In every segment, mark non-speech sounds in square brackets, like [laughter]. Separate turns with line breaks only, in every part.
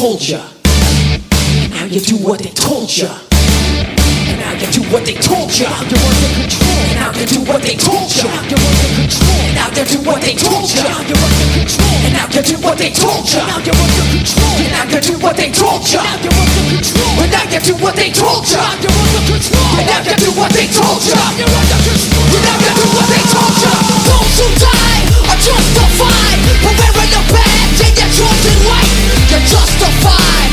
Told you. Now you do what they told you. And now you do what they told you. You're under control. And now you do what they told you. You're under control. And now you do what they told you. You're under control. And now you do what they told you. Now you're under control. And now you do what they told you. Now you're under control. And now you do what they told you. Now you're under control. And now you do what they told you. Now you're under control. Now you do what they told you. Those who die are justified for wearing a badge and you're chosen right. Justified.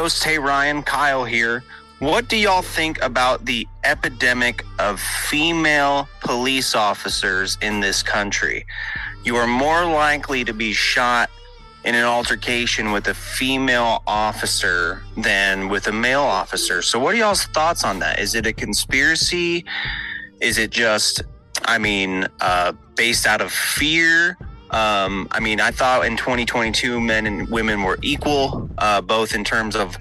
Ghost, hey Ryan, Kyle here. What do y'all think about the epidemic of female police officers in this country? You are more likely to be shot in an altercation with a female officer than with a male officer. So, what are y'all's thoughts on that? Is it a conspiracy? Is it just, I mean, uh, based out of fear? Um, I mean, I thought in 2022, men and women were equal, uh, both in terms of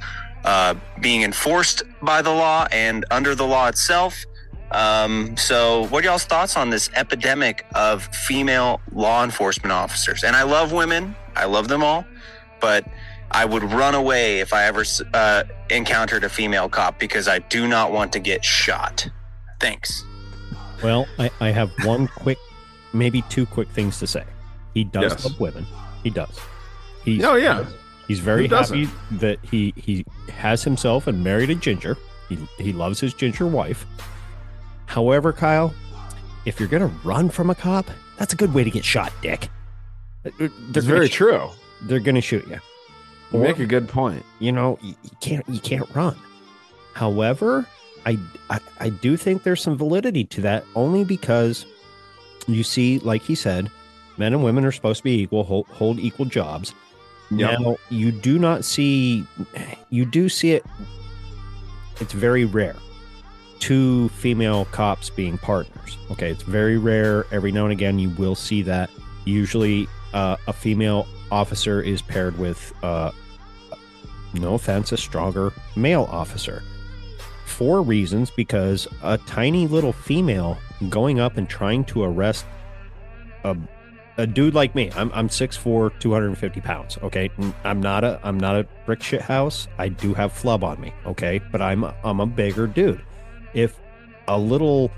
uh, being enforced by the law and under the law itself. Um, so, what are y'all's thoughts on this epidemic of female law enforcement officers? And I love women, I love them all, but I would run away if I ever uh, encountered a female cop because I do not want to get shot. Thanks.
Well, I, I have one quick, maybe two quick things to say. He does
Yes.
love women. He does. He's,
Oh, yeah.
He's very happy that he he has himself and married a ginger. He he loves his ginger wife. However, Kyle, if you're gonna run from a cop, that's a good way to get shot, Dick. Uh, They're
It's very
sh-
true.
They're gonna shoot you.
You
Or-
make a good point.
you know you, you can't you can't run however I, I i do think there's some validity to that only because you see like he said men and women are supposed to be equal hold, hold equal jobs.
Yep.
now you do not see you do see it it's very rare. Two female cops being partners okay? It's very rare. Every now and again you will see that. Usually uh, a female officer is paired with uh, no offense, a stronger male officer. For reasons because a tiny little female going up and trying to arrest a, a dude like me. I'm I'm 6'4", 250 pounds. Okay, I'm not a I'm not a brick shit house. I do have flub on me. Okay, but I'm I'm a bigger dude. If a little,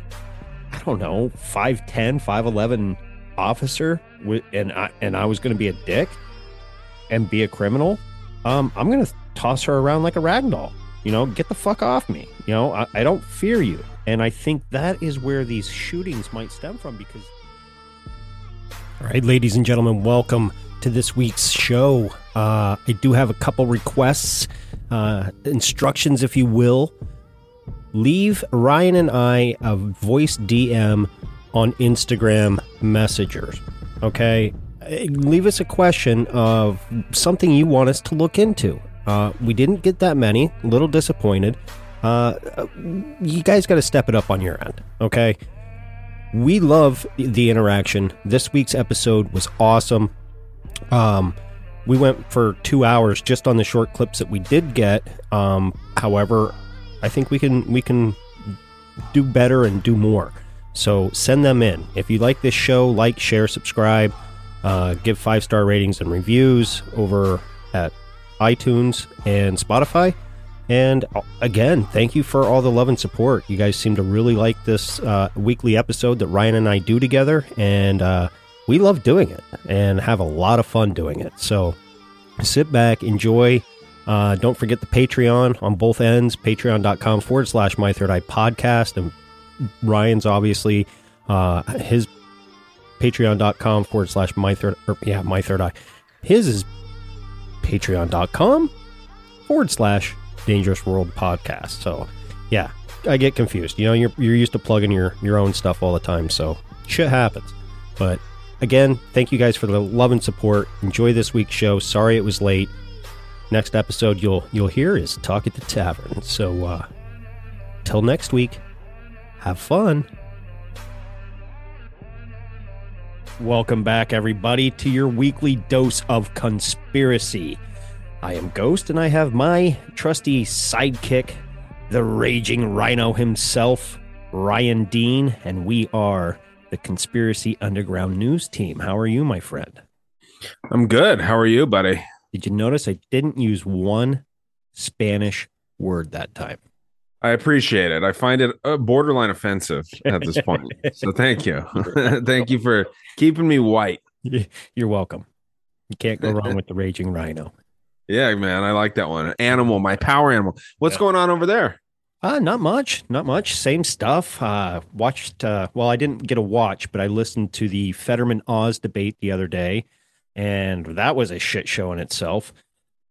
I don't know, 5'10", 5'11", officer and I and I was going to be a dick and be a criminal, um, I'm gonna toss her around like a rag doll. You know, get the fuck off me. You know, I, I don't fear you. And I think that is where these shootings might stem from because. All right, ladies and gentlemen, welcome to this week's show. Uh, I do have a couple requests, uh, instructions, if you will. Leave Ryan and I a voice DM on Instagram messengers. Okay, leave us a question of something you want us to look into. Uh, we didn't get that many. A little disappointed. Uh, you guys got to step it up on your end. Okay. We love the interaction. This week's episode was awesome. Um, we went for two hours just on the short clips that we did get. Um, however, I think we can we can do better and do more. So send them in. If you like this show, like, share, subscribe, uh, give five star ratings and reviews over at iTunes and Spotify. And uh, again, thank you for all the love and support. You guys seem to really like this uh, weekly episode that Ryan and I do together, and uh, we love doing it and have a lot of fun doing it. So sit back, enjoy. Uh, don't forget the Patreon on both ends, patreon.com forward slash my third eye podcast. And Ryan's obviously uh, his patreon.com forward slash my third, or yeah, my third eye. His is patreon.com forward slash dangerous world podcast. So yeah, I get confused. You know, you're, you're used to plugging your, your own stuff all the time. So shit happens. But again, thank you guys for the love and support. Enjoy this week's show. Sorry it was late. Next episode you'll you'll hear is Talk at the Tavern. So uh till next week, have fun. Welcome back, everybody, to your weekly dose of conspiracy. I am Ghost, and I have my trusty sidekick, the raging rhino himself, Ryan Dean, and we are the Conspiracy Underground News Team. How are you, my friend?
I'm good. How are you, buddy?
Did you notice I didn't use one Spanish word that time?
I appreciate it. I find it uh, borderline offensive at this point. so thank you. [laughs] [laughs] thank you for keeping me white.
You're welcome. You can't go wrong with the raging rhino.
Yeah, man. I like that one. Animal, my power animal. What's
Yeah.
going on over there?
Uh, not much, not much. Same stuff. Uh, watched. Uh, well, I didn't get a watch, but I listened to the Fetterman Oz debate the other day, and that was a shit show in itself.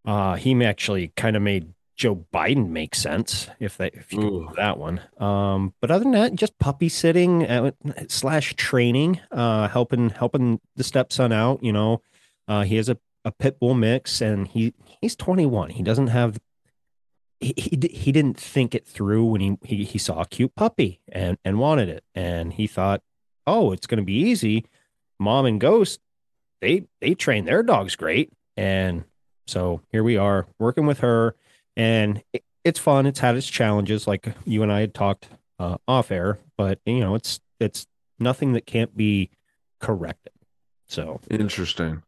Uh, he actually kind of made Joe Biden make sense if they if you
Ooh.
that one. Um, but other than that, just puppy sitting uh, slash training, uh, helping helping the stepson out. You know, uh, he has a a pit bull mix, and he he's 21. He doesn't have he, he, he didn't think it through when he, he he saw a cute puppy and and wanted it and he thought oh it's going to be easy mom and ghost they they train their dogs great and so here we are working with her and it, it's fun. It's had its challenges, like you and I had talked uh, off air, but you know, it's it's nothing that can't be corrected. So
Interesting.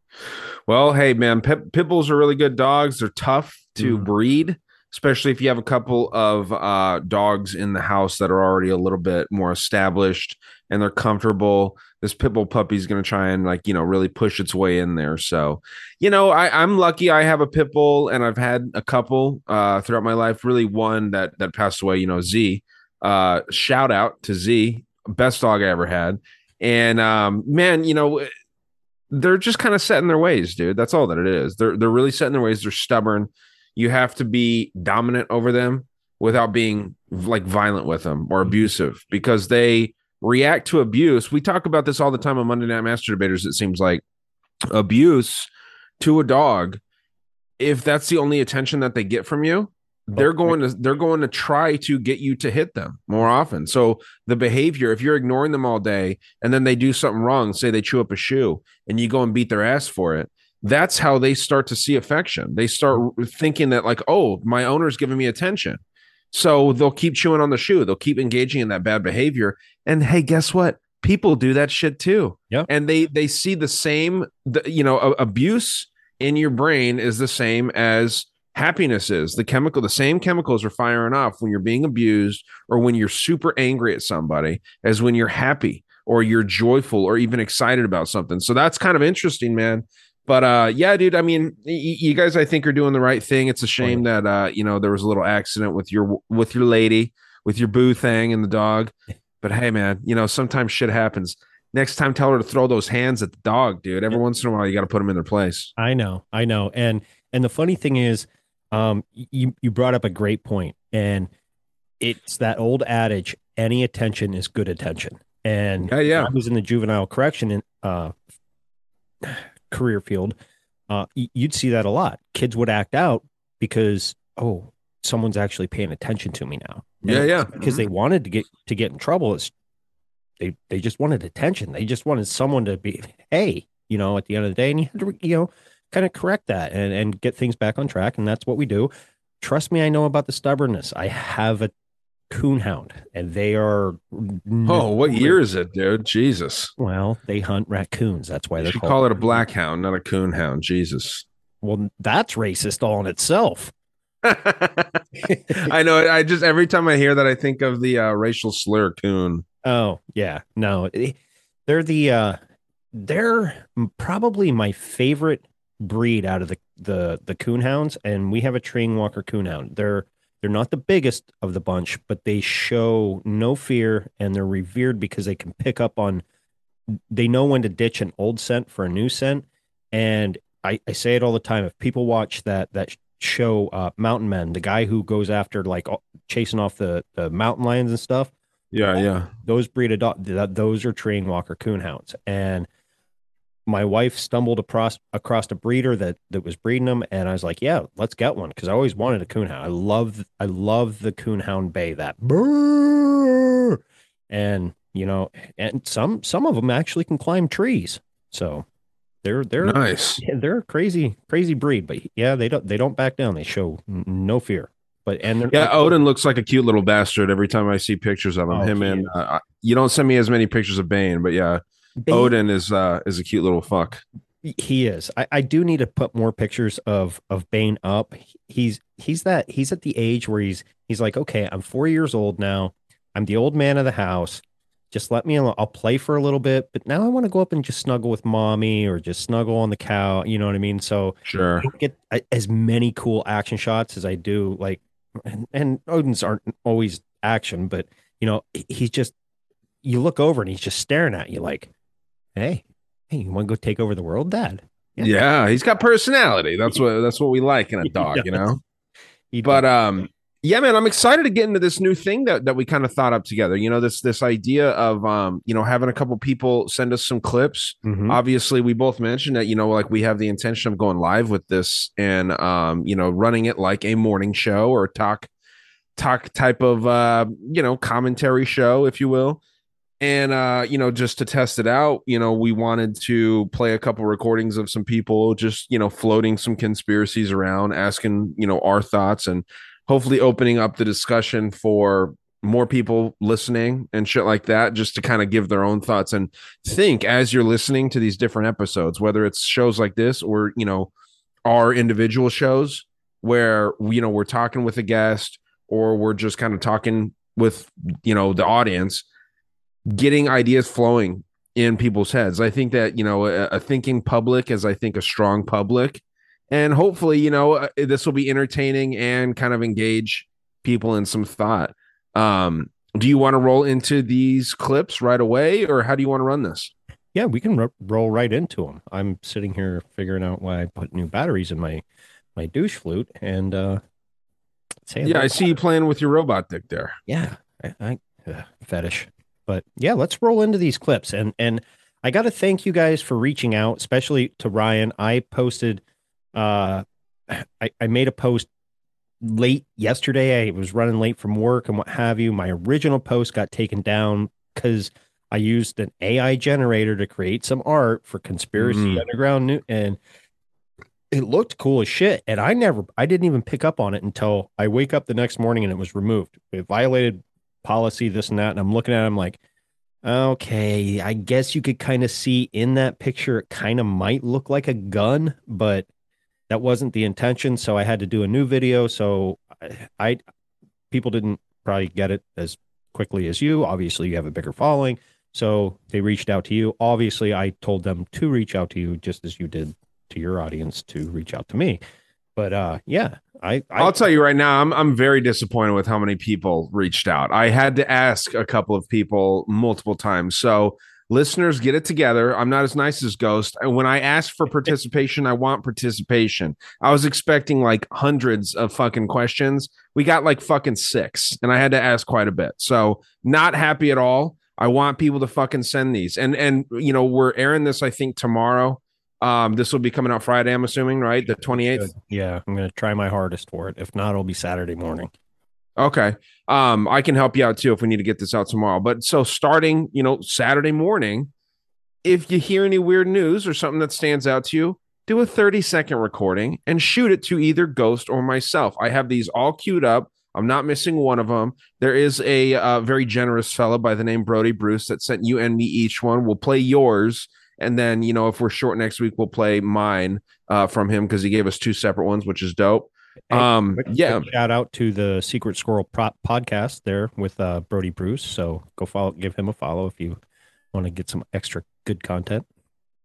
Well, hey man, pit, pit bulls are really good dogs. They're tough to
Mhm.
breed, especially if you have a couple of uh, dogs in the house that are already a little bit more established and they're comfortable. This pit bull puppy is going to try and like you know really push its way in there. So, you know, I, I'm lucky. I have a pit bull, and I've had a couple uh, throughout my life. Really, one that that passed away. You know, Z. Uh, shout out to Z, best dog I ever had. And um, man, you know, they're just kind of set in their ways, dude. That's all that it is. They're they're really set in their ways. They're stubborn. You have to be dominant over them without being like violent with them or mm-hmm. abusive because they react to abuse. We talk about this all the time on Monday Night Master Debaters. It seems like abuse to a dog, if that's the only attention that they get from you, they're going to they're going to try to get you to hit them more often. So the behavior, if you're ignoring them all day and then they do something wrong, say they chew up a shoe and you go and beat their ass for it, that's how they start to see affection. They start thinking that like, oh, my owner's giving me attention. So they'll keep chewing on the shoe. They'll keep engaging in that bad behavior. And hey, guess what? People do that shit too.
Yeah.
And they they see the same, the, you know, abuse in your brain is the same as happiness is. The chemical, the same chemicals are firing off when you're being abused or when you're super angry at somebody as when you're happy or you're joyful or even excited about something. So that's kind of interesting, man. But uh yeah, dude, I mean, y- you guys I think are doing the right thing. It's a shame that uh, you know, there was a little accident with your with your lady, with your boo thing and the dog. But hey, man, you know, sometimes shit happens. Next time tell her to throw those hands at the dog, dude. Every once in a while you got to put them in their place.
I know, I know, and and the funny thing is, um, you you brought up a great point, and it's that old adage: any attention is good attention. And
Yeah, yeah.
I was in the juvenile correction in, uh, career field. Uh, you'd see that a lot. Kids would act out because oh, someone's actually paying attention to me now. And
Yeah, yeah.
because they wanted to get to get in trouble. It's they they just wanted attention. They just wanted someone to be hey, you know, at the end of the day, and you had to you know kind of correct that and and get things back on track, and that's what we do. Trust me, I know about the stubbornness. I have a coonhound, and they are
Oh, what year is it, dude? Jesus.
Well, they hunt raccoons. That's why they're
should call it a black hound, not a coon hound. Jesus.
Well, that's racist all in itself. [laughs] [laughs]
I know. I just every time I hear that, I think of the uh, racial slur coon.
Oh yeah, no, eh, they're the uh, they're probably my favorite breed out of the the the coonhounds, and we have a Treeing Walker coonhound. They're they're not the biggest of the bunch, but they show no fear, and they're revered because they can pick up on. They know when to ditch an old scent for a new scent, and I, I say it all the time. If people watch that that show, uh, Mountain Men, the guy who goes after like chasing off the the mountain lions and stuff,
Yeah, yeah.
those breed of dog, th- those are Treeing Walker coonhounds. And my wife stumbled across across a breeder that that was breeding them, and I was like, "Yeah, let's get one," because I always wanted a coonhound. I love I love the coonhound bay that brrr, and you know, and some some of them actually can climb trees. So they're they're
Nice.
yeah, [laughs] they're a crazy crazy breed, but yeah, they don't they don't back down. They show no fear. But and they're
Yeah, Odin looks like a cute little bastard every time I see pictures of him.
Oh,
him
he
and uh, you don't send me as many pictures of Bane, but yeah, Odin is uh is a cute little fuck.
He is. I, I do need to put more pictures of of Bane up. He's he's that he's at the age where he's he's like, okay, I'm four years old now. I'm the old man of the house. Just let me alone. I'll play for a little bit, but now I want to go up and just snuggle with mommy or just snuggle on the cow. You know what I mean? So
Sure.
I get as many cool action shots as I do. Like, and, and Odin's aren't always action, but you know, he's just you look over and he's just staring at you like, hey, hey, you want to go take over the world, Dad? Yeah.
Yeah, he's got personality. That's what that's what we like in a [laughs] dog, you know.
He
But
does.
um yeah, man, I'm excited to get into this new thing that, that we kind of thought up together. You know, this this idea of um, you know, having a couple people send us some clips
Mhm.
obviously we both mentioned that you know like we have the intention of going live with this and um you know running it like a morning show or talk talk type of uh you know commentary show if you will and uh you know just to test it out you know we wanted to play a couple recordings of some people just you know floating some conspiracies around asking you know our thoughts and hopefully opening up the discussion for more people listening and shit like that just to kind of give their own thoughts and think as you're listening to these different episodes whether it's shows like this or you know our individual shows where you know we're talking with a guest or we're just kind of talking with you know the audience getting ideas flowing in people's heads. I think that, you know, a, a thinking public is, I think, a strong public. And hopefully, you know, uh, this will be entertaining and kind of engage people in some thought. Um, do you want to roll into these clips right away or how do you want to run this?
Yeah, we can ro- roll right into them. I'm sitting here figuring out why I put new batteries in my my douche flute and uh
yeah, I see you playing with your robot dick there.
Yeah, I, I uh, fetish. But yeah, let's roll into these clips. And and I got to thank you guys for reaching out, especially to Ryan. I posted, uh, I, I made a post late yesterday. I was running late from work and what have you. My original post got taken down because I used an AI generator to create some art for Conspiracy mm. Underground New and it looked cool as shit. And I never, I didn't even pick up on it until I wake up the next morning and it was removed. It violated policy, this and that. And I'm looking at him like, okay, I guess you could kind of see in that picture, it kind of might look like a gun, but that wasn't the intention. So I had to do a new video. So I, I people didn't probably get it as quickly as you. Obviously, you have a bigger following. So they reached out to you. Obviously, I told them to reach out to you just as you did to your audience to reach out to me. But uh yeah, I, I
will tell you right now, I'm I'm very disappointed with how many people reached out. I had to ask a couple of people multiple times. So listeners, get it together. I'm not as nice as Ghost. And when I ask for [laughs] participation, I want participation. I was expecting like hundreds of fucking questions. We got like fucking six, and I had to ask quite a bit. So not happy at all. I want people to fucking send these. And and you know, we're airing this, I think, tomorrow. Um, this will be coming out Friday, I'm assuming, right? The 28th.
Yeah, I'm gonna try my hardest for it. If not, it'll be Saturday morning.
Okay. Um, I can help you out too if we need to get this out tomorrow. But so starting, you know, Saturday morning, if you hear any weird news or something that stands out to you, do a 30 second recording and shoot it to either Ghost or myself. I have these all queued up. I'm not missing one of them. There is a uh, very generous fellow by the name Brody Bruce that sent you and me each one. We'll play yours and then, you know, if we're short next week, we'll play mine uh, from him because he gave us two separate ones, which is dope.
Hey, um, quick, yeah. Quick shout out to the Secret Squirrel Pro- podcast there with uh, Brody Bruce. So go follow, give him a follow if you want to get some extra good content.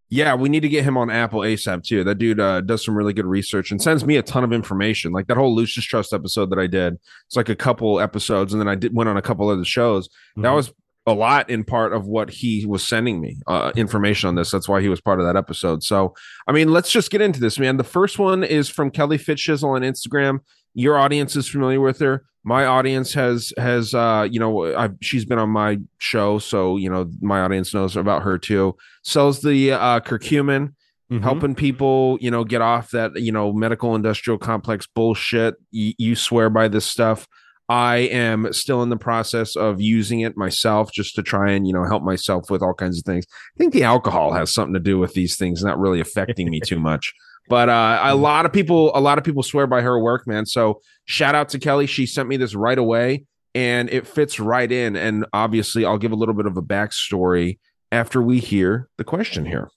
Yeah, we need to get him on Apple ASAP too. That dude uh, does some really good research and sends me a ton of information. Like that whole Lucis Trust episode that I did. It's like a couple episodes, and then I did went on a couple other shows. Mm-hmm. That was a lot in part of what he was sending me uh, information on this. That's why he was part of that episode. So, I mean, let's just get into this, man. The first one is from Kelly Fitzchisel on Instagram. Your audience is familiar with her. My audience has has uh, you know I've, she's been on my show, so you know my audience knows about her too. Sells the uh, curcumin. Mm-hmm. helping people you know get off that you know medical industrial complex bullshit you swear by this stuff I am still in the process of using it myself just to try and, you know, help myself with all kinds of things. I think the alcohol has something to do with these things not really affecting me too much. [laughs] But uh, a mm-hmm. lot of people, a lot of people swear by her work, man. So shout out to Kelly. She sent me this right away and it fits right in. And obviously, I'll give a little bit of a backstory after we hear the question here.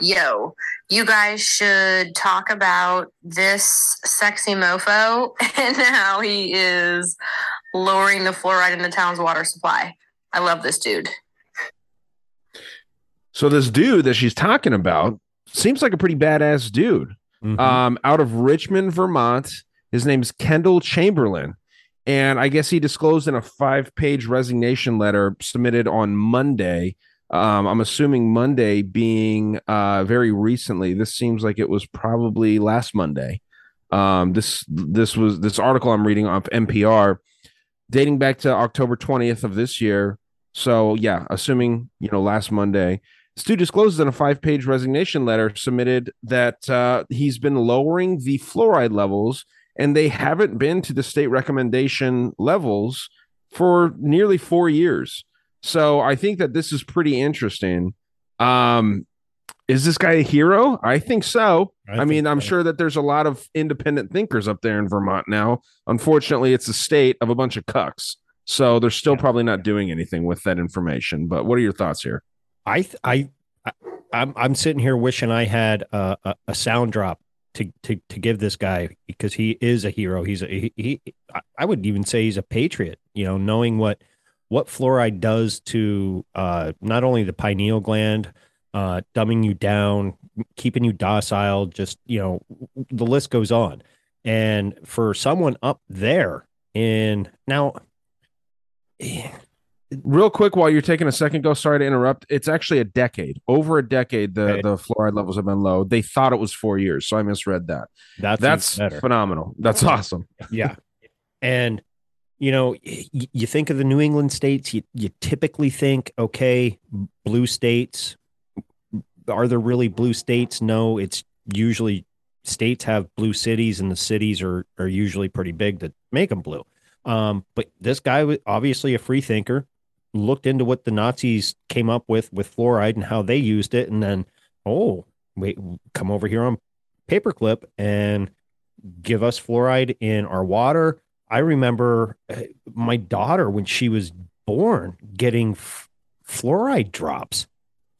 Yo, you guys should talk about this sexy mofo [laughs] and how he is lowering the fluoride in the town's water supply. I love this dude.
So this dude that she's talking about seems like a pretty badass dude. Mm-hmm. Um, out of Richmond, Vermont. His name's Kendall Chamberlain. And I guess he disclosed in a five page resignation letter submitted on Monday um, I'm assuming Monday being uh, very recently. This seems like it was probably last Monday. Um, this this was this article I'm reading off NPR, dating back to October 20th of this year. So yeah, assuming you know last Monday, Stu discloses in a five page resignation letter submitted that uh, he's been lowering the fluoride levels, and they haven't been to the state recommendation levels for nearly four years. So I think that this is pretty interesting. Um, is this guy a hero? I think so.
I
I,
think
mean, I'm
so.
sure that there's a lot of independent thinkers up there in Vermont now. Unfortunately, it's a state of a bunch of cucks. So they're still
Yeah.
probably not doing anything with that information. But what are your thoughts here?
I th- I I- I'm I'm sitting here wishing I had a, a, a sound drop to, to to give this guy because he is a hero. He's a he, he I- I would even say he's a patriot. You know, knowing what what fluoride does to uh, not only the pineal gland, uh, dumbing you down, keeping you docile, just you know, the list goes on. And for someone up there in now.
Real quick, while you're taking a second, go. Sorry to interrupt. It's actually a decade, over a decade. The the fluoride levels have been low. They thought it was four years, so I misread that.
That's
That's phenomenal. That's awesome.
Yeah. And you know, you think of the New England states, you you typically think, okay, blue states. Are there really blue states? No, it's usually states have blue cities, and the cities are are usually pretty big to make them blue. Um, but this guy was obviously a free thinker, looked into what the Nazis came up with with fluoride and how they used it, and then, oh, wait, come over here on paperclip and give us fluoride in our water. I remember uh, my daughter when she was born getting f- fluoride drops,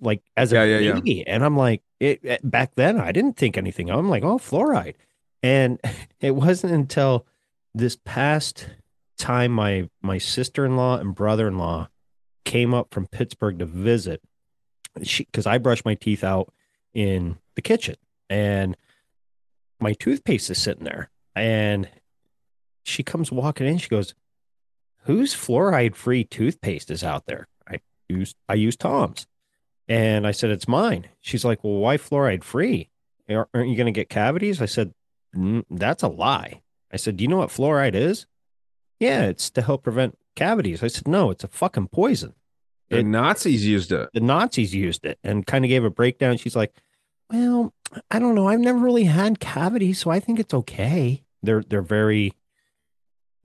like as a
Yeah, yeah, yeah.
baby, and I'm like, it, it- back then I didn't think anything. I'm like, oh, fluoride, and [laughs] it wasn't until this past time my my sister-in-law and brother-in-law came up from Pittsburgh to visit, she because I brush my teeth out in the kitchen, and my toothpaste is sitting there, and she comes walking in. She goes, "Whose fluoride-free toothpaste is out there?" I use I use Tom's, and I said, "It's mine." She's like, "Well, why fluoride-free? Aren't aren't you going to get cavities?" I said, "Mm, "That's a lie." I said, "Do you know what fluoride is?" Yeah, it's to help prevent cavities. I said, "No, it's a fucking poison."
The
It-
Nazis used it.
the Nazis used it and kind of gave a breakdown. She's like, "Well, I don't know. I've never really had cavities, so I think it's okay." They're they're very,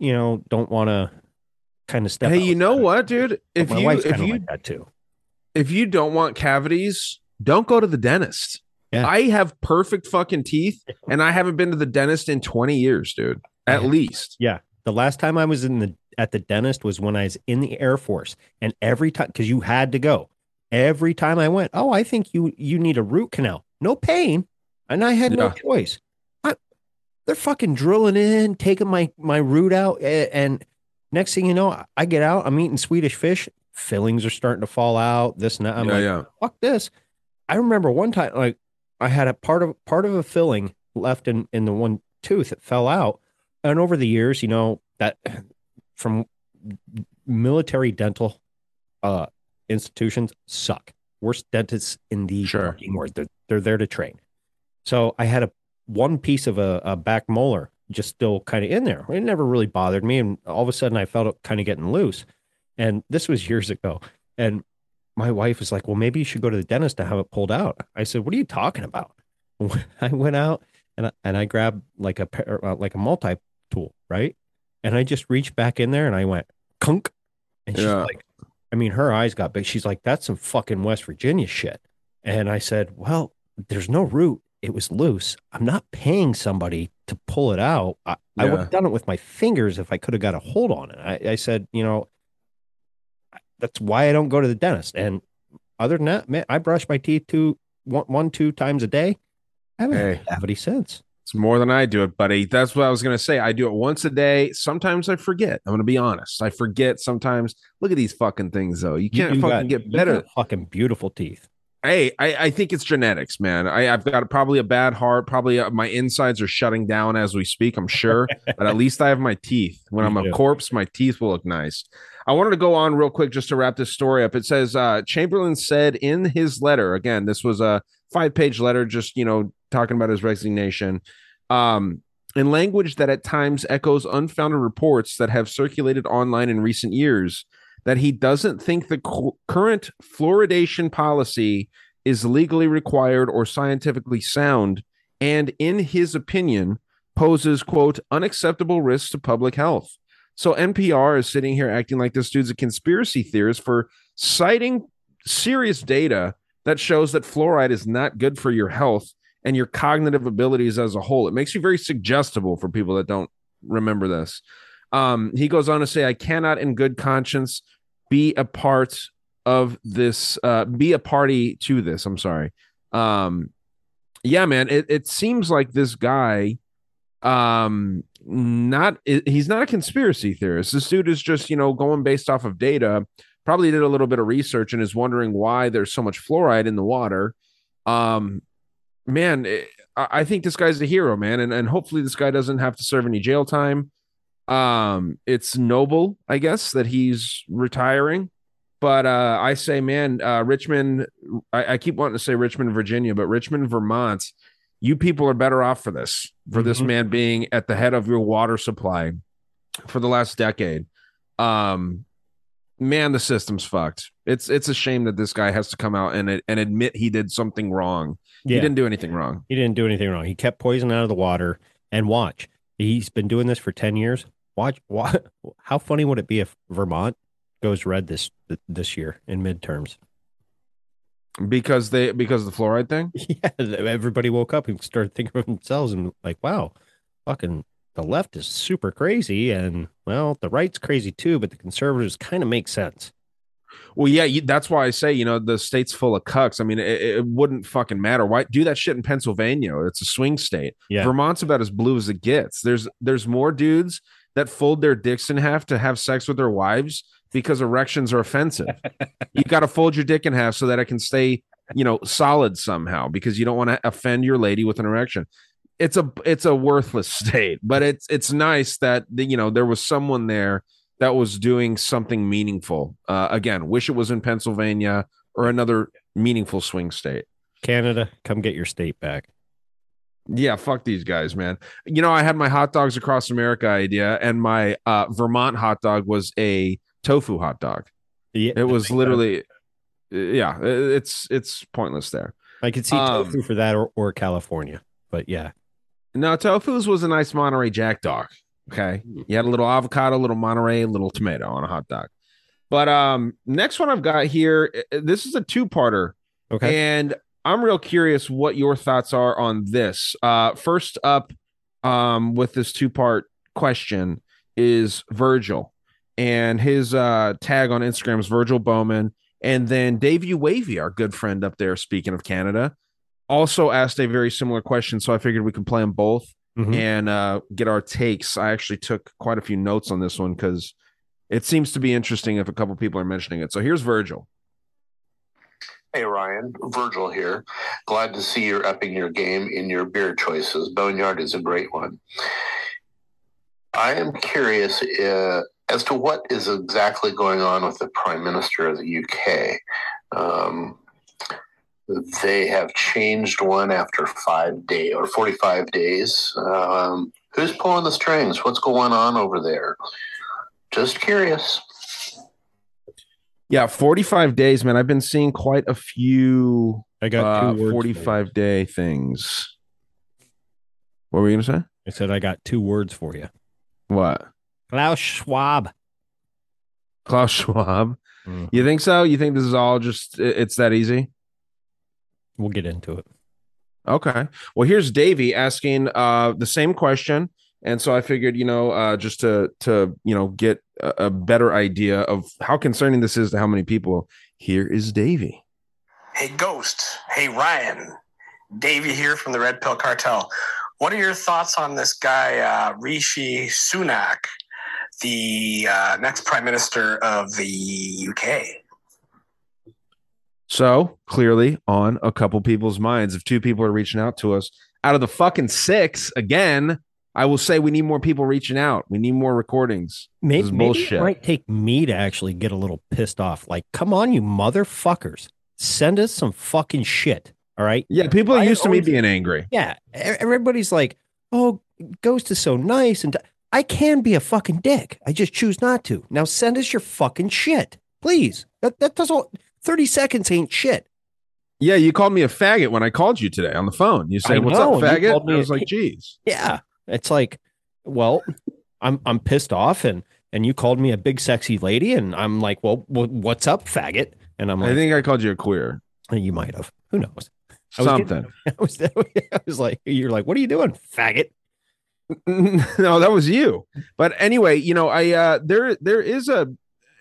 you know, don't want to kind of step.
Hey, you know what, dude? If you if you
like that too.
if you don't want cavities, don't go to the dentist.
Yeah.
I have perfect fucking teeth, [laughs] and I haven't been to the dentist in 20 years, dude. At
Yeah.
least.
Yeah, the last time I was in the at the dentist was when I was in the Air Force, and every time because you had to go, every time I went, oh, I think you you need a root canal, no pain, and I had no choice. They're fucking drilling in, taking my my root out, and next thing you know, I get out, I'm eating Swedish fish, fillings are starting to fall out. This and that. I'm
yeah,
like,
yeah.
fuck this. I remember one time, like I had a part of part of a filling left in in the one tooth that fell out, and over the years, you know that [clears throat] from military dental uh institutions suck. Worst dentists in the
Sure.
world. They're, they're there to train. So I had a one piece of a, a back molar just still kind of in there. It never really bothered me, and all of a sudden I felt it kind of getting loose. And this was years ago. And my wife was like, "Well, maybe you should go to the dentist to have it pulled out." I said, "What are you talking about?" [laughs] I went out and I, and I grabbed like a pair, uh, like a multi tool, right? And I just reached back in there and I went kunk, and she's
Yeah.
like, I mean, her eyes got big. She's like, "That's some fucking West Virginia shit." And I said, "Well, there's no root. It was loose. I'm not paying somebody to pull it out. I, I would have done it with my fingers if I could have got a hold on it." I, I said, "You know, that's why I don't go to the dentist." And other than that, man, I brush my teeth two, one, one, two times a day. I haven't had
Hey.
a cavity since.
It's more than I do it, buddy. That's what I was gonna say. I do it once a day. Sometimes I forget. I'm gonna be honest. I forget sometimes. Look at these fucking things, though. You can't
do
fucking
got-
get
you
better.
fucking beautiful teeth.
Hey, I, I think it's genetics, man. I, I've got probably a bad heart. Probably uh, my insides are shutting down as we speak. I'm sure, [laughs] but at least I have my teeth. When I'm a corpse, my teeth will look nice. I wanted to go on real quick just to wrap this story up. It says uh, Chamberlain said in his letter. Again, this was a five page letter, just you know talking about his resignation. Um, in language that at times echoes unfounded reports that have circulated online in recent years, that he doesn't think the cu- current fluoridation policy is legally required or scientifically sound, and in his opinion, poses quote unacceptable risks to public health. So NPR is sitting here acting like this dude's a conspiracy theorist for citing serious data that shows that fluoride is not good for your health and your cognitive abilities as a whole. It makes you very suggestible for people that don't remember this. Um, he goes on to say, I cannot in good conscience be a part of this, uh, be a party to this. I'm sorry. Um, yeah, man, it, it seems like this guy, um, not, he's not a conspiracy theorist. This dude is just, you know, going based off of data, probably did a little bit of research and is wondering why there's so much fluoride in the water. Um, man, it, I think this guy's a hero, man, and and hopefully this guy doesn't have to serve any jail time. Um, it's noble, I guess, that he's retiring. But uh, I say, man, uh, Richmond. I, I keep wanting to say Richmond, Virginia, but Richmond, Vermont. You people are better off for this, for this
Mhm.
man being at the head of your water supply for the last decade. Um, man, the system's fucked. It's it's a shame that this guy has to come out and and admit he did something wrong.
Yeah.
He didn't do anything wrong.
He didn't do anything wrong. He kept poison out of the water. And watch, he's been doing this for ten years. Watch, what? [laughs] How funny would it be if Vermont goes red this this year in midterms?
because they because of the fluoride thing. [laughs]
Yeah, everybody woke up and started thinking of themselves and like, wow, fucking the left is super crazy, and well, the right's crazy too, but the conservatives kind of make sense.
Well, yeah, you, that's why I say you know the state's full of cucks. I mean, it, it wouldn't fucking matter. Why do that shit in Pennsylvania? It's a swing state.
Yeah.
Vermont's about as blue as it gets. There's there's more dudes that fold their dicks in half to have sex with their wives because erections are offensive. [laughs] you got to fold your dick in half so that it can stay, you know, solid somehow because you don't want to offend your lady with an erection. It's a it's a worthless [laughs] state, but it's it's nice that you know there was someone there that was doing something meaningful. Uh, again, wish it was in Pennsylvania or another meaningful swing state.
Canada, come get your state back.
Yeah, fuck these guys, man. You know, I had my hot dogs across America idea, and my uh, Vermont hot dog was a tofu hot dog.
Yeah,
It was literally, yeah, it's it's pointless there.
I could see
um,
tofu for that or, or California, but yeah,
No, tofu's was a nice Monterey Jack dog. Okay, you had a little avocado, a little Monterey, a little tomato on a hot dog. But um, next one I've got here, uh, this is a two-parter.
okay.
And I'm real curious what your thoughts are on this. Uh, first up, um, with this two part question is Virgil, and his uh, tag on Instagram is Virgil Bowman. And then Dave U. Wavy, our good friend up there, speaking of Canada, also asked a very similar question. So I figured we could play them both
Mhm.
and uh, get our takes. I actually took quite a few notes on this one because it seems to be interesting if a couple people are mentioning it. So here's Virgil.
Hey Ryan, Virgil here. Glad to see you're upping your game in your beer choices. Boneyard is a great one. I am curious uh, as to what is exactly going on with the Prime Minister of the UK. Um, they have changed one after five days or 45 days. Um, who's pulling the strings? What's going on over there? Just curious.
Yeah, 45 days, man. I've been seeing quite a few
I got
uh,
two you.
45 day things. What were you going to say?
I said I got two words for you.
What?
Klaus Schwab.
Klaus Schwab.
Mhm.
You think so? You think this is all just, it's that easy?
We'll get into it.
Okay. Well, here's Davey asking uh, the same question. And so I figured, you know, uh, just to, to, you know, get a, a better idea of how concerning this is to how many people, here is Davey.
Hey, Ghost. Hey, Ryan. Davey here from the Red Pill Cartel. What are your thoughts on this guy, uh, Rishi Sunak, the uh, next prime minister of the UK?
So clearly on a couple people's minds. If two people are reaching out to us out of the fucking six, again, I will say we need more people reaching out. We need more recordings.
Maybe, maybe it might take me to actually get a little pissed off. Like, come on, you motherfuckers. Send us some fucking shit. All right.
Yeah, people are used to me being angry.
Yeah. Everybody's like, oh, Ghost is so nice. And I can be a fucking dick. I just choose not to. Now send us your fucking shit. Please. That, that doesn't, 30 seconds ain't shit.
Yeah, you called me a faggot when I called you today on the phone. You said, "What's up, faggot?" And I was like, "Geez."
Yeah. It's like, well, I'm I'm pissed off and and you called me a big sexy lady, and I'm like, well, wh- what's up, faggot? And I'm like, I
think I called you a queer.
you might have. Who knows? I was getting-
Something. [laughs]
I was, [laughs] I was like, you're like, what are you doing, faggot? [laughs]
no, that was you. But anyway, you know, I uh there there is a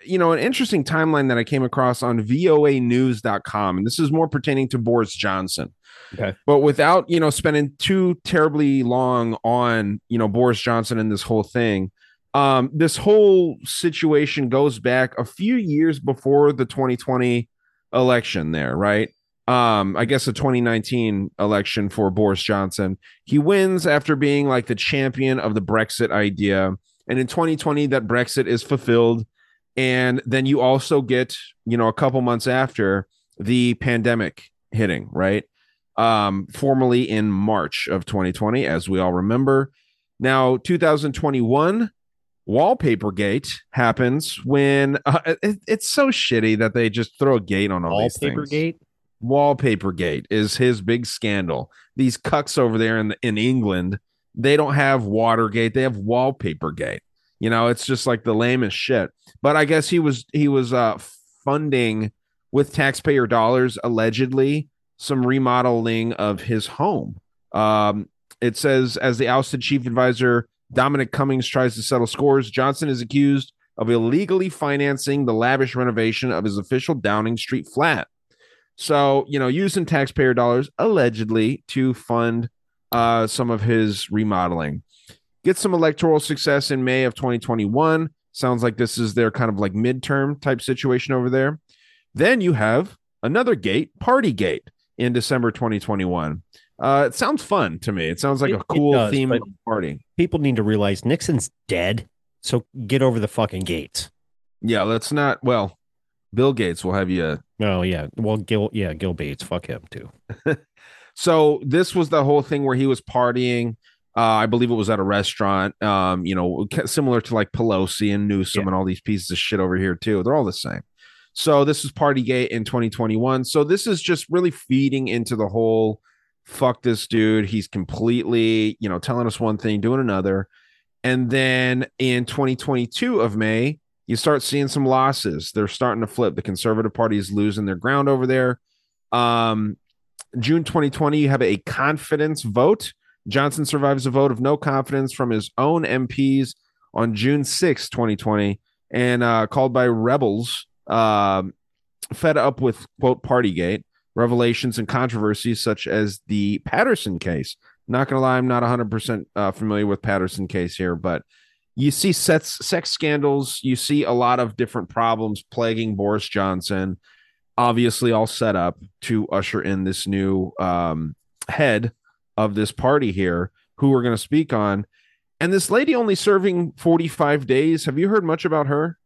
you know an interesting timeline that I came across on voanews.com and this is more pertaining to Boris Johnson.
Okay.
But without, you know, spending too terribly long on, you know, Boris Johnson and this whole thing, um this whole situation goes back a few years before the 2020 election there, right? Um I guess the 2019 election for Boris Johnson he wins after being like the champion of the Brexit idea. And in 2020, that Brexit is fulfilled. And then you also get, you know, a couple months after the pandemic hitting, right? Um, formally in March of 2020, as we all remember. Now, 2021, Wallpaper Gate happens when uh, it- it's so shitty that they just throw a gate on all these
Wallpaper
things.
gate.
Wallpaper Gate is his big scandal. These cucks over there in in England, they don't have Watergate, they have Wallpaper Gate. You know, it's just like the lamest shit. But I guess he was he was uh funding with taxpayer dollars allegedly some remodeling of his home. Um it says as the ousted chief advisor Dominic Cummings tries to settle scores, Johnson is accused of illegally financing the lavish renovation of his official Downing Street flat. So, you know, using taxpayer dollars allegedly to fund uh, some of his remodeling. Get some electoral success in May of 2021. Sounds like this is their kind of like midterm type situation over there. Then you have another gate, Party Gate, in December 2021. Uh, it sounds fun to me. It sounds like
It-
a cool
does,
theme party.
People need to realize Nixon's dead. So get over the fucking gates.
Yeah, let's not. Well, Bill Gates will have you
Oh yeah. Well, Gil. Yeah, Gil Bates. Fuck him too. [laughs]
So this was the whole thing where he was partying. Uh, I believe it was at a restaurant. Um, you know, similar to like Pelosi and Newsom
Yeah.
and all these pieces of shit over here too. They're all the same. So this is Partygate in 2021. So this is just really feeding into the whole fuck this dude. He's completely, you know, telling us one thing, doing another. And then in 2022 of May, you start seeing some losses. They're starting to flip. The Conservative Party is losing their ground over there. Um, June 2020, you have a confidence vote. Johnson survives a vote of no confidence from his own MPs on June 6, 2020, and uh, called by rebels, um, fed up with, quote, Partygate, revelations and controversies such as the Paterson case. Not to lie, I'm not 100% uh, familiar with Paterson case here, but you see sets, sex scandals. You see a lot of different problems plaguing Boris Johnson obviously all set up to usher in this new um, head of this party here who we're going to speak on and this lady only serving 45 days have you heard much about her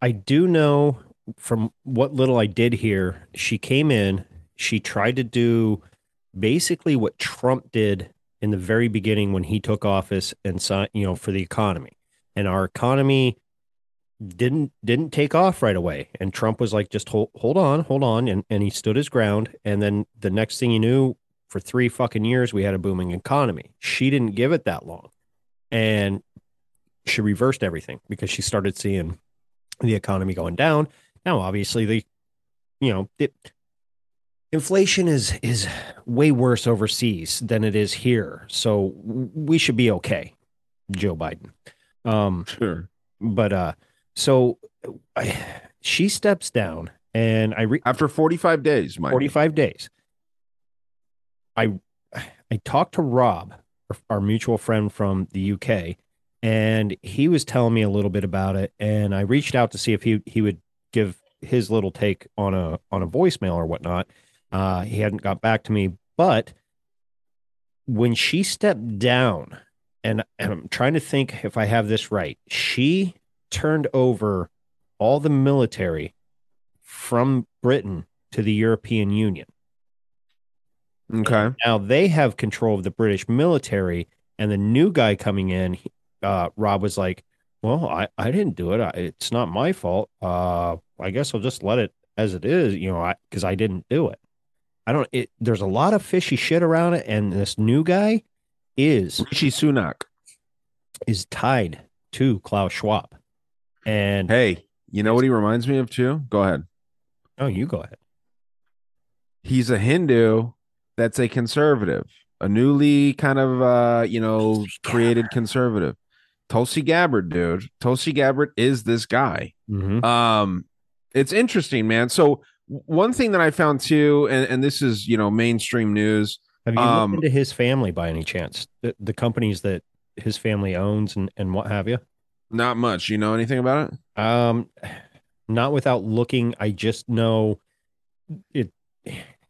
I do know from what little I did hear, she came in, she tried to do basically what Trump did in the very beginning when he took office and signed, you know, for the economy. And our economy didn't didn't take off right away. And Trump was like, just hold hold on, hold on. And and he stood his ground. And then the next thing you knew, for three fucking years, we had a booming economy. She didn't give it that long. And she reversed everything because she started seeing the economy going down. Now, obviously, the you know it, inflation is is way worse overseas than it is here, so we should be okay, Joe Biden. Um,
sure
but uh, so I, she steps down, and I re-
after 45 days Mike.
45 days. I I talked to Rob, our mutual friend from the UK, and he was telling me a little bit about it. And I reached out to see if he he would give his little take on a on a voicemail or whatnot. Uh, he hadn't got back to me, but when she stepped down, and, and I'm trying to think if I have this right, she turned over all the military from Britain to the European Union.
okay
Now they have control of the British military, and the new guy coming in, uh, Rob was like, "Well, I, I didn't do it. I, it's not my fault. Uh, I guess I'll just let it as it is. You know, because I, didn't do it. I don't. It, there's a lot of fishy shit around it, and this new guy is
Rishi Sunak
is tied to Klaus Schwab. And
Hey, you know what he reminds me of too? Go ahead.
oh, you go ahead.
He's a Hindu that's a conservative, a newly kind of uh, you know, created conservative. Tulsi Gabbard, dude. Tulsi Gabbard is this guy.
Mhm.
Um, it's interesting, man. So one thing that I found too, and, and this is you know mainstream news.
Have you
Um,
looked into his family by any chance? The, the companies that his family owns and, and what have you?
Not much. You know anything about it?
Um, not without looking. I just know it.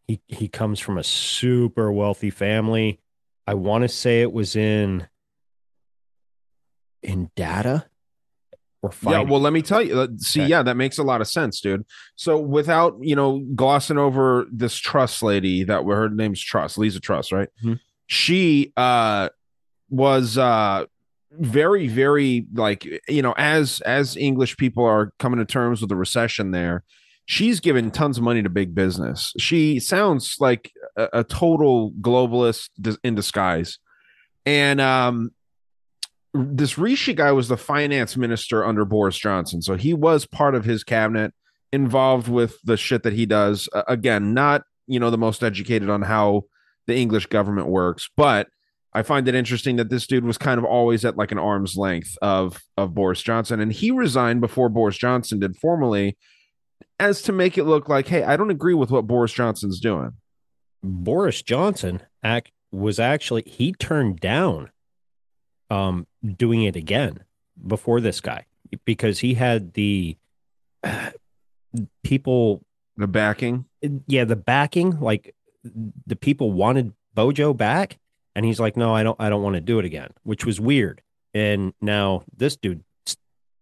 He he comes from a super wealthy family. I want to say it was in in data or
Yeah, well, let me tell you. uh, See,
Okay.
yeah, that makes a lot of sense, dude. So, without you know glossing over this Truss lady, that her name's Truss, Liz Truss, right?
Mhm.
She uh was uh very, very like you know, as as English people are coming to terms with the recession, there, she's given tons of money to big business. She sounds like a, a total globalist in disguise, and um this Rishi guy was the finance minister under Boris Johnson. So he was part of his cabinet involved with the shit that he does. Uh, again, not, you know, the most educated on how the English government works, but I find it interesting that this dude was kind of always at like an arm's length of of Boris Johnson and he resigned before Boris Johnson did formally as to make it look like, hey, I don't agree with what Boris Johnson's doing.
Boris Johnson act was actually he turned down um doing it again before this guy because he had the [sighs] people
The backing.
yeah the backing like the people wanted Bojo back and he's like no I don't I don't want to do it again which was weird and now this dude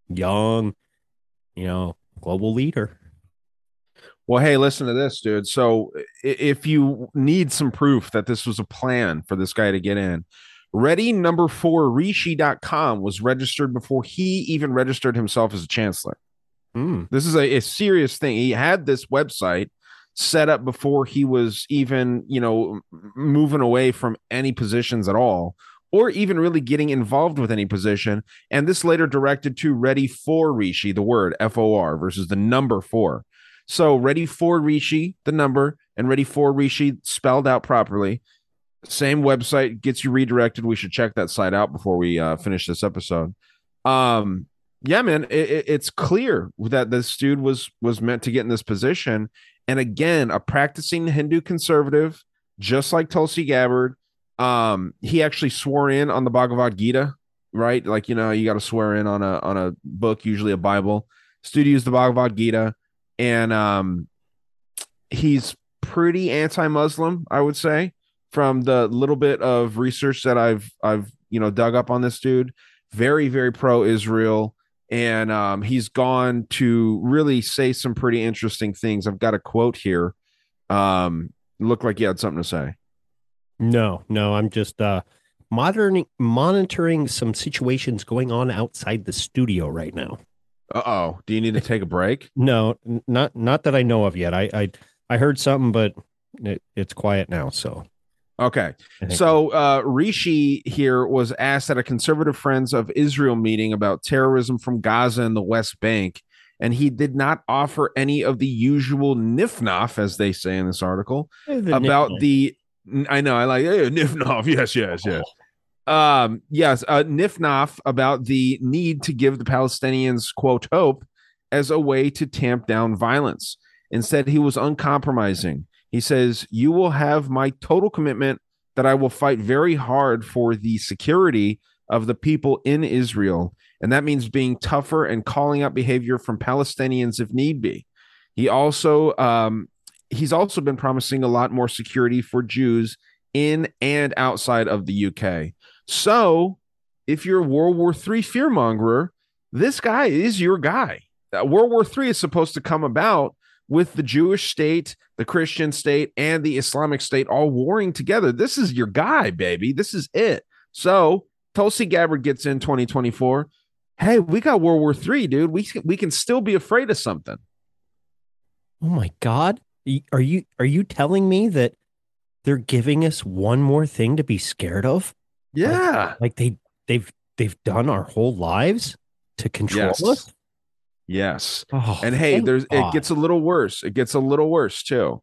young you know global leader
Well, hey, listen to this, dude. So, if you need some proof that this was a plan for this guy to get in, ready number four, Rishi.com was registered before he even registered himself as a chancellor.
Hmm.
This is a, a serious thing. He had this website set up before he was even, you know, moving away from any positions at all, or even really getting involved with any position. And this later directed to Ready for Rishi, the word F O R versus the number four. So Ready for Rishi, the number, and Ready for Rishi spelled out properly. Same website gets you redirected. We should check that site out before we uh, finish this episode. Um, yeah, man, it, it- it's clear that this dude was was meant to get in this position, and again, a practicing Hindu conservative, just like Tulsi Gabbard. Um, he actually swore in on the Bhagavad Gita, right? Like you know, you got to swear in on a on a book, usually a Bible. Studio used the Bhagavad Gita, and um, he's pretty anti-Muslim, I would say, from the little bit of research that I've I've you know dug up on this dude. Very very pro-Israel and um, he's gone to really say some pretty interesting things. I've got a quote here. Um, looked like you had something to say.
No, no, I'm just uh monitoring monitoring some situations going on outside the studio right now.
Uh oh. Do you need to take a break? [laughs]
No, not not that I know of yet. I I I heard something, but it, it's quiet now. So
Okay. So uh, Rishi here was asked at a conservative Friends of Israel meeting about terrorism from Gaza and the West Bank, and he did not offer any of the usual nifnaf, as they say in this article,
the
about
nickname.
the I know I like hey, Nifnaf. [laughs] Yes, yes, yes. Um, yes, uh, Nifnaf about the need to give the Palestinians quote hope as a way to tamp down violence. Instead, he was uncompromising. He says, "You will have my total commitment that I will fight very hard for the security of the people in Israel, and that means being tougher and calling out behavior from Palestinians if need be." He also um, he's also been promising a lot more security for Jews in and outside of the UK. So, if you're a World War III fearmongerer, this guy is your guy. Uh, World War III is supposed to come about with the Jewish state, the Christian state, and the Islamic state all warring together. This is your guy, baby. This is it. So, Tulsi Gabbard gets in 2024. Hey, we got World War III, dude. We we can still be afraid of something.
Oh my God. Are you are you telling me that they're giving us one more thing to be scared of?
Yeah.
Like they they've they've done our whole lives to control
Yes.
us?
Yes.
Oh,
And hey, there's
God.
it gets a little worse. It gets a little worse too.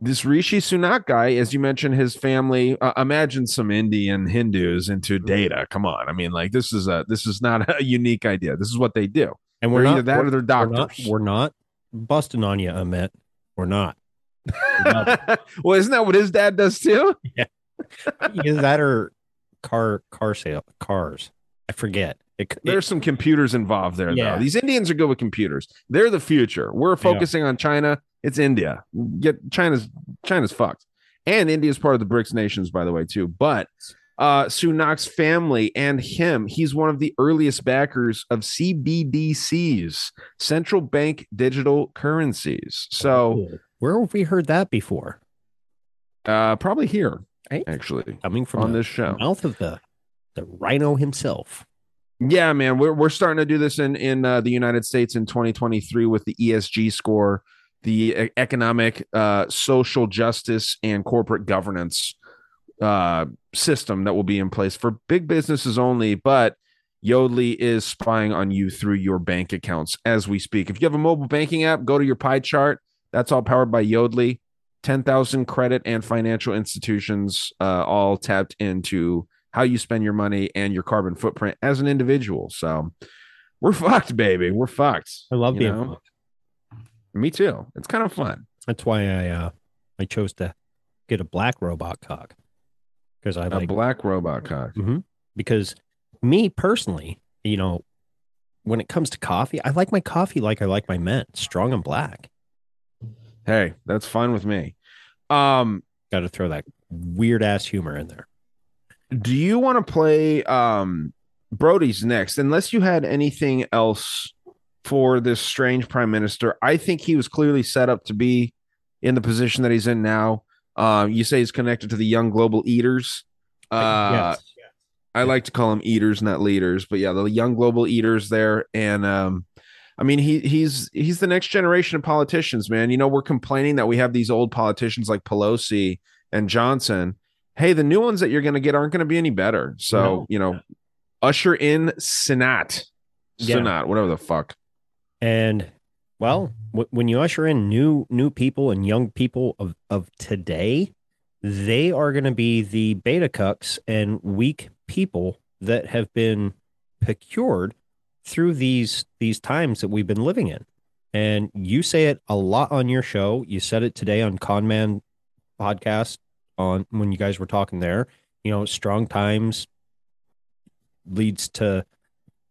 This Rishi Sunak guy, as you mentioned, his family. Uh, imagine some Indian Hindus into
Mm-hmm.
data. Come on, I mean, like this is a this is not [laughs] a unique idea. This is what they do.
and we're
They're
not
either that
we're,
or they're
we're not, we're not busting on you, Amit. We're not. not. [laughs]
well, isn't that what his dad does too? [laughs]
Yeah. Is that or car car sale cars. I forget. It, it-
There's some computers involved there,
Yeah.
though. These Indians are good with computers. They're the future. We're focusing on China. It's India. Get China's China's fucked. And India's part of the BRICS nations, by the way, too. But uh Sunak's family and him, he's one of the earliest backers of CBDCs, central bank digital currencies. So
where have we heard that before?
uh probably here,
Right?
actually,
Coming from
on
the
this show.
mouth of the the rhino himself.
Yeah, man, we're we're starting to do this in in uh, the United States in 2023 with the ESG score, the economic, uh, social justice, and corporate governance uh, system that will be in place for big businesses only. But Yodlee is spying on you through your bank accounts as we speak. If you have a mobile banking app, go to your pie chart. That's all powered by Yodlee. 10,000 credit and financial institutions uh, all tapped into how you spend your money and your carbon footprint as an individual. So we're fucked, baby. We're fucked.
I love being.
know?
fucked.
Me too. It's kind of fun.
That's why I uh I chose to get a black robot cock because I
A
like a
black robot cock.
because me personally, you know, when it comes to coffee, I like my coffee like I like my mint, strong and black.
Hey, that's fine with me. Um,
Got to throw that weird ass humor in there.
Do you want to play um Brody's next? Unless you had anything else for this strange prime minister, I think he was clearly set up to be in the position that he's in now. Um, you say he's connected to the young global eaters. Uh,
Yes.
I like to call them eaters, not leaders, but yeah, the young global eaters there. And um, I mean, he he's he's the next generation of politicians, man. You know, we're complaining that we have these old politicians like Pelosi and Johnson. Hey, the new ones that you're going to get aren't going to be any better. So
No.
you know, usher in Senat,
Yeah.
Whatever the fuck.
And well, w- when you usher in new new people and young people of of today, they are going to be the beta cucks and weak people that have been procured through these these times that we've been living in. And you say it a lot on your show. You said it today on Conman podcast on when you guys were talking there. You know, strong times leads to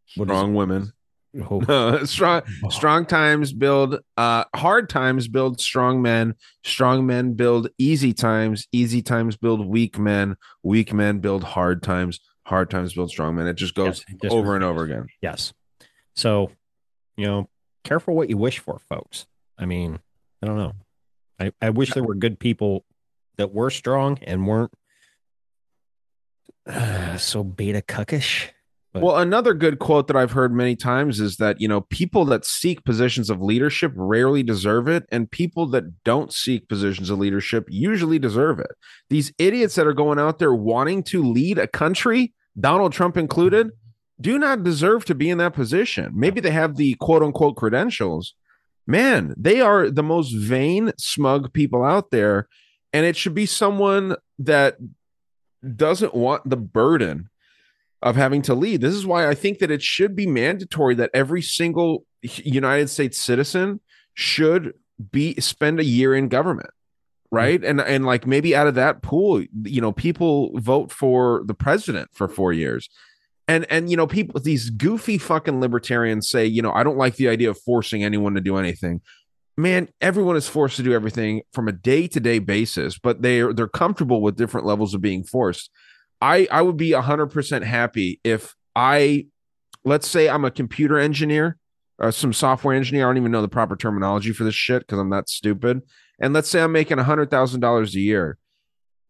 Strong women.
it? [laughs] Oh,
strong strong times build uh hard times build strong men strong men build easy times easy times build weak men weak men build hard times hard times build strong men it just goes
Yes, just
over and over again
Yes. So, you know, careful what you wish for, folks. I mean, I don't know. I, I wish there were good people that were strong and weren't uh, so beta cuckish. But-
well another good quote that i've heard many times is that you know people that seek positions of leadership rarely deserve it and people that don't seek positions of leadership usually deserve it. These idiots that are going out there wanting to lead a country donald trump included do not deserve to be in that position. Maybe they have the quote unquote credentials. Man they are the most vain smug people out there and it should be someone that doesn't want the burden of having to lead. This is why I think that it should be mandatory that every single United States citizen should be spend a year in government. Right. And and like maybe out of that pool, you know, people vote for the president for four years. And and you know, people these goofy fucking libertarians say, you know, I don't like the idea of forcing anyone to do anything. Man, everyone is forced to do everything from a day-to-day basis, but they're they're comfortable with different levels of being forced. I I would be 100% happy if I let's say I'm a computer engineer or some software engineer, I don't even know the proper terminology for this shit cuz I'm that stupid. And let's say I'm making $100,000 a year.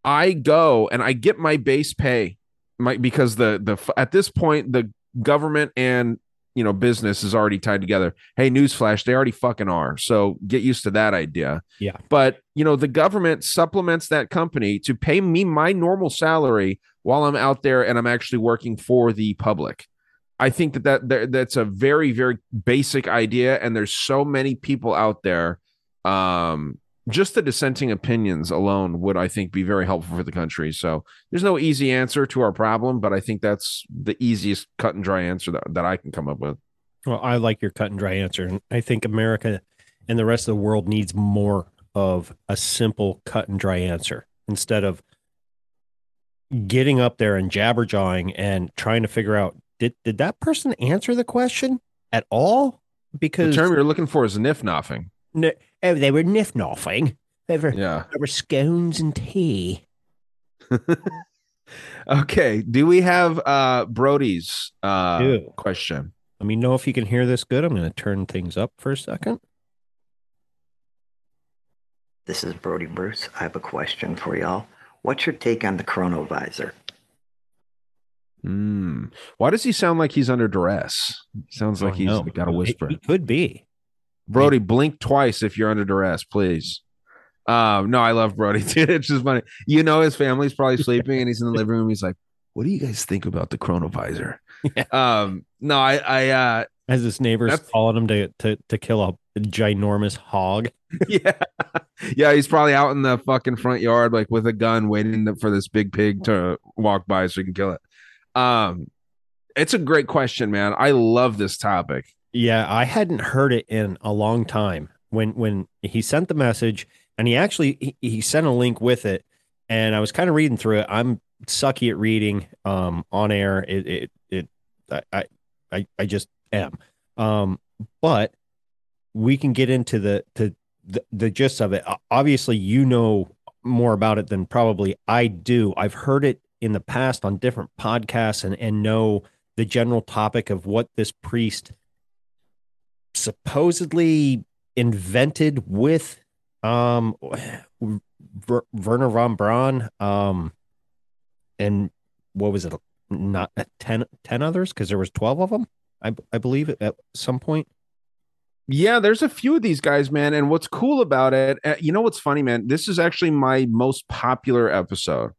I go and I get my base pay my because the the at this point the government and you know business is already tied together. Hey, newsflash, they already fucking are. So get used to that idea.
Yeah.
But you know, the government supplements that company to pay me my normal salary while I'm out there and I'm actually working for the public. I think that, that that that's a very very basic idea, and there's so many people out there. Um, just the dissenting opinions alone would, I think, be very helpful for the country. So there's no easy answer to our problem, but I think that's the easiest cut and dry answer that, that I can come up with.
Well, I like your cut and dry answer. And I think America and the rest of the world needs more of a simple cut and dry answer instead of getting up there and jabberjawing and trying to figure out did did that person answer the question at all? Because the
term you're looking for is niff nothing.
N- oh, they were niff nothing. They were,
Yeah.
they were scones and tea. [laughs]
Okay. Do we have uh Brody's uh
Do.
question?
Let me know if you can hear this good. I'm going to turn things up for a second.
This is Brody Bruce. I have a question for y'all. What's your take on the chronovisor?
Hmm. Why does he sound like he's under duress? Sounds like
Oh,
he's
no.
got a whisper.
He could be.
Brody, blink twice if you're under duress, please. Um, no, I love Brody, [laughs] dude. It's just funny. You know, his family's probably [laughs] sleeping and he's in the living room. He's like, What do you guys think about the chronovisor? Um, no, I, I, uh,
As his neighbors
That's-
calling him to, to, to kill a ginormous hog. [laughs]
yeah, yeah, he's probably out in the fucking front yard, like with a gun, waiting for this big pig to walk by so he can kill it. Um, it's a great question, man. I love this topic.
Yeah, I hadn't heard it in a long time. When when he sent the message, and he actually he, he sent a link with it, and I was kind of reading through it. I'm sucky at reading um on air. It it it I I I, just am. Um, but we can get into the to the, the gist of it. Obviously, you know more about it than probably I do. I've heard it in the past on different podcasts and and know the general topic of what this priest supposedly invented with um Werner von Braun um and what was it not uh, 10, 10 others because there was 12 of them I, I believe at some point
Yeah, there's a few of these guys, man. And what's cool about it, uh, you know what's funny, man? This is actually my most popular episode.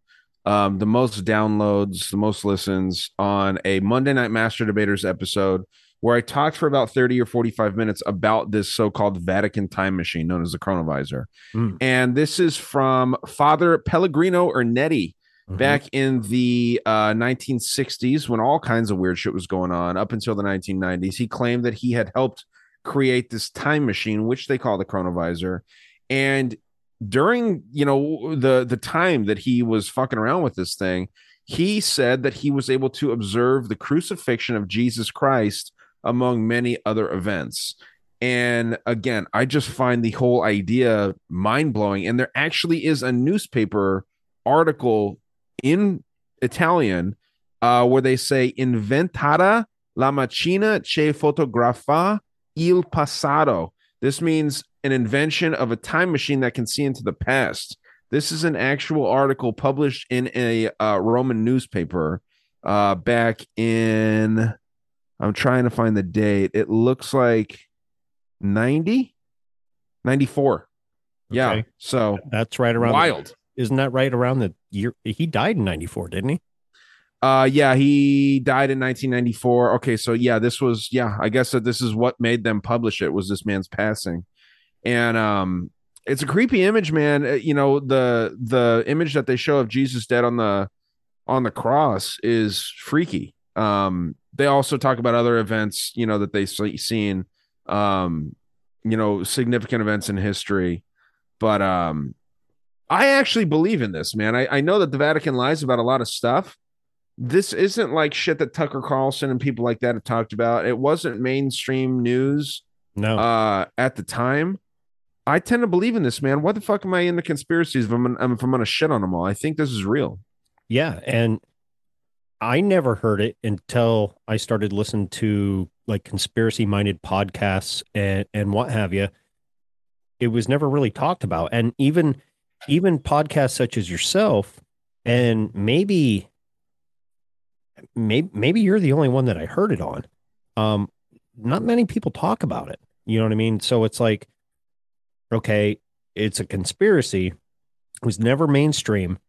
Um, the most downloads, the most listens on a Monday Night Master Debaters episode where I talked for about 30 or 45 minutes about this so-called Vatican time machine known as the chronovisor.
Mm.
And this is from Father Pellegrino Ernetti
Mhm.
back in the uh, 1960s when all kinds of weird shit was going on up until the 1990s. He claimed that he had helped create this time machine, which they call the chronovisor. And during, you know, the the time that he was fucking around with this thing, he said that he was able to observe the crucifixion of Jesus Christ among many other events. And again, I just find the whole idea mind blowing. And there actually is a newspaper article in Italian uh, where they say inventata la macchina che fotografa il passato. This means an invention of a time machine that can see into the past. This is an actual article published in a uh, Roman newspaper uh, back in. I'm trying to find the date. It looks like 90, 94. Yeah. So
that's right around the-
wild.
isn't that right around the year he died in 94 didn't he
Uh yeah, he died in 1994. Okay, so yeah, this was yeah, I guess that this is what made them publish it was this man's passing. And um it's a creepy image, man. Uh, You know, the the image that they show of Jesus dead on the on the cross is freaky. Um they also talk about other events, you know, that they've seen um you know, significant events in history. But um I actually believe in this, man. I, I know that the Vatican lies about a lot of stuff this isn't like shit that Tucker Carlson and people like that have talked about. It wasn't mainstream news
no
uh, at the time. I tend to believe in this, man. What the fuck am I into conspiracies if I'm, if I'm gonna shit on them all? I think this is real.
Yeah, and I never heard it until I started listening to like conspiracy minded podcasts and and what have you. It was never really talked about, and even even podcasts such as yourself, and maybe maybe maybe you're the only one that I heard it on. Um, not many people talk about it. You know what I mean? So it's like, okay, it's a conspiracy. It was never mainstream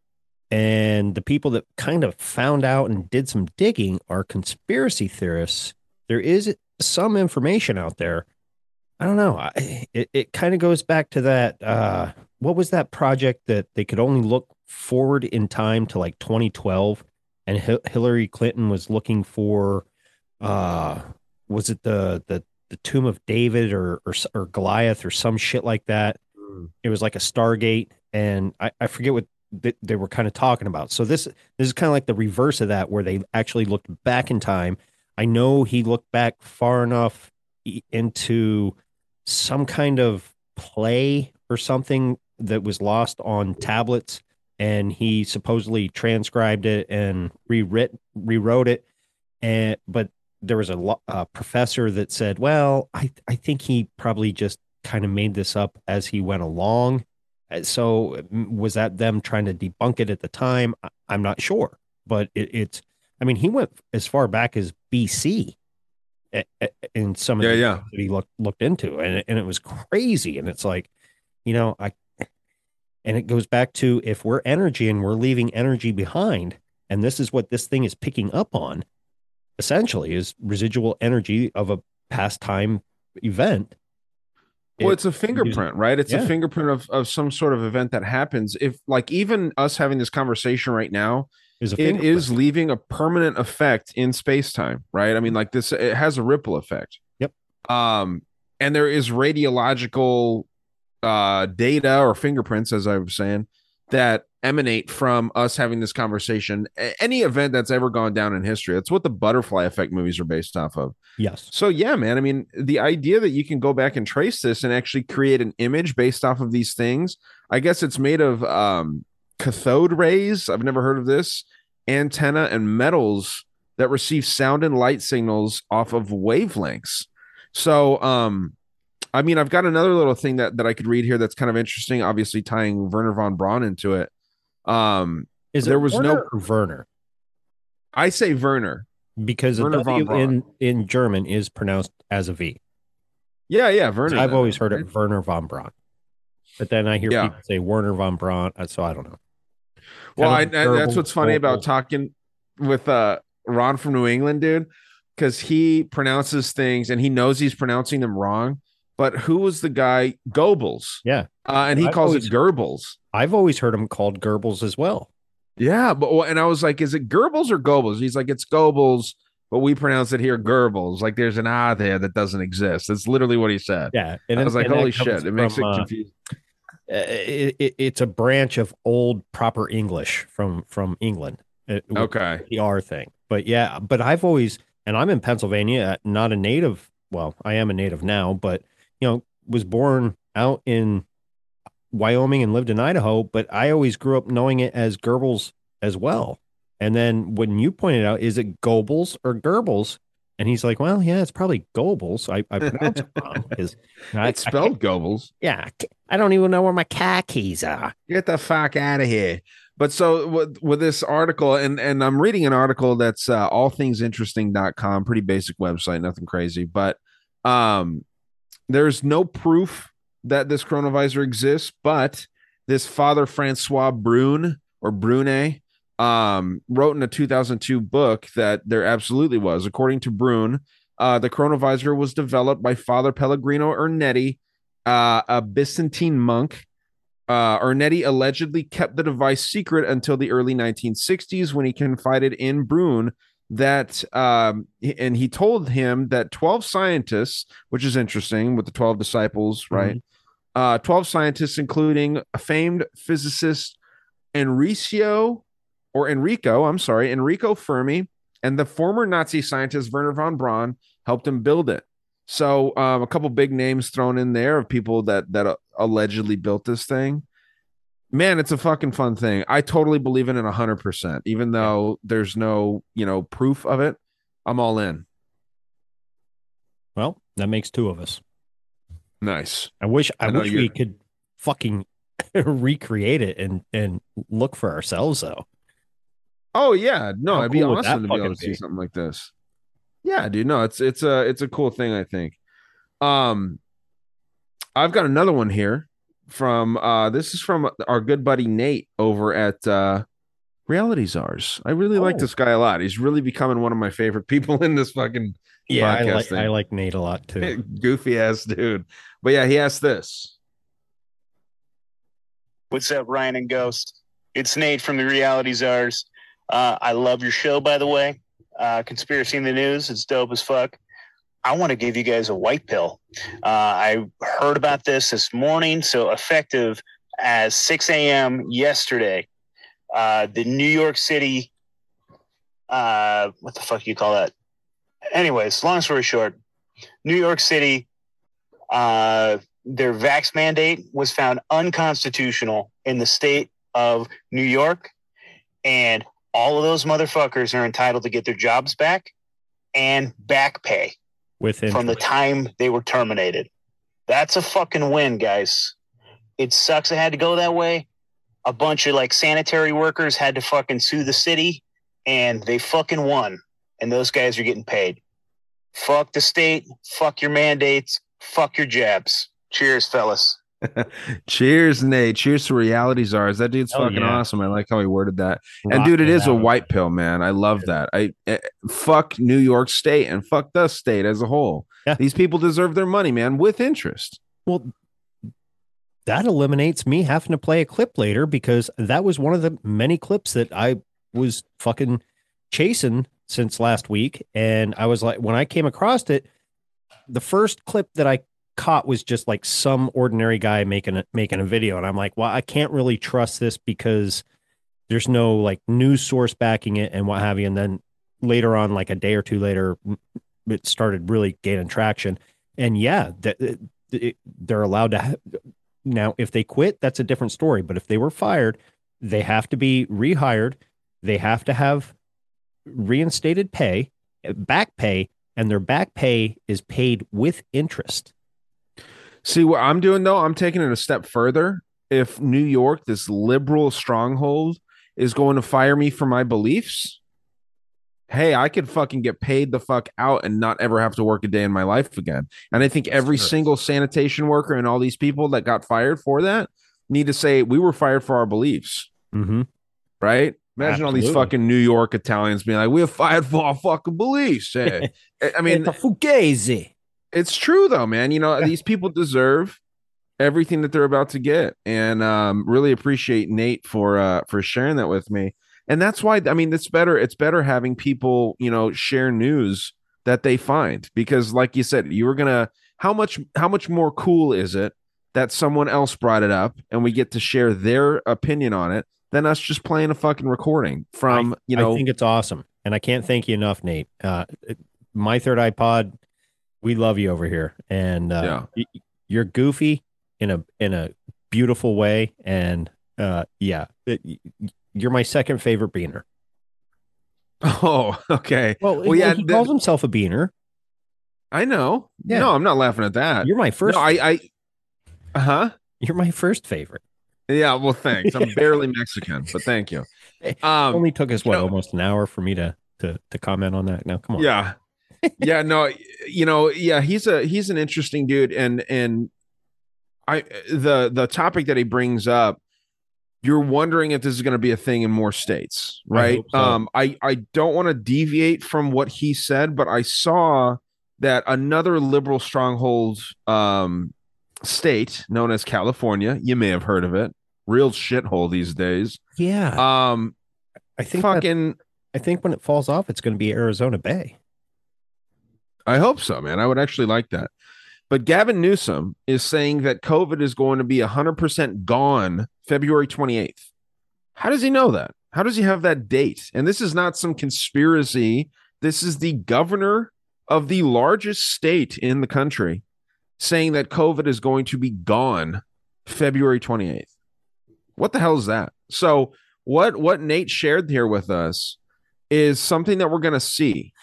And the people that kind of found out and did some digging are conspiracy theorists. There is some information out there. I don't know. I, it it kind of goes back to that. Uh, what was that project that they could only look forward in time to like 2012, and Hi- Hillary Clinton was looking for, uh, was it the the the tomb of David or or, or Goliath or some shit like that? It was like a Stargate, and I, I forget what th- they were kind of talking about. So this this is kind of like the reverse of that, where they actually looked back in time. I know he looked back far enough into some kind of play or something that was lost on tablets, and he supposedly transcribed it and rewrit rewrote it. And but there was a, a professor that said, "Well, I I think he probably just kind of made this up as he went along." Uh, So was that them trying to debunk it at the time? I'm not sure, but it, it's. I mean, he went as far back as BC in some of
Yeah,
the
yeah.
that he looked looked into, and and it was crazy. And it's like, you know, I. And it goes back to if we're energy and we're leaving energy behind, and this is what this thing is picking up on, essentially, is residual energy of a past time event.
Well,
It-
it's a fingerprint, right? It's
Yeah.
a fingerprint of, of some sort of event that happens. If like even us having this conversation right now,
is a
it leaving a permanent effect in space time, right? I mean, like this, it has a ripple effect.
Yep.
Um, and there is radiological uh data or fingerprints, as I was saying, that emanate from us having this conversation. Any event that's ever gone down in history, that's what the butterfly effect movies are based off of.
Yes.
So yeah, man. I mean, the idea that you can go back and trace this and actually create an image based off of these things. I guess it's made of um, cathode rays. I've never heard of this. Antenna and metals that receive sound and light signals off of wavelengths. So, um, I mean, I've got another little thing that that I could read here that's kind of interesting. Obviously, tying Werner von Braun into it. Um,
Is
there was
Werner
no.
Werner?
I say Werner.
Because the
Werner
W in, in German is pronounced as a V.
Yeah, yeah, Werner.
I've always heard it Werner von Braun. But then I hear
Yeah.
people say Werner von Braun, uh, so I don't know.
Well, I, I- that's what's funny about talking with uh Ron from New England, dude, because he pronounces things and he knows he's pronouncing them wrong. But who was the guy? Goebbels.
Yeah.
Uh, and he
I've
calls
always-
it Goebbels.
I've always heard him called Goebbels as well.
Yeah, but and I was like, is it Goebbels or Goebbels? He's like, it's Goebbels, but we pronounce it here Goebbels. Like there's an ah there that doesn't exist. That's literally what he said.
Yeah.
And I was like, holy shit! It makes it
uh,
confusing.
uh, it, it, it's a branch of old proper English from from England. uh,
Okay.
the R thing. But yeah, but I've always, and I'm in Pennsylvania, uh, not a native. Well, I am a native now, but you know, was born out in Wyoming and lived in Idaho. But I always grew up knowing it as Goebbels as well. And then when you pointed out, is it Goebbels or Goebbels? And he's like, well, yeah, it's probably Goebbels. I, I pronounced it wrong because [laughs]
It's spelled Goebbels.
yeah, I I don't even know where my car keys are.
Get the fuck out of here. But so with, with this article, and and I'm reading an article that's uh, allthingsinteresting.com, pretty basic website, nothing crazy. But um, there's no proof that this chronovisor exists, but this Father Francois Brune or Brune um, wrote in a 2002 book that there absolutely was. According to Brune, uh, the chronovisor was developed by Father Pellegrino Ernetti, uh, a Byzantine monk uh, Ernetti allegedly kept the device secret until the early 1960s when he confided in Brune that, um, and he told him that 12 scientists, which is interesting with the 12 disciples, right? Uh, 12 scientists, including a famed physicist Enrico or Enrico, I'm sorry, Enrico Fermi, and the former Nazi scientist Werner von Braun helped him build it. So um, a couple big names thrown in there of people that that uh, allegedly built this thing. Man, it's a fucking fun thing. I totally believe in it hundred percent, even though there's no you know proof of it. I'm all in.
Well, that makes two of us.
Nice.
I wish I,
I
wish we
you're-
could fucking [laughs] recreate it and and look for ourselves though.
Oh yeah, no,
How
it'd be
cool that
awesome to be able to see
be?
something like this. Yeah, dude. No, it's it's a it's a cool thing. I think. Um, I've got another one here from uh this is from our good buddy Nate over at uh reality czars. I really like
Oh.
this guy a lot. He's really becoming one of my favorite [laughs] people in this fucking
Yeah, I like
thing.
I like Nate a lot too. [laughs]
goofy ass dude. But yeah, he asked this.
What's up, Ryan and Ghost? It's Nate from the Reality Czars. Uh, I love your show, by the way. Uh, Conspiracy in the News. It's dope as fuck. I want to give you guys a white pill. Uh, I heard about this this morning, so effective as 6 a.m. yesterday. Uh, the New York City, uh, what the fuck do you call that? Anyways, long story short, New York City, uh, their vax mandate was found unconstitutional in the state of New York, and all of those motherfuckers are entitled to get their jobs back and back pay
With
from the time they were terminated. That's a fucking win, guys. It sucks it had to go that way. A bunch of like sanitary workers had to fucking sue the city and they fucking won. And those guys are getting paid. Fuck the state. Fuck your mandates. Fuck your jabs. Cheers, fellas. [laughs]
Cheers, Nate. Cheers to reality czars. That dude's
Oh,
fucking
yeah.
awesome. I like how he worded that. and dude, it
it
is a white pill, man. I love that. I eh, fuck New York State and fuck the state as a whole.
Yeah.
These people deserve their money, man, with interest.
Well, that eliminates me having to play a clip later because that was one of the many clips that I was fucking chasing since last week. And I was like, when I came across it, the first clip that I caught was just like some ordinary guy making a making a video. And I'm like, well, I can't really trust this because there's no like news source backing it and what have you. And then later on, like a day or two later, it started really gaining traction. And yeah, that it- they're allowed to ha- now if they quit that's a different story but if they were fired they have to be rehired they have to have reinstated pay uh, back pay and their back pay is paid with interest
See what I'm doing though? I'm taking it a step further. If New York, this liberal stronghold, is going to fire me for my beliefs, hey, I could fucking get paid the fuck out and not ever have to work a day in my life again. And I think every
Sure.
single sanitation worker and all these people that got fired for that need to say we were fired for our beliefs,
mm-hmm.
right? Imagine all these fucking New York Italians being like, "We are fired for our fucking beliefs." [laughs] Hey. I- mean, it's true though, man. You know, [laughs] these people deserve everything that they're about to get. And um really appreciate Nate for uh for sharing that with me. And that's why I mean it's better it's better having people, you know, share news that they find because like you said, you were going to how much how much more cool is it that someone else brought it up and we get to share their opinion on it than us just playing a fucking recording from, you know,
i think it's awesome and i can't thank you enough nate uh My Third Eye Pod we love you over here and uh y- you're goofy in a in a beautiful way and uh yeah it- you're my second favorite beaner [laughs]
Oh, okay.
well,
Well, yeah,
he
the-
calls himself a beaner
I know.
Yeah.
No, I'm not laughing at that.
you're my first
No, I, I, uh huh.
you're my first favorite
Yeah. Well, thanks. I'm [laughs] barely Mexican, but thank you.
it
Um,
only took us what
know-
almost an hour for me to to to comment on that now come on
yeah, yeah. No, you know, yeah. He's a he's an interesting dude, and and I the the topic that he brings up. You're wondering if this is going to be a thing in more states, right?
hope so.
Um, I I don't want to deviate from what he said, but I saw that another liberal stronghold um state known as California, you may have heard of it, real shithole these days.
yeah
Um,
i think that,
fucking,
i think when it falls off it's going to be arizona bay
I hope so, man. I would actually like that. But Gavin Newsom is saying that COVID is going to be 100% gone February 28th. How does he know that? How does he have that date? And this is not some conspiracy. This is the governor of the largest state in the country saying that COVID is going to be gone February 28th. What the hell is that? So, what what Nate shared here with us is something that we're going to see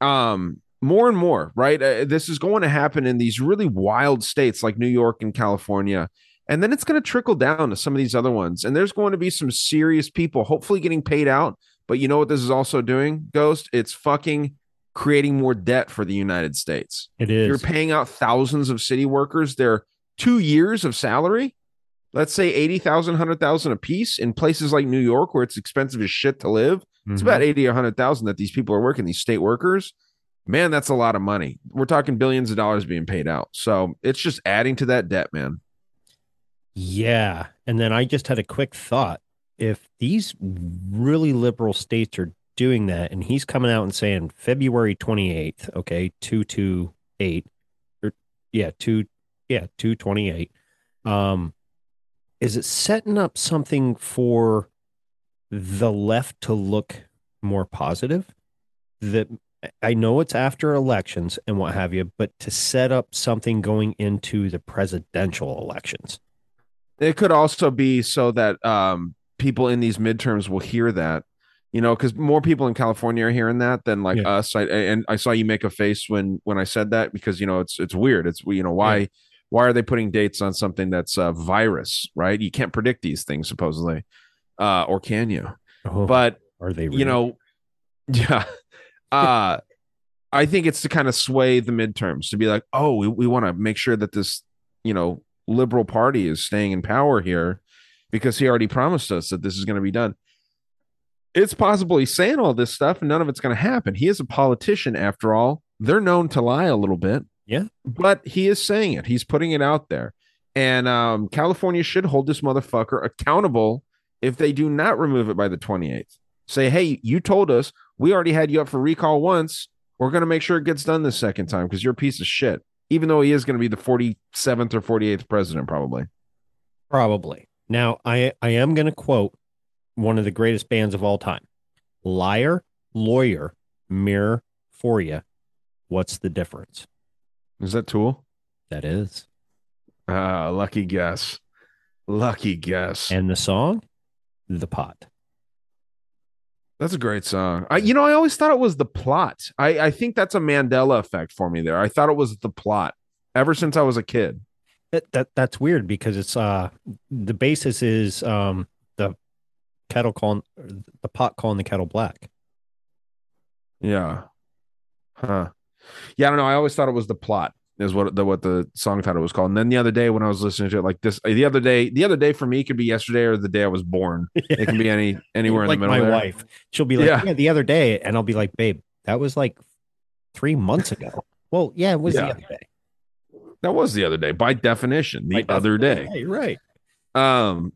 um more and more right uh, this is going to happen in these really wild states like new york and california and then it's going to trickle down to some of these other ones and there's going to be some serious people hopefully getting paid out but you know what this is also doing ghost it's fucking creating more debt for the united states
it is
you're paying out thousands of city workers their two years of salary let's say 80,000, 100,000 a piece in places like New York where it's expensive as shit to live. It's
Mhm.
about 80 or 100,000 that these people are working, these state workers. Man, that's a lot of money. We're talking billions of dollars being paid out. So it's just adding to that debt, man.
Yeah. And then I just had a quick thought. If these really liberal states are doing that, and he's coming out and saying February 28th, okay, 228, or yeah, 2, yeah, 228, um, is it setting up something for the left to look more positive? That I know it's after elections and what have you, but to set up something going into the presidential elections.
It could also be so that um, people in these midterms will hear that, you know, because more people in California are hearing that than like
Yeah.
us. I, and I saw you make a face when when I said that because you know it's it's weird. It's you know why why are they putting dates on something that's a virus, right? You can't predict these things supposedly, uh, or can you?
Oh,
But
are they?
you know, [laughs] yeah. Uh, I think it's to kind of sway the midterms to be like, oh, we, we want to make sure that this, you know, liberal party is staying in power here because he already promised us that this is going to be done. It's possible he's saying all this stuff and none of it's going to happen. He is a politician after all. They're known to lie a little bit.
Yeah.
But he is saying it. He's putting it out there. And um, California should hold this motherfucker accountable if they do not remove it by the 28th. Say, hey, you told us we already had you up for recall once. We're going to make sure it gets done the second time because you're a piece of shit. Even though he is going to be the 47th or 48th president, probably.
Probably. Now, I I am going to quote one of the greatest bands of all time. Liar, lawyer, mirror for you. What's the difference?
Is that Tool?
That is.
Ah, lucky guess. Lucky guess.
And the song, The Pot.
That's a great song. I, you know, I always thought it was the plot. I, I think that's a Mandela effect for me there. I thought it was the plot ever since I was a kid.
That, that that's weird because it's uh the basis is um kettle calling the pot calling the kettle black.
Yeah. Huh. Yeah, I don't know. I always thought it was the plot is what the what the song title was called. And then the other day when I was listening to it, like this, the other day, the other day for me could be yesterday or the day I was born. [laughs] It can be any anywhere in the middle.
my
there.
wife. She'll be like,
Yeah.
yeah. the other day, and I'll be like, babe, that was like three months ago. Well, yeah, it was
Yeah.
the other day.
That was the other day, by definition, the
By
other day.
definition. Hey, right.
Um,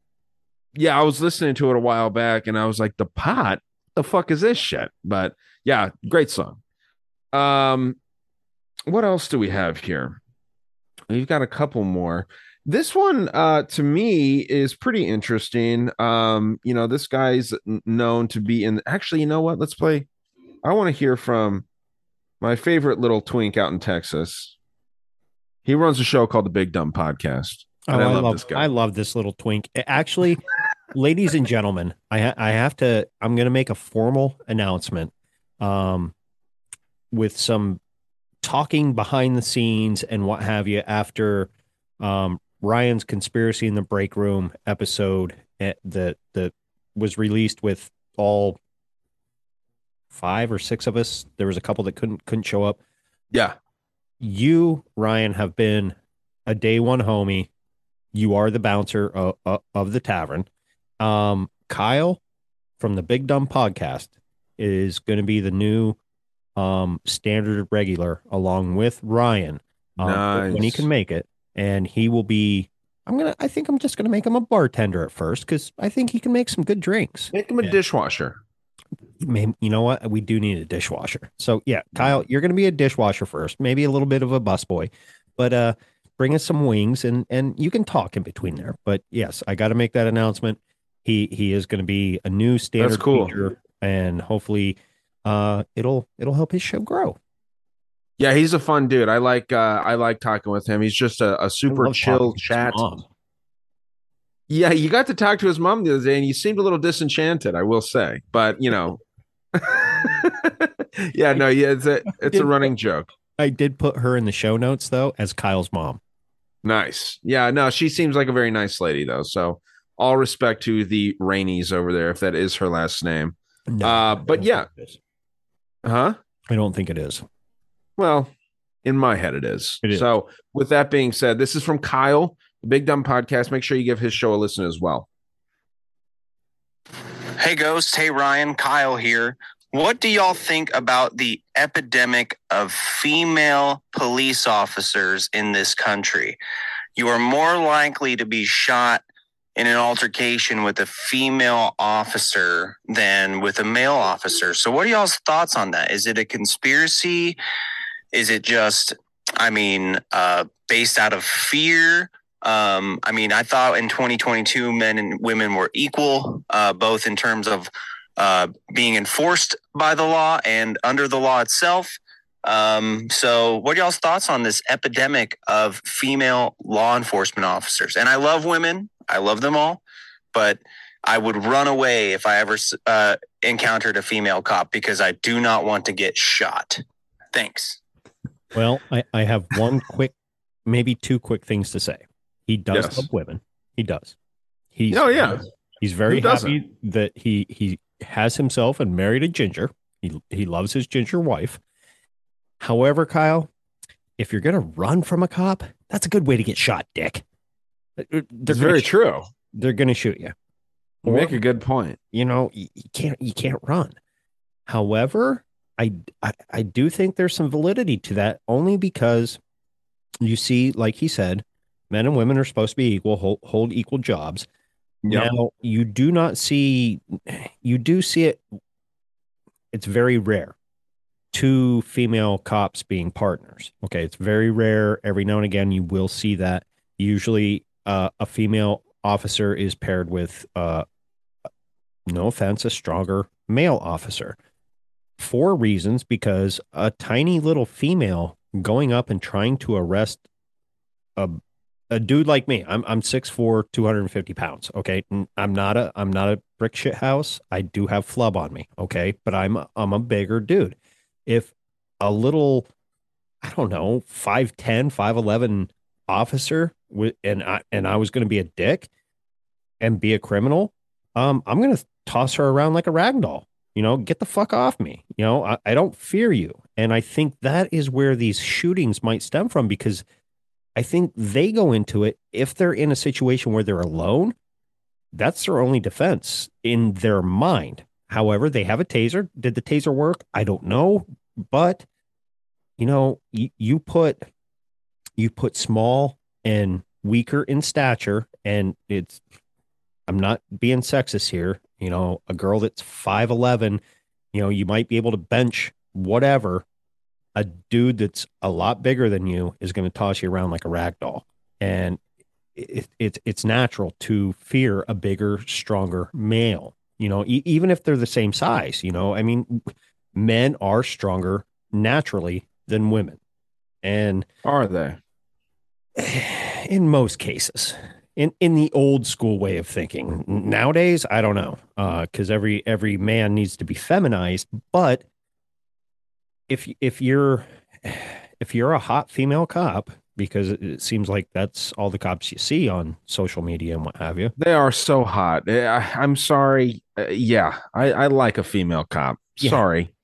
yeah, I was listening to it a while back, and I was like, "The pot, the fuck is this shit?" But yeah, great song. Um, what else do we have here? We've got a couple more. This one, uh, to me, is pretty interesting. Um, you know, this guy's known to be in. Actually, you know what? Let's play. I want to hear from my favorite little twink out in Texas. He runs a show called the Big Dumb Podcast.
Oh, I,
I love
love
this guy.
I love this little twink. Actually, ladies and gentlemen, I ha- I have to. I'm going to make a formal announcement, um, with some talking behind the scenes and what have you after, um, Ryan's conspiracy in the break room episode eh, that that was released with all five or six of us. There was a couple that couldn't couldn't show up
Yeah.
you, Ryan, have been a day one homie. You are the bouncer of, of, of the tavern. Um, Kyle from the Big Dumb podcast is going to be the new um, standard regular along with Ryan um, when he can make it. And he will be, I'm to, I think I'm just going to make him a bartender at first because I think he can make some good drinks.
Make him a
Yeah.
dishwasher.
Maybe, you know what? We do need a dishwasher. So yeah, Kyle, you're going to be a dishwasher first, maybe a little bit of a busboy, but uh, bring us some wings and and you can talk in between there. But yes, I got to make that announcement. He he is going to be a new standard That's
cool.
feature, and hopefully, uh, it'll it'll help his show grow.
Yeah, he's a fun dude. I like uh I like talking with him. He's just a super chill
talking to his
chat. Yeah, you got to talk to his mom the other day and you seemed a little disenchanted, I will say. But you know. [laughs] yeah, no, yeah, it's a [laughs] it's a running joke.
I did put her in the show notes though as Kyle's mom.
Nice. Yeah, no, she seems like a very nice lady though. So all respect to the Rainies over there, if that is her last name.
No,
Uh, but yeah.
think it is.
Huh?
I don't think it is.
Well, in my head, it is.
It is.
So, with that being said, this is from Kyle the Big Dumb Podcast. Make sure you give his show a listen as well.
Hey, Ghost. Hey, Ryan. Kyle here. What do y'all think about the epidemic of female police officers in this country? You are more likely to be shot in an altercation with a female officer than with a male officer. So, what are y'all's thoughts on that? Is it a conspiracy? Is it just, I mean, uh, based out of fear? Um, I mean, I thought in 2022, men and women were equal, uh, both in terms of uh, being enforced by the law and under the law itself. Um, so, what are y'all's thoughts on this epidemic of female law enforcement officers? And I love women, I love them all, but I would run away if I ever uh, encountered a female cop because I do not want to get shot. Thanks.
Well, I, I have one [laughs] quick, maybe two quick things to say. He does
Yes.
love women. He does. He's
Oh, yeah.
He's very happy that he he has himself and married a ginger. He he loves his ginger wife. However, Kyle, if you're gonna run from a cop, that's a good way to get shot, Dick. They're
That's very
sh-
true.
They're gonna shoot you.
You make a good point.
You know, you, you can't you can't run. However, I, I I do think there's some validity to that only because you see, like he said, men and women are supposed to be equal, hold, hold equal jobs.
Yep.
Now, you do not see, you do see it. It's very rare. Two female cops being partners. Okay, it's very rare. Every now and again, you will see that. Usually, uh, a female officer is paired with, uh, no offense, a stronger male officer. For reasons, because a tiny little female going up and trying to arrest a a dude like me. I'm I'm 6'4", 250 pounds. Okay. I'm not a I'm not a brick shit house. I do have flub on me. Okay. But I'm I'm a bigger dude. If a little, I don't know, 5'10, 5'11 officer and I and I was gonna be a dick and be a criminal, um, I'm gonna toss her around like a rag doll. You know, get the fuck off me. You know, I, I don't fear you. And I think that is where these shootings might stem from because I think they go into it if they're in a situation where they're alone. That's their only defense in their mind. However, they have a taser. Did the taser work? I don't know, but you know, you put you put small and weaker in stature, and it's. I'm not being sexist here. You know, a girl that's five eleven, you know, you might be able to bench whatever a dude that's a lot bigger than you is going to toss you around like a rag doll. And it, it, it's natural to fear a bigger, stronger male, you know, e- even if they're the same size, you know, I mean, men are stronger naturally than women. And
Are they? [sighs]
in most cases, in, in the old school way of thinking nowadays, I don't know. Uh, cause every, every man needs to be feminized, but if if you're [sighs] if you're a hot female cop because it- seems like that's all the cops you see on social media and what have you
They are so hot. Eh, I, I'm sorry. Uh, yeah, I, I like a female cop.
Yeah.
Sorry.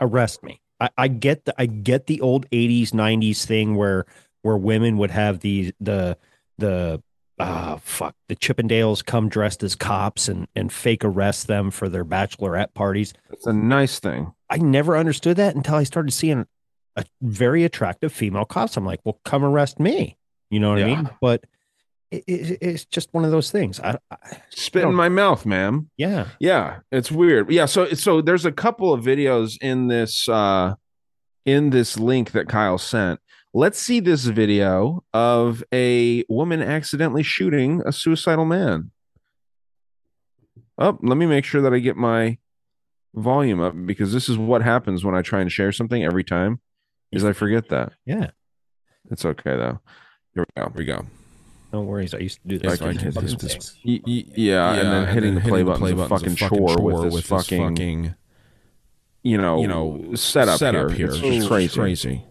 arrest me i, I get the i get the old 80s 90s thing where where women would have the the the ah fuck the chippendales come dressed as cops and and fake arrest them for their bachelorette parties
It's a nice thing.
I never understood that until I started seeing a very attractive female cops. I'm like, well, come arrest me. You know what I mean? But it, it, it's just one of those things. I, I
Spit in my mouth, ma'am.
yeah,
Yeah, it's weird. Yeah, so so there's a couple of videos in this uh in this link that Kyle sent. Let's see this video of a woman accidentally shooting a suicidal man. Oh, let me make sure that I get my volume up because this is what happens when I try and share something every time is I forget that.
yeah.
It's okay though. Here we go. Here we go.
No worries. I used to do
Yeah,
this.
so I can hit
fucking
this-
thing.
Y- y- yeah, and then hitting the play button is a fucking chore with this fucking, you know,
you know,
setup,
setup
here.
here.
It's
It's
crazy.
crazy.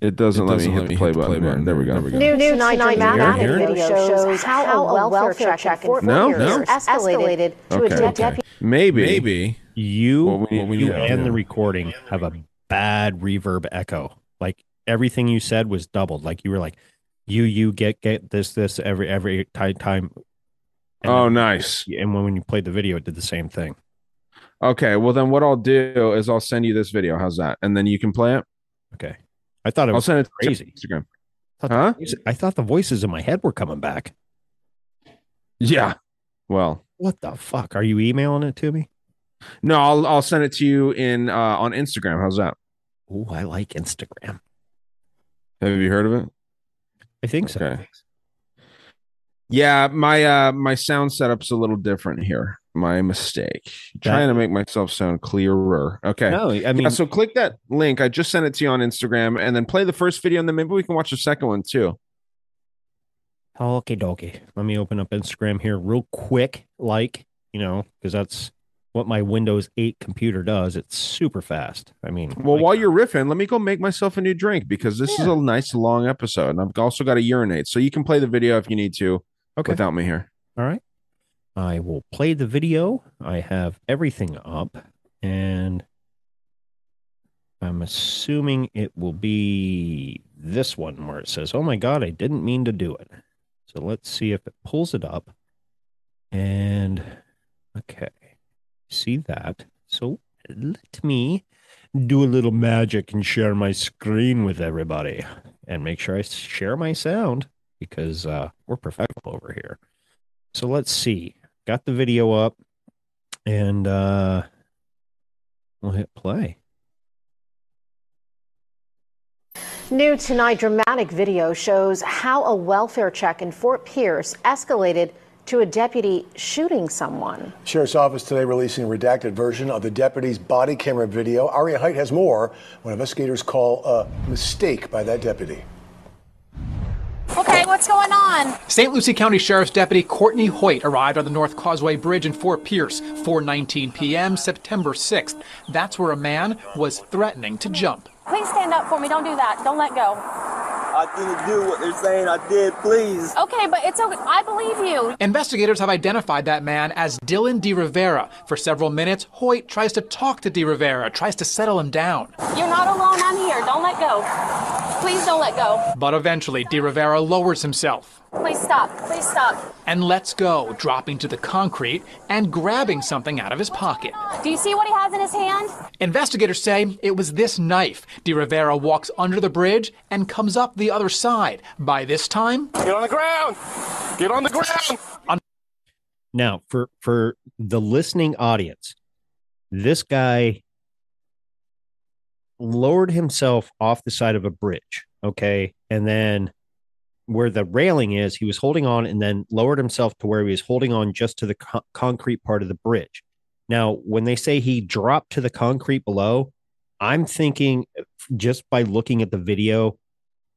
It doesn't
It
let
doesn't
me hit the play button. here. There we go.
New new tonight
Here?
video shows how a welfare check in Fort
No?
Myers
No?
escalated to a
Okay.
deputy.
Maybe.
Maybe
You,
What we need
What we
to
you
need
do.
to
and
do.
the recording have a bad reverb echo. Like everything you said was doubled. Like you were like, you you get get this this every every time time. And
Oh, nice.
And when when you played the video, it did the same thing.
Okay, well then what I'll do is I'll send you this video. How's that? And then you can play it.
Okay. I thought it
I'll
was
send it to
crazy.
Instagram.
I thought,
Huh?
voices- I thought the voices in my head were coming back.
Yeah. Well,
What the fuck? Are you emailing it to me?
no, I'll I'll send it to you in uh on Instagram. How's that?
Oh, I like Instagram.
Have you heard of it?
I think so.
Okay. Yeah, my uh my sound setup's a little different here. My mistake. Trying to make myself sound clearer. Okay.
No, I
Yeah,
mean,
so click that link. I just sent it to you on Instagram and then play the first video and then maybe we can watch the second one too.
Okay, dokie. Let me open up Instagram here real quick, like, you know, because that's what my Windows 8 computer does. It's super fast. I mean,
Well,
like-
while you're riffing, let me go make myself a new drink because this is a nice long episode. And I've also got to urinate. So you can play the video if you need to
Okay.
without me here.
all right. I will play the video. I have everything up, and I'm assuming it will be this one where it says, Oh my God, I didn't mean to do it. So let's see if it pulls it up. And okay, see that. So let me do a little magic and share my screen with everybody and make sure I share my sound because uh, we're professional over here. So let's see. Got the video up and uh, we'll hit play.
New tonight, dramatic video shows how a welfare check in Fort Pierce escalated to a deputy shooting someone.
Sheriff's Office today releasing a redacted version of the deputy's body camera video. Ari Hait has more. What investigators call a mistake by that deputy.
Okay, what's going on?
St. Lucie County Sheriff's Deputy Courtney Hoyt arrived on the North Causeway Bridge in Fort Pierce, 4:19 p.m. September 6th. That's where a man was threatening to jump.
Please stand up for me. Don't do that. Don't let go.
I didn't do what they're saying I did, please.
Okay, but it's okay. I believe you.
Investigators have identified that man as Dylan De Rivera. For several minutes, Hoyt tries to talk to De Rivera, tries to settle him down.
You're not alone. I'm here. Don't let go. Please don't let go.
But eventually, De Rivera lowers himself
Please stop. Please stop.
and lets go, dropping to the concrete and grabbing something out of his pocket.
Do you see what he has in his hand?
Investigators say it was this knife. De Rivera walks under the bridge and comes up the other side. By this time,
Get on the ground. Get on the ground.
Now, for for the listening audience, this guy lowered himself off the side of a bridge, okay? And then where the railing is, he was holding on and then lowered himself to where he was holding on just to the co- concrete part of the bridge. Now, when they say he dropped to the concrete below, I'm thinking just by looking at the video,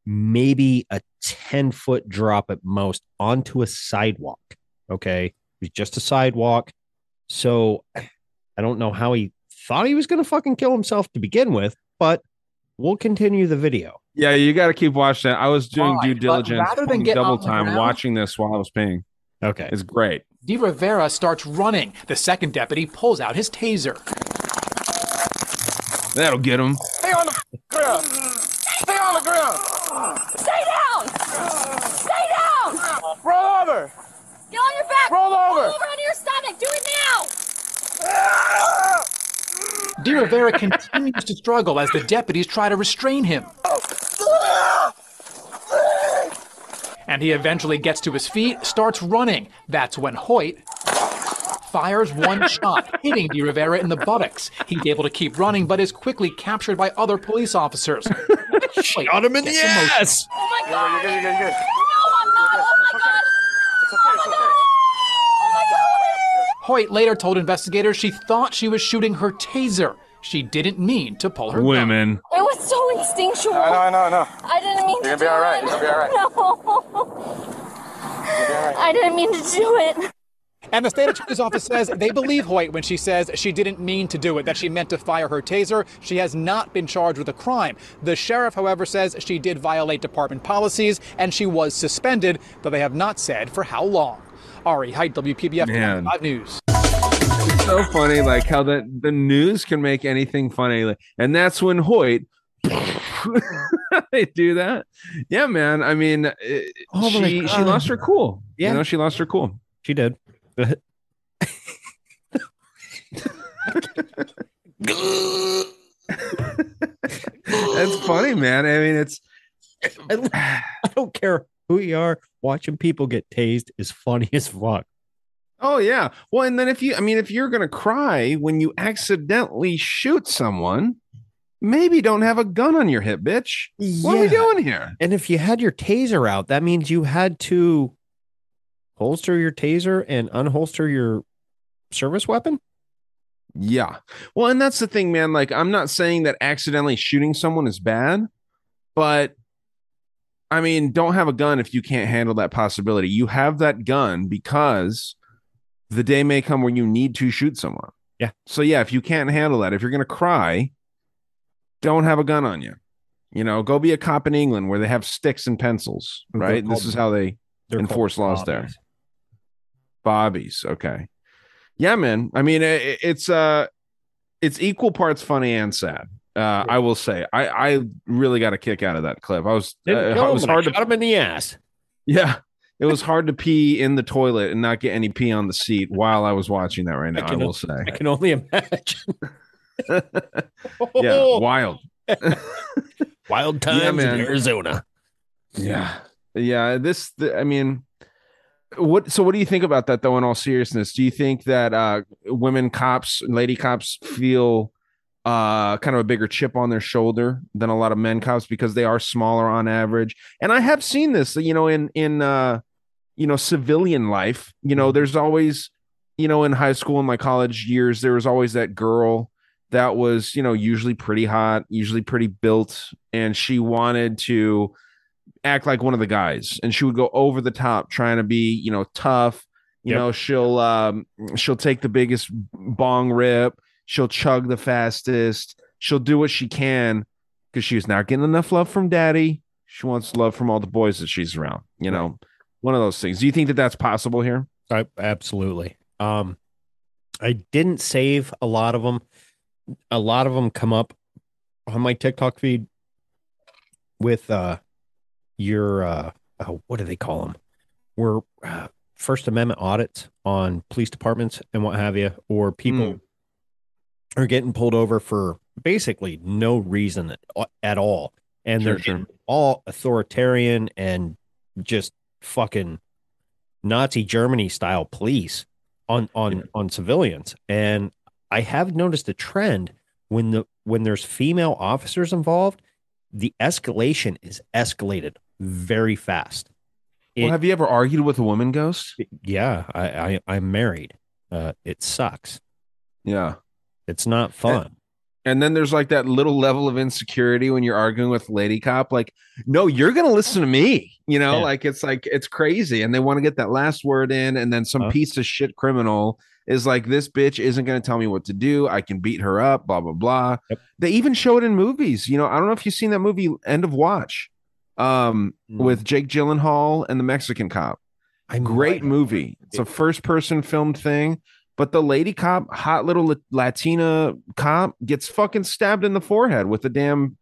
maybe a 10 foot drop at most onto a sidewalk. Okay. It was just a sidewalk. So I don't know how he thought he was going to fucking kill himself to begin with, but we'll continue the video.
Yeah, you got to keep watching it. I was doing
Fine,
due
but
diligence,
rather than get
double time
ground-
watching this while I was paying.
Okay.
It's great.
De Rivera starts running. The second deputy pulls out his taser.
That'll get him.
Stay on the ground. Stay on the ground.
Stay down. Stay down.
Roll over.
Get on your back.
Roll over.
Roll over onto your stomach. Do it now. Ah!
De Rivera continues to struggle as the deputies try to restrain him. And he eventually gets to his feet, starts running. That's when Hoyt fires one shot, hitting De Rivera in the buttocks. He's able to keep running, but is quickly captured by other police officers. [laughs]
Shot him in the ass.
Oh my god.
You're good, you're good, you're good.
No, I'm not. Oh my god. Oh my god. Oh my god.
Hoyt later told investigators she thought she was shooting her taser. She didn't mean to pull her gun.
Women.
It was so instinctual.
I know, I know, I know.
I didn't mean
You're
to
gonna be
do
all right.
it.
You're gonna be all right.
No. I didn't mean to do it.
And the state attorney's office says they believe Hoyt when she says she didn't mean to do it, that she meant to fire her taser. She has not been charged with a crime. The sheriff, however, says she did violate department policies and she was suspended, though they have not said for how long. Ari Hait, WPBF
Man.
5 News.
It's so funny, like how the the news can make anything funny, Like- and that's when Hoyt [laughs] they do that. Yeah, man. I mean, it-
Oh my
she she
uh,
lost her cool.
Yeah.
you know, she lost her cool.
She did. [laughs]
That's funny, man. I mean, it's [laughs]
I don't care who you are. Watching people get tased is funny [laughs] as fuck.
Oh yeah. Well, and then if you, I mean, if you're gonna cry when you accidentally shoot someone, maybe don't have a gun on your hip, bitch. What are we doing here?
And if you had your taser out, that means you had to holster your taser and unholster your service weapon.
Yeah. Well, and that's the thing, man. Like, I'm not saying that accidentally shooting someone is bad, but I mean, don't have a gun if you can't handle that possibility. You have that gun because the day may come where you need to shoot someone.
Yeah.
So, yeah, if you can't handle that, if you're going to cry, don't have a gun on you. You know, go be a cop in England where they have sticks and pencils, right?
called-
This is how they enforce laws there.
bobbies.
Bobbies. Okay. Yeah, man. I mean, it, it's uh, it's equal parts funny and sad. Uh, I will say, I I really got a kick out of that clip. I was uh, it was hard to
him in the ass.
yeah. It was hard to pee in the toilet and not get any pee on the seat while I was watching that right now. I,
can
will say,
I can only imagine. [laughs] [laughs]
yeah, wild. [laughs]
Wild
Yeah,
times
man.
in Arizona.
Yeah. Yeah. This, the, I mean, what, so what do you think about that though, in all seriousness? Do you think that uh, women cops, lady cops feel uh, kind of a bigger chip on their shoulder than a lot of men cops because they are smaller on average? And I have seen this, you know, in, in, uh, you know, civilian life, you know, there's always, you know, in high school and my college years, there was always that girl that was, you know, usually pretty hot, usually pretty built, and she wanted to act like one of the guys and she would go over the top trying to be, you know, tough. You
Yep.
know, she'll um she'll take the biggest bong rip, she'll chug the fastest, she'll do what she can because she's not getting enough love from daddy. She wants love from all the boys that she's around, you know. One of those things. Do you think that that's possible here?
I, absolutely. Um, I didn't save a lot of them. A lot of them come up on my TikTok feed with uh your uh oh, what do they call them? Were uh, First Amendment audits on police departments and what have you, or people are getting pulled over for basically no reason at, at all, and
Sure,
they're
sure.
all authoritarian and just fucking Nazi Germany style police on on on civilians. And I have noticed a trend when the when there's female officers involved, the escalation is escalated very fast.
well, have you ever argued with a woman ghost?
yeah, I, I I'm married. Uh, it sucks.
Yeah.
It's not fun.
And then there's like that little level of insecurity when you're arguing with lady cop, like, no, you're gonna listen to me. You know,
Yeah.
like it's like it's crazy. And they want to get that last word in, and then some
Huh?
piece of shit criminal is like, this bitch isn't gonna tell me what to do. I can beat her up, blah, blah, blah.
Yep.
They even show it in movies. You know, I don't know if you've seen that movie End of Watch um
Mm.
with Jake Gyllenhaal and the Mexican cop.
I
Great movie. It's a first person filmed thing. But the lady cop, hot little Latina cop, gets fucking stabbed in the forehead with a damn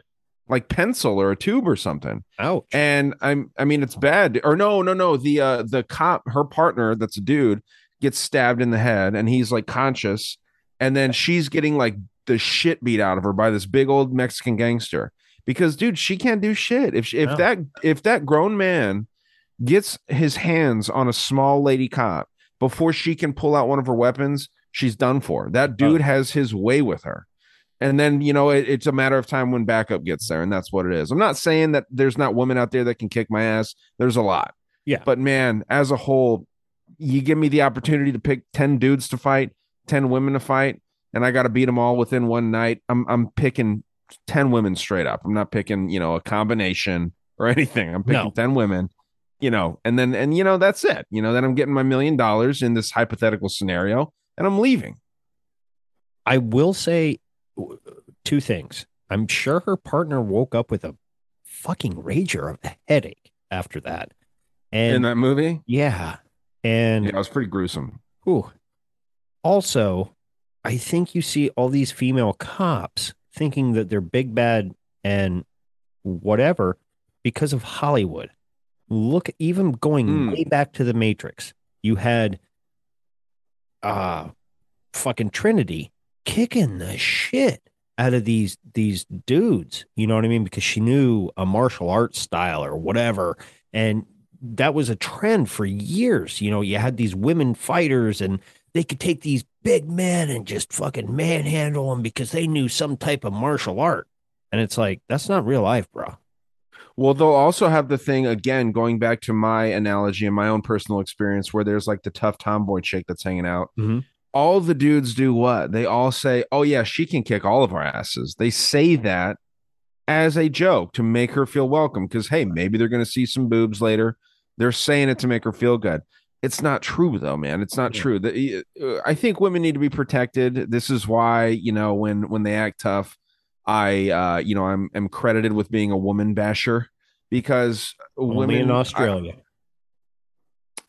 like pencil or a tube or something.
Ouch.
And I'm I mean it's bad. Or no, no, no. The uh the cop, her partner, that's a dude, gets stabbed in the head and he's like conscious. And then she's getting like the shit beat out of her by this big old Mexican gangster. Because dude, she can't do shit. If she, if
No.
that if that grown man gets his hands on a small lady cop before she can pull out one of her weapons, she's done for. That oh. dude has his way with her. And then, you know, it, it's a matter of time when backup gets there, and that's what it is. I'm not saying that there's not women out there that can kick my ass. There's a lot.
Yeah.
But man, as a whole, you give me the opportunity to pick 10 dudes to fight, 10 women to fight, and I got to beat them all within one night. I'm I'm picking 10 women straight up. I'm not picking, you know, a combination or [laughs] anything. I'm picking
No.
10 women you know, and then and you know that's it. You know, then I'm getting my million dollars in this hypothetical scenario, and I'm leaving.
I will say two things. I'm sure her partner woke up with a fucking rager of a headache after that. And
in that movie,
yeah. And
yeah, it was pretty gruesome.
Ooh. Also, I think you see all these female cops thinking that they're big bad and whatever because of Hollywood. Look, even going
Mm.
way back to the Matrix, you had uh fucking Trinity kicking the shit out of these these dudes. You know what I mean? Because she knew a martial arts style or whatever. And that was a trend for years. You know, you had these women fighters and they could take these big men and just fucking manhandle them because they knew some type of martial art. And it's like, that's not real life, bro.
Well, they'll also have the thing again, going back to my analogy and my own personal experience, where there's like the tough tomboy chick that's hanging out.
Mhm.
All the dudes do what? They all say, "Oh yeah, she can kick all of our asses." They say that as a joke to make her feel welcome because hey, maybe they're going to see some boobs later. They're saying it to make her feel good. It's not true though, man. It's not true. The, uh, I think women need to be protected. This is why you know when when they act tough, I uh, you know I'm am credited with being a woman basher because
Only
women
in
I-
Australia.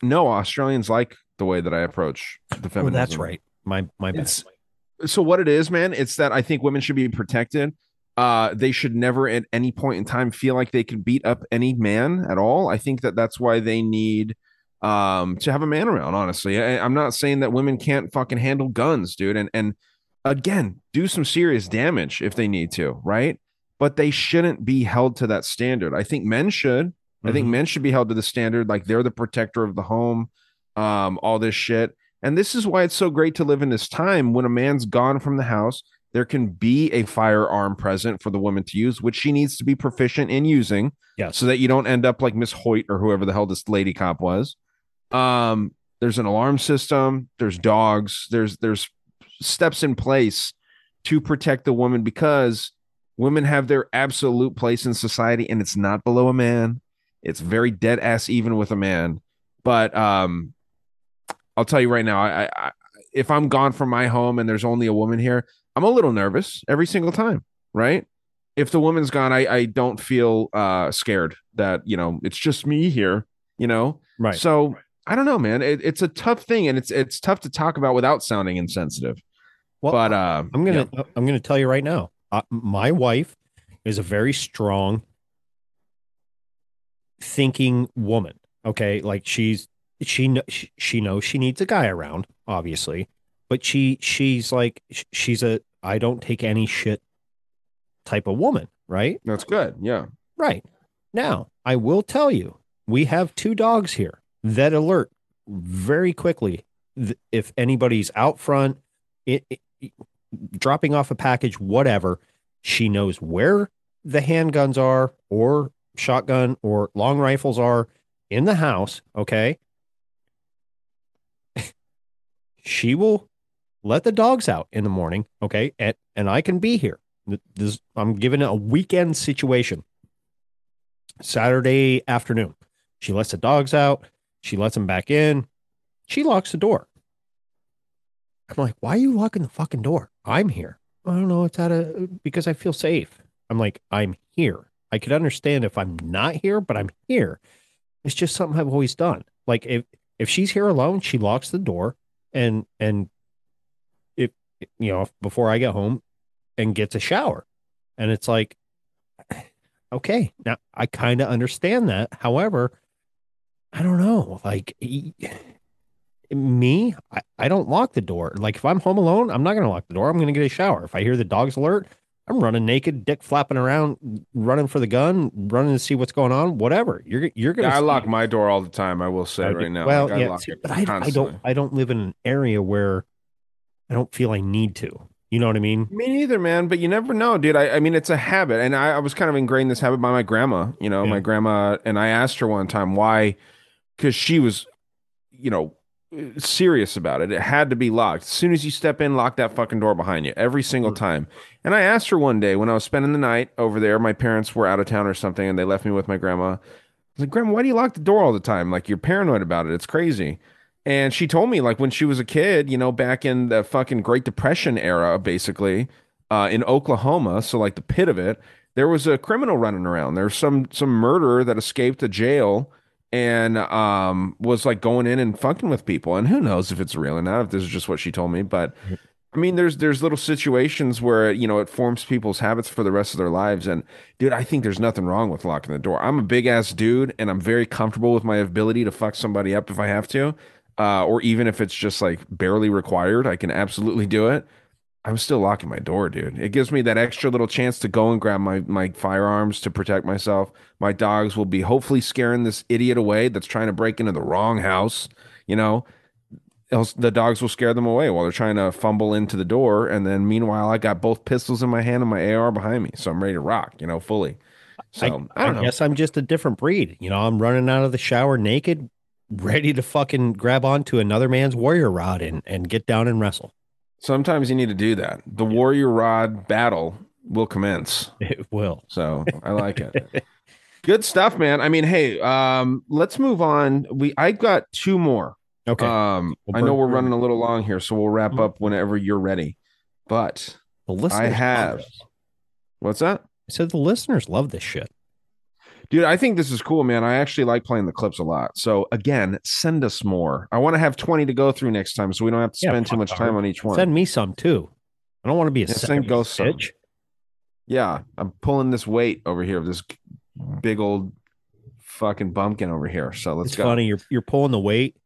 no, Australians like the way that I approach the
oh,
feminism.
that's right. My my.
It's- so what it is, man, it's that I think women should be protected. Uh, they should never at any point in time feel like they can beat up any man at all. I think that that's why they need um to have a man around. Honestly, I, I'm not saying that women can't fucking handle guns, dude, and and again, do some serious damage if they need to, right? But they shouldn't be held to that standard. I think men should. I think
Mhm.
men should be held to the standard, like they're the protector of the home, um, all this shit. And this is why it's so great to live in this time when a man's gone from the house. There can be a firearm present for the woman to use, which she needs to be proficient in using.
Yeah.
So that you don't end up like Miss Hoyt or whoever the hell this lady cop was. Um, there's an alarm system, there's dogs, there's there's steps in place to protect the woman because women have their absolute place in society and it's not below a man. It's very dead ass even with a man. But um I'll tell you right now, I, I if I'm gone from my home and there's only a woman here, I'm a little nervous every single time, right? If the woman's gone, I, I don't feel uh scared that, you know, it's just me here, you know?
Right.
So I don't know, man. It, it's a tough thing and it's it's tough to talk about without sounding insensitive.
Well,
but uh
I'm gonna
yeah.
I'm gonna tell you right now. Uh, my wife is a very strong thinking woman. Okay, like she's she she, she knows she needs a guy around, obviously, but she she's like she's a I don't take any shit type of woman, right?
That's good. Yeah.
Right. Now, I will tell you, we have two dogs here that alert very quickly if anybody's out front, it, it- dropping off a package, whatever. She knows where the handguns are, or shotgun, or long rifles are in the house. Okay. [laughs] she will let the dogs out in the morning. Okay. And, and I can be here. This, I'm giving it a weekend situation. Saturday afternoon. She lets the dogs out. She lets them back in. She locks the door. I'm like, why are you locking the fucking door? I'm here. I don't know. It's out of because I feel safe. I'm like, I'm here. I could understand if I'm not here, but I'm here. It's just something I've always done. Like if if she's here alone, she locks the door and and if you know before I get home and gets a shower, and it's like, [sighs] okay, now I kind of understand that. However, I don't know. Like me, I, I don't lock the door. Like if I'm home alone, I'm not going to lock the door. I'm going to get a shower. If I hear the dogs alert, I'm running naked, dick flapping around, running for the gun, running to see what's going on. Whatever. You're you're going
Yeah,
to.
I lock my door all the time. I will say
I
right
do-
now.
Well,
Like, I
yeah,
lock
see,
it
but I, I don't I don't live in an area where I don't feel I need to. You know what I mean?
Me neither, man. But you never know, dude. I, I mean, it's a habit, and I, I was kind of ingrained this habit by my grandma. You know, my grandma, and I asked her one time why, because she was, you know, serious about it. It had to be locked. As soon as you step in, lock that fucking door behind you every single time. And I asked her one day when I was spending the night over there. My parents were out of town or something, and they left me with my grandma. I was like, Grandma, why do you lock the door all the time? Like you're paranoid about it. It's crazy. And she told me, like, when she was a kid, you know, back in the fucking Great Depression era, basically, uh, in Oklahoma, so like the pit of it, there was a criminal running around. There was some some murderer that escaped a jail and um was like going in and fucking with people. And who knows if it's real or not, if this is just what she told me. But I mean, there's there's little situations where you know it forms people's habits for the rest of their lives, and dude, I think there's nothing wrong with locking the door. I'm a big ass dude, and I'm very comfortable with my ability to fuck somebody up if I have to, uh, or even if it's just like barely required, I can absolutely do it. I'm still locking my door, dude. It gives me that extra little chance to go and grab my my firearms to protect myself. My dogs will be hopefully scaring this idiot away that's trying to break into the wrong house. You know, else the dogs will scare them away while they're trying to fumble into the door. And then meanwhile, I got both pistols in my hand and my AR behind me, so I'm ready to rock. You know, fully. So I,
I,
don't know.
guess I'm just a different breed. You know, I'm running out of the shower naked, ready to fucking grab onto another man's warrior rod and, and get down and wrestle.
Sometimes you need to do that. The warrior rod battle will commence. [laughs]
It will.
So I like it. [laughs] Good stuff, man. I mean, hey, um, let's move on. We I got two more.
Okay.
Um,
We'll
I know we're running a little long here, so we'll wrap up whenever you're ready. But
The
I
listeners love
have. What's that?
I said the listeners love this shit.
Dude, I think this is cool, man. I actually like playing the clips a lot. So again, send us more. I want to have 20 to go through next time so we don't have to
Yeah,
spend too much time on each one.
Send me some too. I don't want to be a
Yeah, send Ghost
bitch.
Yeah, I'm pulling this weight over here of this big old fucking bumpkin over here. So let's go.
It's
go.
funny. You're you're pulling the weight,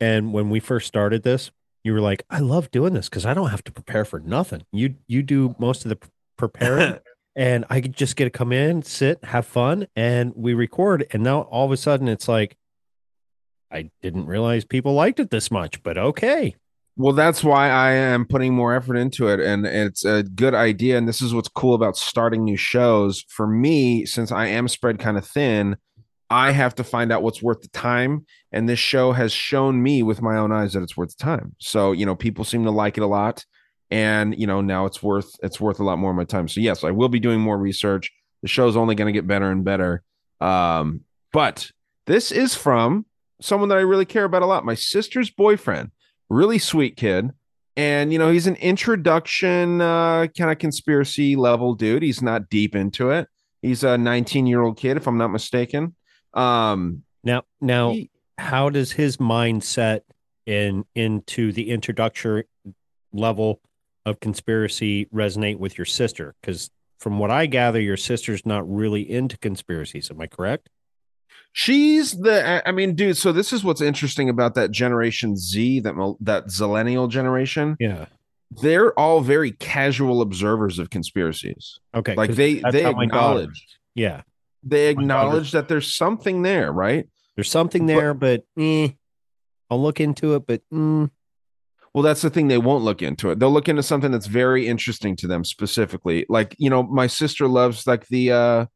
and when we first started this, you were like, "I love doing this because I don't have to prepare for nothing. You you do most of the preparing, [laughs] and I could just get to come in, sit, have fun, and we record. And now all of a sudden, it's like, I didn't realize people liked it this much, but okay.
Well, that's why I am putting more effort into it. And it's a good idea. And this is what's cool about starting new shows. For me, since I am spread kind of thin, I have to find out what's worth the time. And this show has shown me with my own eyes that it's worth the time. So, you know, people seem to like it a lot. And, you know, now it's worth it's worth a lot more of my time. So yes, I will be doing more research. The show's only going to get better and better. Um, but this is from someone that I really care about a lot. My sister's boyfriend really sweet kid and you know he's an introduction uh kind of conspiracy level dude he's not deep into it he's a 19 year old kid if i'm not mistaken um
Now, now, how does his mindset in into the introductory level of conspiracy resonate with your sister? Because from what I gather, your sister's not really into conspiracies. Am I correct?
she's the i mean dude so this is what's interesting about that generation z that that zillennial generation
Yeah.
they're all very casual observers of conspiracies
Okay.
like they they acknowledge.
Yeah.
they acknowledge that there's something there right
There's something there, but, eh, I'll look into it. But mm,
Well, that's the thing. They won't look into it. They'll look into something that's very interesting to them specifically. Like, you know, my sister loves like the uh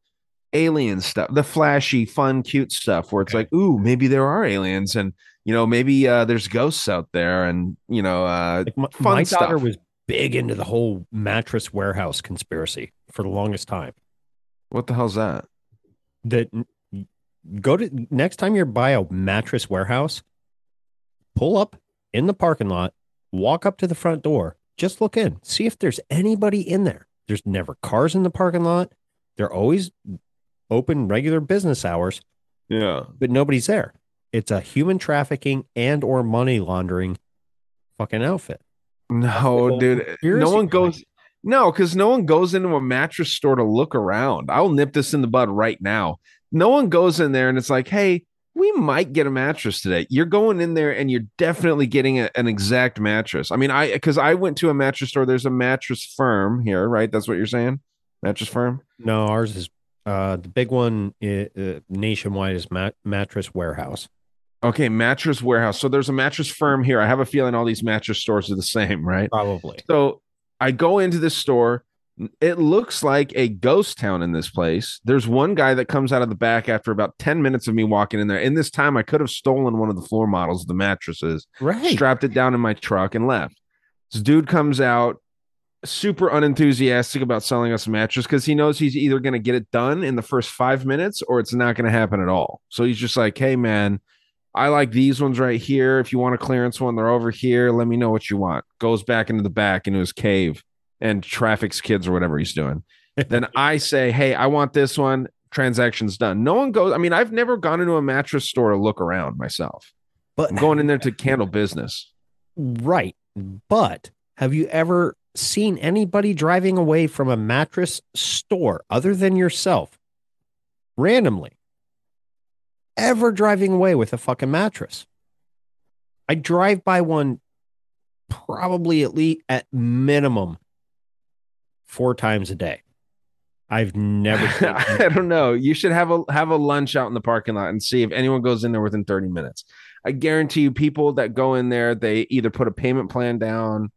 alien stuff, the flashy, fun, cute stuff where it's like, ooh, maybe there are aliens and you know, maybe uh there's ghosts out there and you know, uh
like my,
fun
my
stuff.
daughter was big into the whole mattress warehouse conspiracy for the longest time.
What the hell's that?
That go to next time you're by a mattress warehouse, pull up in the parking lot, walk up to the front door, just look in, see if there's anybody in there. There's never cars in the parking lot. They're always open regular business hours,
Yeah.
but nobody's there. It's a human trafficking and or money laundering fucking outfit.
No,
Well,
dude. No one goes no, because no one goes into a mattress store to look around. I'll nip this in the bud right now. No one goes in there and it's like, hey, we might get a mattress today. You're going in there and you're definitely getting a- an exact mattress. I mean, I because I went to a mattress store. There's a mattress firm here, right? That's what you're saying, mattress firm.
No, ours is uh the big one uh, nationwide is mat- mattress warehouse.
Okay, mattress warehouse. So there's a mattress firm here. I have a feeling all these mattress stores are the same, right?
Probably.
So I go into this store. It looks like a ghost town in this place. There's one guy that comes out of the back after about 10 minutes of me walking in there. In this time, I could have stolen one of the floor models of the mattresses,
Right.
strapped it down in my truck, and left. This dude comes out super unenthusiastic about selling us a mattress because he knows he's either going to get it done in the first five minutes or it's not going to happen at all. So he's just like, hey, man, I like these ones right here. If you want a clearance one, they're over here. Let me know what you want. Goes back into the back into his cave and traffics kids or whatever he's doing. [laughs] then I say, hey, I want this one. Transaction's done. No one goes. I mean, I've never gone into a mattress store to look around myself.
But
I'm going in there to candle business.
Right. But have you ever seen anybody driving away from a mattress store other than yourself randomly ever driving away with a fucking mattress? I drive by one probably at least at minimum four times a day. I've never [laughs]
I don't know. You should have a have a lunch out in the parking lot and see if anyone goes in there within 30 minutes. I guarantee you, people that go in there, they either put a payment plan down.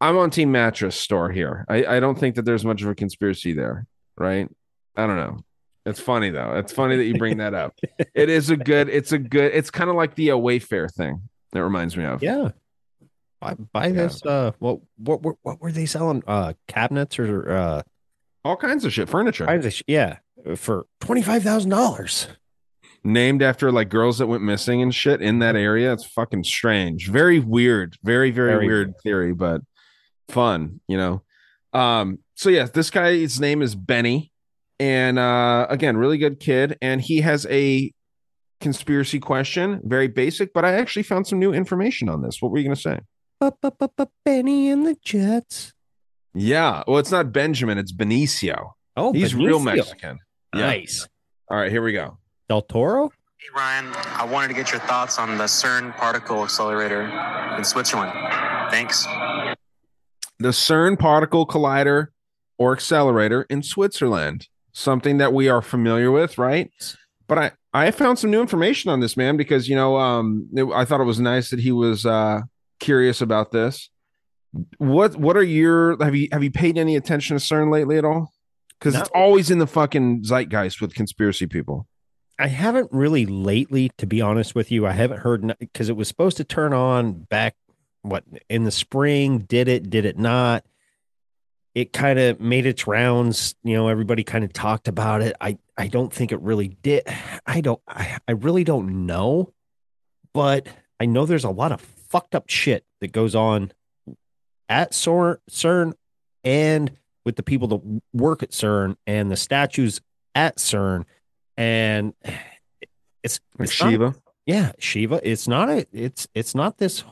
I'm on team mattress store here. I, I don't think that there's much of a conspiracy there, right? I don't know. It's funny though. It's funny that you bring that up. [laughs] it is a good. It's a good. It's kind of like the uh, Wayfair thing. That reminds me of.
Yeah. Buy, buy this. Uh, what, what, what, what were they selling? Uh, cabinets or uh,
all kinds of shit, furniture.
kinds of sh- yeah, for twenty five thousand dollars.
named after like girls that went missing and shit in that area. It's fucking strange. Very weird. Very, very,
Very
weird theory, but fun, you know. Um, so yeah, this guy, his name is Benny. And uh again, really good kid. And he has a conspiracy question, very basic, but I actually found some new information on this. What were you gonna say?
Benny and the Jets.
Yeah. Well, it's not Benjamin, it's Benicio.
Oh,
he's real
Benicio.
Mexican. Yeah.
Nice.
All right, here we go.
Del Toro.
Hey Ryan, I wanted to get your thoughts on the CERN particle accelerator in Switzerland. Thanks.
the CERN particle collider or accelerator in Switzerland, something that we are familiar with, right? But I I found some new information on this man because you know um it- I thought it was nice that he was uh curious about this. What what are your have you have you paid any attention to CERN lately at all? Because it's always in the fucking zeitgeist with conspiracy people.
I haven't really lately, to be honest with you. I haven't heard because it was supposed to turn on back what in the spring. Did it? Did it not? It kind of made its rounds. You know, everybody kind of talked about it. I I don't think it really did. I don't. I, I really don't know, but I know there's a lot of fucked up shit that goes on at CERN, and with the people that work at CERN and the statues at CERN and it's,
Like
it's not-
Shiva?
yeah, Shiva. It's not a it's it's not this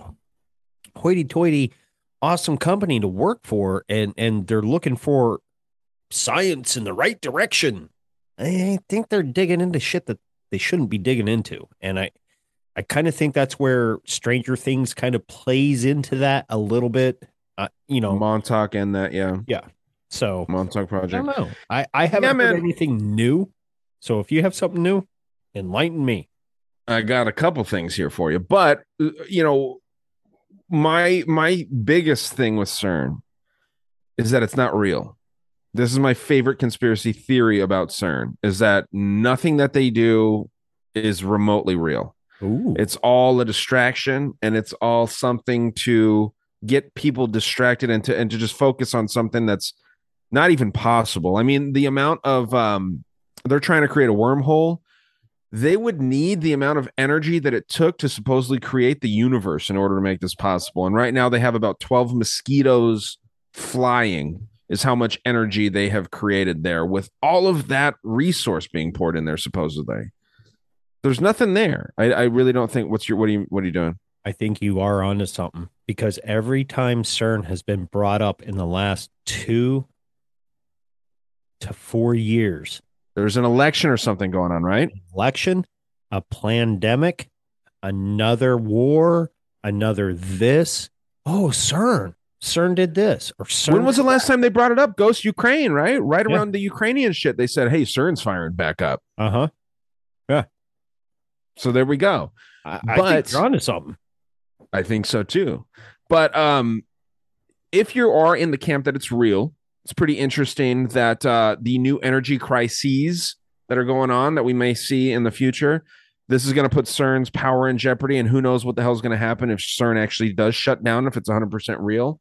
hoity-toity awesome company to work for and and they're looking for science in the right direction. I think they're digging into shit that they shouldn't be digging into. And I I kind of think that's where Stranger Things kind of plays into that a little bit. Uh, you know,
Montauk and that, yeah.
Yeah. So
Montauk Project.
I don't know. I, I haven't
Yeah,
heard anything new. So if you have something new, enlighten me.
I got a couple things here for you, but uh, you know, my my biggest thing with CERN is that it's not real. This is my favorite conspiracy theory about CERN is that nothing that they do is remotely real.
Ooh.
It's all a distraction and it's all something to get people distracted and to and to just focus on something that's not even possible. I mean, the amount of um they're trying to create a wormhole they would need the amount of energy that it took to supposedly create the universe in order to make this possible. And right now they have about 12 mosquitoes flying is how much energy they have created there with all of that resource being poured in there supposedly. There's nothing there. I, I really don't think what's your what are you what are you doing?
I think you are onto something because every time CERN has been brought up in the last two to four years,
There's an election or something going on, right?
election, a pandemic, another war, another this. Oh, CERN. CERN did this. Or CERN
when was the last time they brought it up? Ghost Ukraine, right? Right
Yeah.
around the Ukrainian shit. They said, hey, CERN's firing back up.
Uh huh.
So there we go.
I, I
But-
think you're onto something.
I think so too. But um if you are in the camp that it's real, it's pretty interesting that uh the new energy crises that are going on that we may see in the future, this is going to put CERN's power in jeopardy and who knows what the hell is going to happen if CERN actually does shut down if it's 100% real.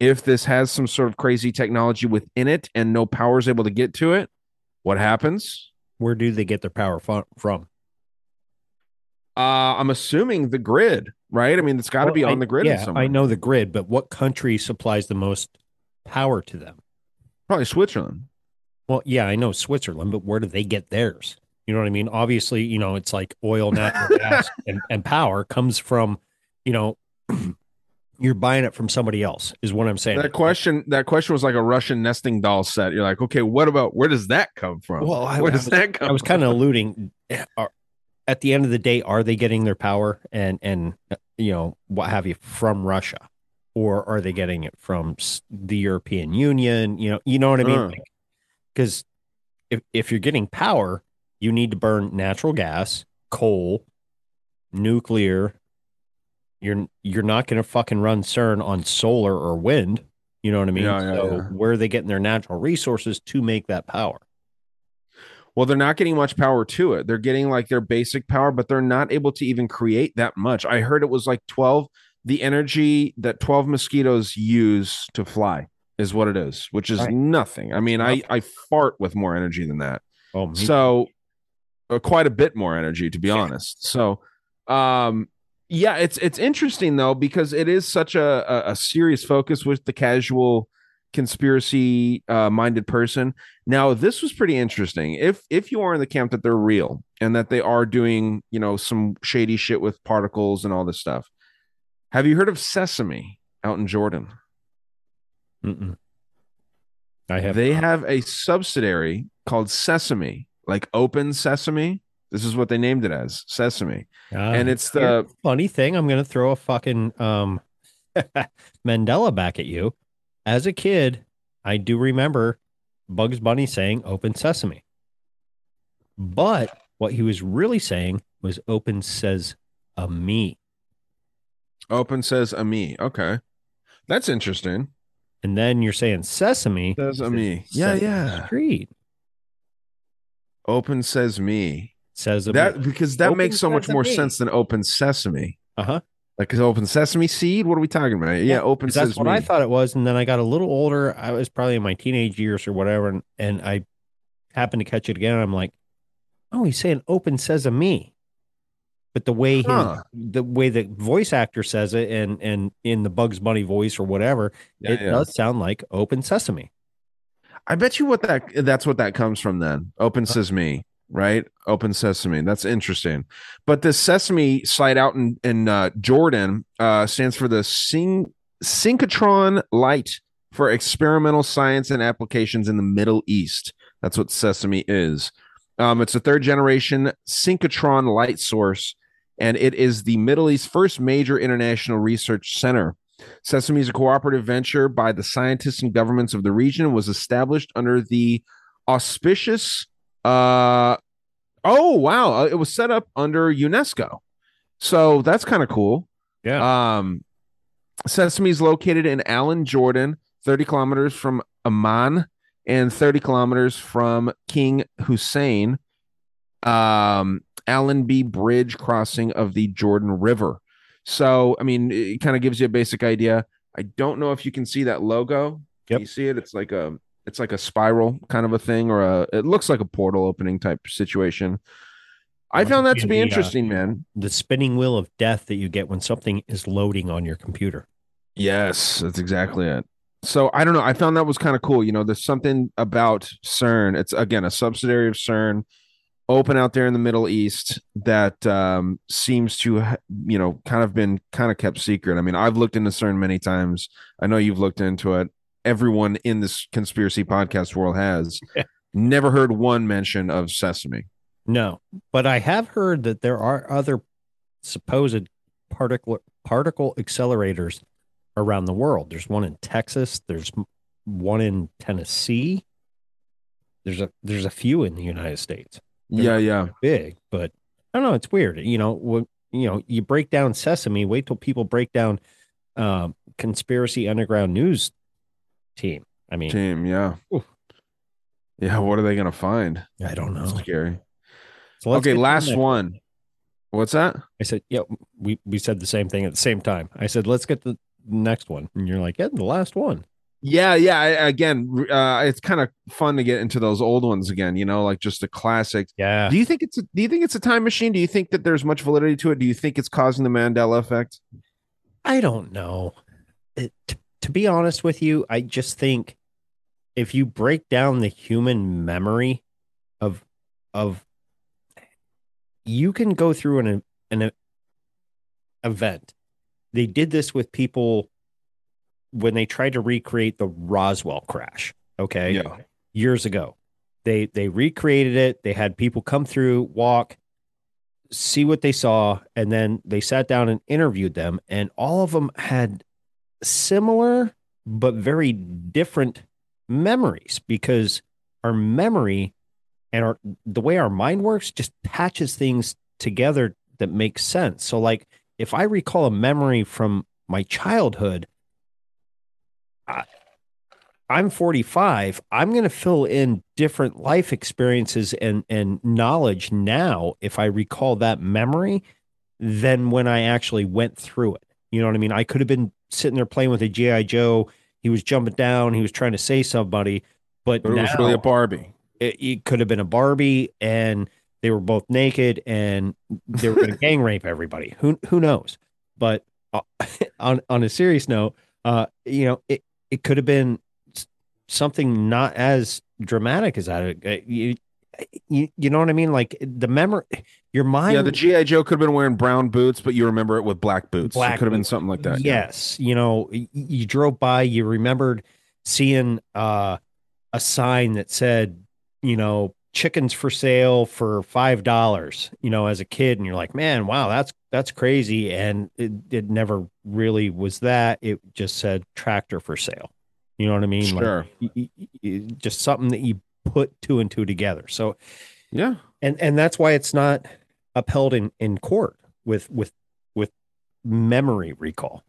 If this has some sort of crazy technology within it and no power is able to get to it, what happens?
Where do they get their power from?
Uh I'm assuming the grid, right? I mean, it's got to
Well,
be on
I-
the grid
Yeah. I know the grid, but what country supplies the most power to them?
Probably Switzerland.
Well, yeah, I know Switzerland, but where do they get theirs? You know what I mean? Obviously, you know, it's like oil, natural [laughs] gas, and, and power comes from, you know, [clears throat] you're buying it from somebody else. Is what I'm saying.
That question, that question was like a Russian nesting doll set. You're like, okay, what about where does that come from?
Well, I,
where
I
does
was,
that come?
I was kind of alluding. eh, Are, at the end of the day, are they getting their power and and uh, you know what have you from Russia, or are they getting it from the European Union? You know, you know what I
Uh.
mean? Because if if you're getting power, you need to burn natural gas, coal, nuclear. You're you're not going to fucking run CERN on solar or wind. You know what I mean?
Yeah, yeah,
so
yeah.
where are they getting their natural resources to make that power?
Well, they're not getting much power to it. They're getting like their basic power, but they're not able to even create that much. I heard it was like 12, the energy that 12 mosquitoes use to fly is what it is, which is
Right.
nothing. I mean, I, I fart with more energy than that.
Oh,
so uh, quite a bit more energy, to be honest. So, um, yeah, it's it's interesting though because it is such a a, a serious focus with the casual conspiracy uh, minded person. Now, this was pretty interesting. If if you are in the camp that they're real and that they are doing you know some shady shit with particles and all this stuff, have you heard of Sesame out in Jordan?
Mm-mm. I have.
They have a subsidiary called Sesame, like Open Sesame. This is what they named it as Sesame. and it's the
the funny thing. I'm going to throw a fucking um, [laughs] Mandela back at you. As a kid, I do remember Bugs Bunny saying "Open Sesame," but what he was really saying was "Open says a me."
Open says a me. Okay. That's interesting.
And then you're saying sesame.
Says a me. Yeah, yeah.
Street
Open says me.
says a
That
me.
because that
Open
makes so much more
me.
sense than open sesame.
Uh huh.
Like open sesame seed? What are we talking about? Yeah, open
'Cause
says
That's what. I thought it was, and then I got a little older. I was probably in my teenage years or whatever, and, and I happened to catch it again. I'm like, oh, he's saying "open sesame," but the way his, the way the voice actor says it, and and in the Bugs Bunny voice or whatever,
Yeah,
it
yeah.
does sound like "open sesame."
I bet you what that that's what that comes from then. Open sesame, right? Open sesame. That's interesting. But this sesame site out in in uh, Jordan uh, stands for the Syn- synchrotron light for experimental science and applications in the Middle East. That's what sesame is. Um, it's a third generation synchrotron light source, and it is the Middle East's first major international research center. Sesame is a cooperative venture by the scientists and governments of the region. Was established under the auspicious. Uh, oh wow! Uh, It was set up under UNESCO, so that's kind of cool.
Yeah.
Um, Sesame is located in Allan, Jordan, thirty kilometers from Amman and thirty kilometers from King Hussein. Um, Allenby Bridge crossing of the Jordan River. So, I mean, it kind of gives you a basic idea. I don't know if you can see that logo. Can you see it? It's like a it's like a spiral kind of a thing, or a it looks like a portal opening type situation. I found that to be
The, uh,
interesting, man.
The spinning wheel of death that you get when something is loading on your computer.
Yes, that's exactly it. So I don't know. I found that was kind of cool. You know, there's something about CERN. It's again a subsidiary of CERN, open out there in the Middle East that um, seems to, you know, kind of been kind of kept secret. I mean, I've looked into CERN many times. I know you've looked into it. Everyone in this conspiracy podcast world has. [laughs] Never heard one mention of Sesame.
No, but I have heard that there are other supposed particle particle accelerators around the world. There's one in Texas. There's one in Tennessee. There's a there's a few in the United States. They're
Yeah, yeah.
big, but I don't know. It's weird. You know, when you know you break down Sesame. Wait till people break down um, conspiracy underground news team. I mean,
Team, yeah. Yeah, what are they gonna find?
I don't know.
Scary.
So
okay,
to
last one. What's that?
I said, yeah, we, we said the same thing at the same time. I said, let's get the next one. And you're like, yeah, the last one.
Yeah, yeah. I, again, uh, it's kind of fun to get into those old ones again. You know, like just the classics.
Yeah.
Do you think it's a, Do you think it's a time machine? Do you think that there's much validity to it? Do you think it's causing the Mandela effect?
I don't know. It, to be honest with you, I just think if you break down the human memory of of you can go through an an event. They did this with people when they tried to recreate the Roswell crash. Okay,
Yeah.
years ago, they they recreated it. They had people come through, walk, see what they saw, and then they sat down and interviewed them, and all of them had similar but very different memories because our memory and our the way our mind works just patches things together that make sense. So like if I recall a memory from my childhood, I, I'm 45, I'm going to fill in different life experiences and and knowledge now if I recall that memory than when I actually went through it. You know what I mean? I could have been sitting there playing with a GI Joe. He was jumping down. He was trying to say somebody, but,
But it was really a Barbie.
it, it could have been a Barbie, and they were both naked, and they were going [laughs] to gang rape everybody. Who who knows? But uh, [laughs] on on a serious note, uh, you know, it it could have been something not as dramatic as that. Uh, You, you you know what I mean? Like the memory, your mind.
Yeah, the GI Joe could have been wearing brown boots, but you remember it with black boots.
Black
it could have been something like that. yeah.
Yes, you know, you drove by, you remembered seeing uh, a sign that said, you know, chickens for sale for five dollars. You know, as a kid, and you're like, man, wow, that's that's crazy, and it, it never really was that. It just said tractor for sale. You know what I mean? Like,
Sure.
y- just something that you put two and two together. So
yeah,
and and that's why it's not upheld in in court with with with memory recall.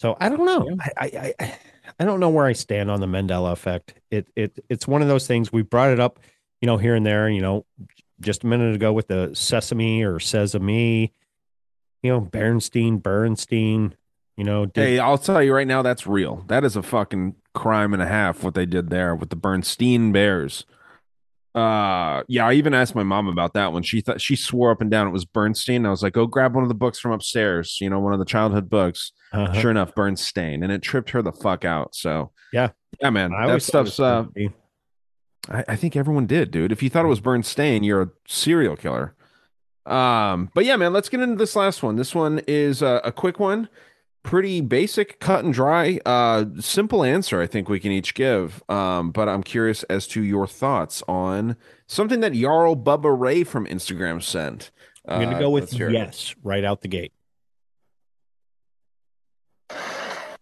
So I don't know. I, I I I don't know where I stand on the Mandela effect. It it it's one of those things we brought it up, you know, here and there. You know, just a minute ago with the sesame or sesame, you know, Bernstein, Bernstein. You know, did,
Hey, I'll tell you right now, that's real. That is a fucking crime and a half what they did there with the Bernstein Bears. Uh, yeah, I even asked my mom about that one. She thought she swore up and down it was Bernstein. I was like, "Go grab one of the books from upstairs." You know, one of the childhood books.
Uh-huh.
Sure enough, Bernstein, and it tripped her the fuck out. So
yeah,
yeah, man,
I
that
always thought it
stuff's. Uh, I, I think everyone did, dude. If you thought it was Bernstein, you're a serial killer. Um, but yeah, man, let's get into this last one. This one is uh, a quick one, pretty basic, cut and dry, uh, simple answer. I think we can each give. Um, but I'm curious as to your thoughts on something that Jarl Bubba Ray from Instagram sent.
I'm gonna
Uh,
go with
let's it.
yes right out the gate.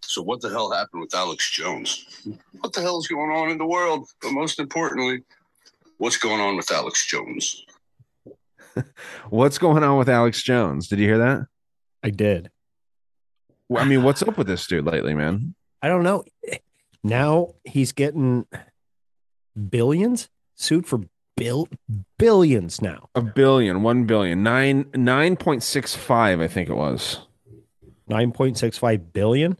So what the hell happened with Alex Jones? What the hell is going on in the world? But most importantly, what's going on with Alex Jones? [laughs]
What's going on with Alex Jones? Did you hear that?
I did.
I mean, what's up with this dude lately, man?
I don't know. Now he's getting billions sued for bill billions now.
A billion, one billion, nine, nine point six five, I think it was.
9.65 billion.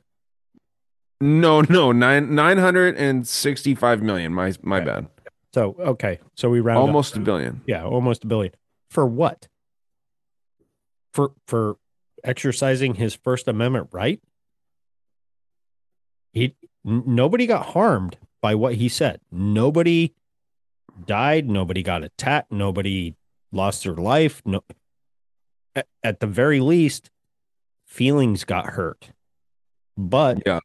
No, no, nine nine hundred and sixty five million. My my bad.
So okay, so we round up-
Almost a billion.
Yeah, almost a billion. For what? For for exercising his First Amendment right? He nobody got harmed by what he said. Nobody died. Nobody got attacked. Nobody lost their life. No, at, at the very least, feelings got hurt. But
yeah,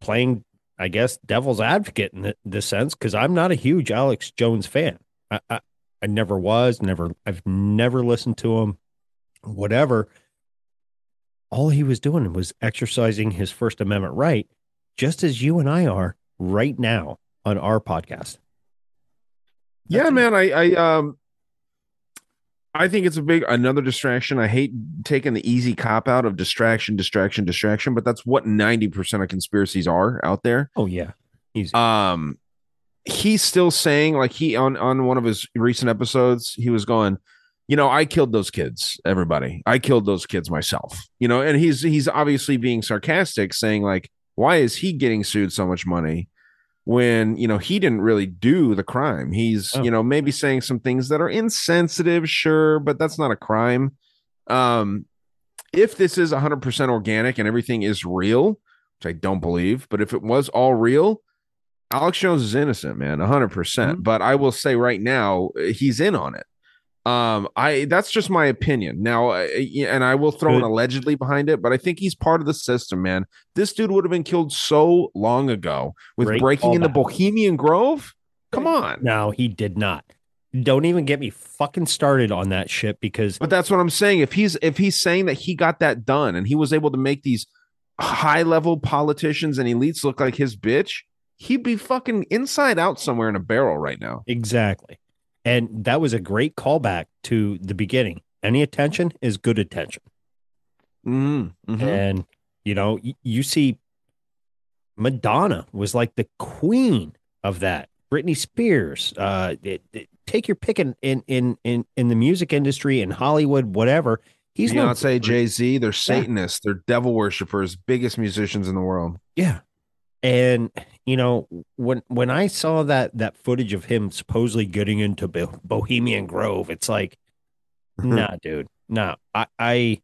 playing, I guess, devil's advocate in th- this sense because I'm not a huge Alex Jones fan. I, I I never was. Never. I've never listened to him. Whatever. All he was doing was exercising his First Amendment right, just as you and I are right now on our podcast.
Yeah, man. I I um I think it's a big another distraction. I hate taking the easy cop out of distraction, distraction, distraction, but that's what 90% of conspiracies are out there.
Oh yeah. Easy.
Um he's still saying like he on on one of his recent episodes, he was going, you know, I killed those kids, everybody. I killed those kids myself. You know, and he's he's obviously being sarcastic saying like why is he getting sued so much money? when you know he didn't really do the crime he's you know maybe saying some things that are insensitive sure but that's not a crime um if this is 100% organic and everything is real which i don't believe but if it was all real alex jones is innocent man 100% but i will say right now he's in on it Um, I that's just my opinion. Now, and I will throw an allegedly behind it, but I think he's part of the system, man. This dude would have been killed so long ago with breaking into
callback.
Bohemian Grove. Come on.
No, he did not. Don't even get me fucking started on that shit because
But that's what I'm saying. If he's if he's saying that he got that done and he was able to make these high level politicians and elites look like his bitch, he'd be fucking inside out somewhere in a barrel right now.
exactly. And that was a great callback to the beginning. Any attention is good attention.
Mm-hmm.
And you know, y- you see Madonna was like the queen of that. Britney Spears, uh, it- it- take your pick in, in in in in the music industry in Hollywood, whatever. He's
Beyonce,
for-
Jay Z, they're Satanists, they're devil worshippers, biggest musicians in the world.
Yeah. And you know, when when I saw that that footage of him supposedly getting into Bo- Bohemian Grove, it's like, mm-hmm. nah, dude, nah. I I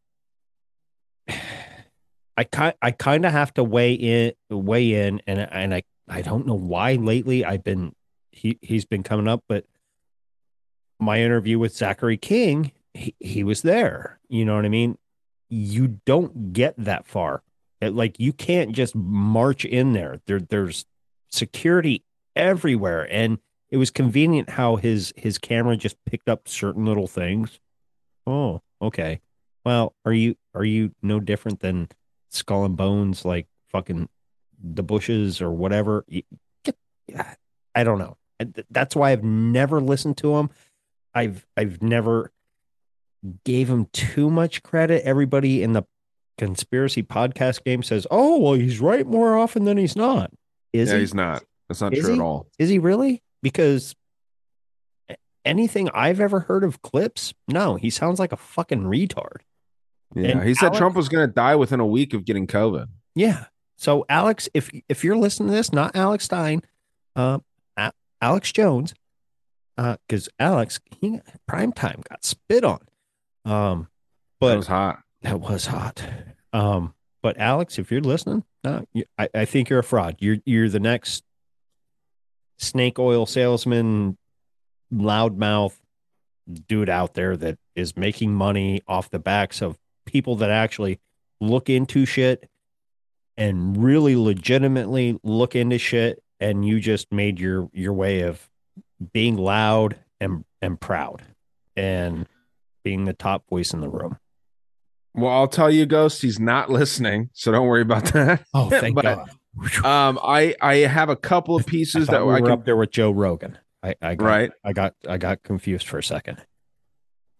I kind I kind of have to weigh in weigh in, and and I I don't know why lately I've been he he's been coming up, but my interview with Zachary King, he, he was there. You know what I mean? You don't get that far. Like you can't just march in there. There there's security everywhere and it was convenient how his his camera just picked up certain little things. Oh, okay. Well, are you are you no different than Skull and Bones like fucking the bushes or whatever? I don't know. That's why I've never listened to him. I've I've never gave him too much credit. Everybody in the conspiracy podcast game says, "Oh, well, he's right more often than he's not." Is
yeah,
he?
he's not. That's not
Is
true
he?
at all.
Is he really? Because anything I've ever heard of clips, no, he sounds like a fucking retard.
Yeah,
And
he said
Alex-
Trump was going to die within a week of getting COVID.
Yeah. So Alex, if if you're listening to this, not Alex Stein, uh, Alex Jones, uh, because Alex he prime time got spit on. Um, but
That was hot.
That was hot. Um, but Alex, if you're listening, no, you, I, I think you're a fraud. You're you're the next snake oil salesman, loudmouth dude out there that is making money off the backs of people that actually look into shit and really legitimately look into shit and you just made your your way of being loud and and proud and being the top voice in the room.
Well, I'll tell you, Ghost, he's not [laughs] listening, so don't worry about that.
Oh, [laughs] thank
but,
God.
Um, I I have a couple of pieces
thought
that
we
I
were
can
up there with Joe Rogan. I, I got,
Right.
I got I got confused for a second.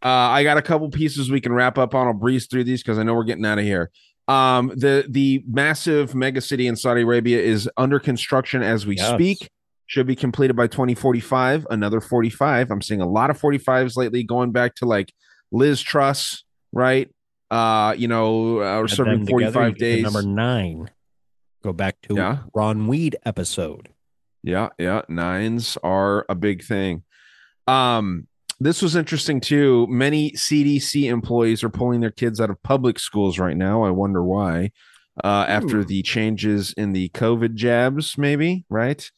Uh, I got a couple pieces we can wrap up on. I'll breeze through these because I know we're getting out of here. Um, the the massive mega city in Saudi Arabia is under construction as we
Yes.
speak. Should be completed by 2045. Another 45. I'm seeing a lot of 45s lately, going back to like Liz Truss, right? Uh, you know, uh,
Add
serving
them together,
45 days.
Number nine. Go back to
Yeah.
Ron Weed episode.
Yeah, yeah, nines are a big thing. Um, this was interesting too. Many CDC employees are pulling their kids out of public schools right now. I wonder why. Uh, after the changes in the COVID jabs, maybe right?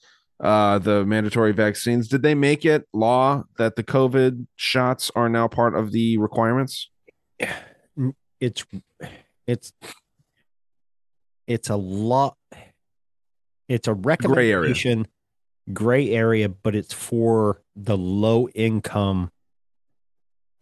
Uh, the mandatory vaccines. Did they make it law that the COVID shots are now part of the requirements?
It's it's it's a lot. It's a
area.
recommendation, gray area, but it's for the low income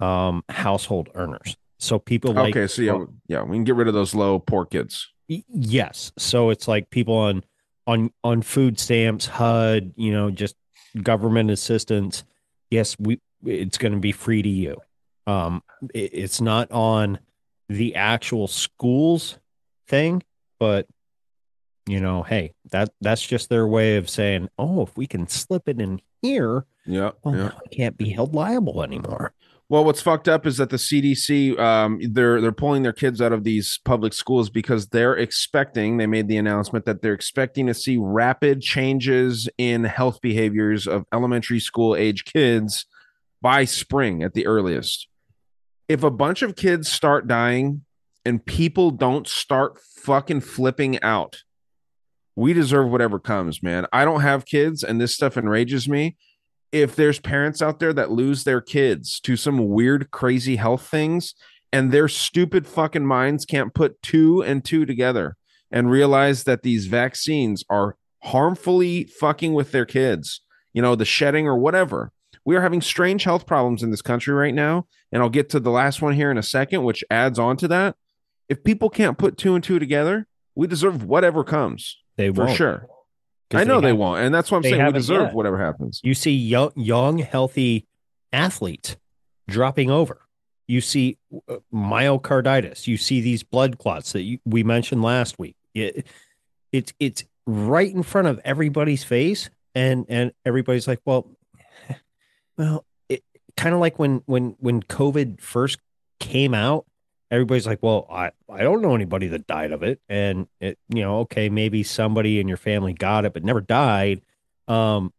um household earners. So people like
okay, so yeah, yeah, we can get rid of those low poor kids.
Yes. So it's like people on on on food stamps, HUD, you know, just government assistance. Yes, we it's going to be free to you. Um it- it's not on the actual schools thing, but you know, hey, that that's just their way of saying, "Oh, if we can slip it in here,
Yeah,
well,
yeah.
we can't be held liable anymore."
Well, what's fucked up is that the CDC um, they're they're pulling their kids out of these public schools because they're expecting. They made the announcement that they're expecting to see rapid changes in health behaviors of elementary school age kids by spring at the earliest. If a bunch of kids start dying and people don't start fucking flipping out, we deserve whatever comes, man. I don't have kids, and this stuff enrages me if there's parents out there that lose their kids to some weird, crazy health things, and their stupid fucking minds can't put two and two together and realize that these vaccines are harmfully fucking with their kids, you know, the shedding or whatever. We are having strange health problems in this country right now. And I'll get to the last one here in a second, which adds on to that. If people can't put two and two together, we deserve whatever comes.
They
for
won't.
sure. I know they,
haven't-
won't. And that's what I'm saying. We deserve
yet.
whatever happens.
You see young, young, healthy athletes dropping over. You see uh, myocarditis. You see these blood clots that you, we mentioned last week. It, it's it's right in front of everybody's face, and and everybody's like, well, well, it kind of like when when when COVID first came out. Everybody's like, well, I, I don't know anybody that died of it. And it, you know, okay, maybe somebody in your family got it, but never died. Um,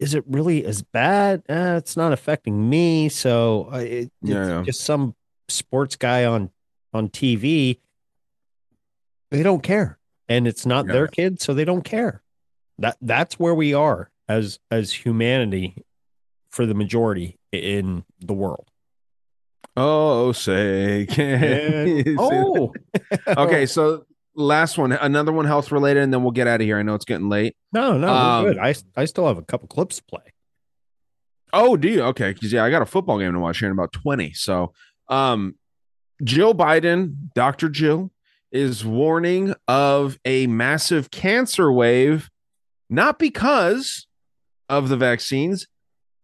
is it really as bad? Uh, it's not affecting me. So uh, it, it's
Yeah, yeah.
just some sports guy on on TV. They don't care, and it's not their kid, so they don't care. That that's where we are as as humanity for the majority in the world.
Oh, say [laughs] can [laughs]
Oh. [laughs]
okay. So last one, another one health related, and then we'll get out of here. I know it's getting late.
No, no,
Um,
we're good. I I still have a couple clips to play.
Oh, do you? Okay, because yeah, I got a football game to watch here in about twenty. So, um, Jill Biden, Doctor Jill, is warning of a massive cancer wave, not because of the vaccines.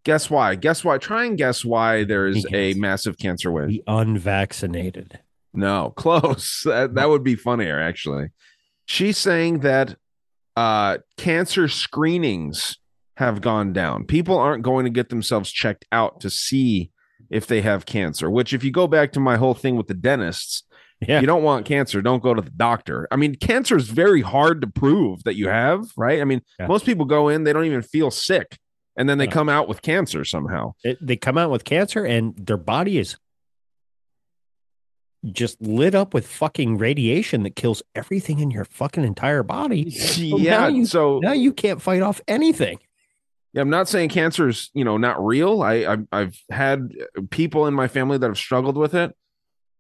Guess why? Guess why? Try and guess why there is a massive cancer wave.
The unvaccinated.
No, [laughs] close. That, that would be funnier, actually. She's saying that uh, cancer screenings have gone down. People aren't going to get themselves checked out to see if they have cancer, which, if you go back to my whole thing with the dentists,
yeah.
you don't want cancer, don't go to the doctor. I mean, cancer is very hard to prove that you have, right? I mean, most people go in, they don't even feel sick, and then they come out with cancer somehow.
It, they come out with cancer and their body is just lit up with fucking radiation that kills everything in your fucking entire body. [laughs] So now
Yeah,
you,
so-
now you can't fight off anything.
Yeah, I'm not saying cancer is, you know, not real. I I've, I've had people in my family that have struggled with it,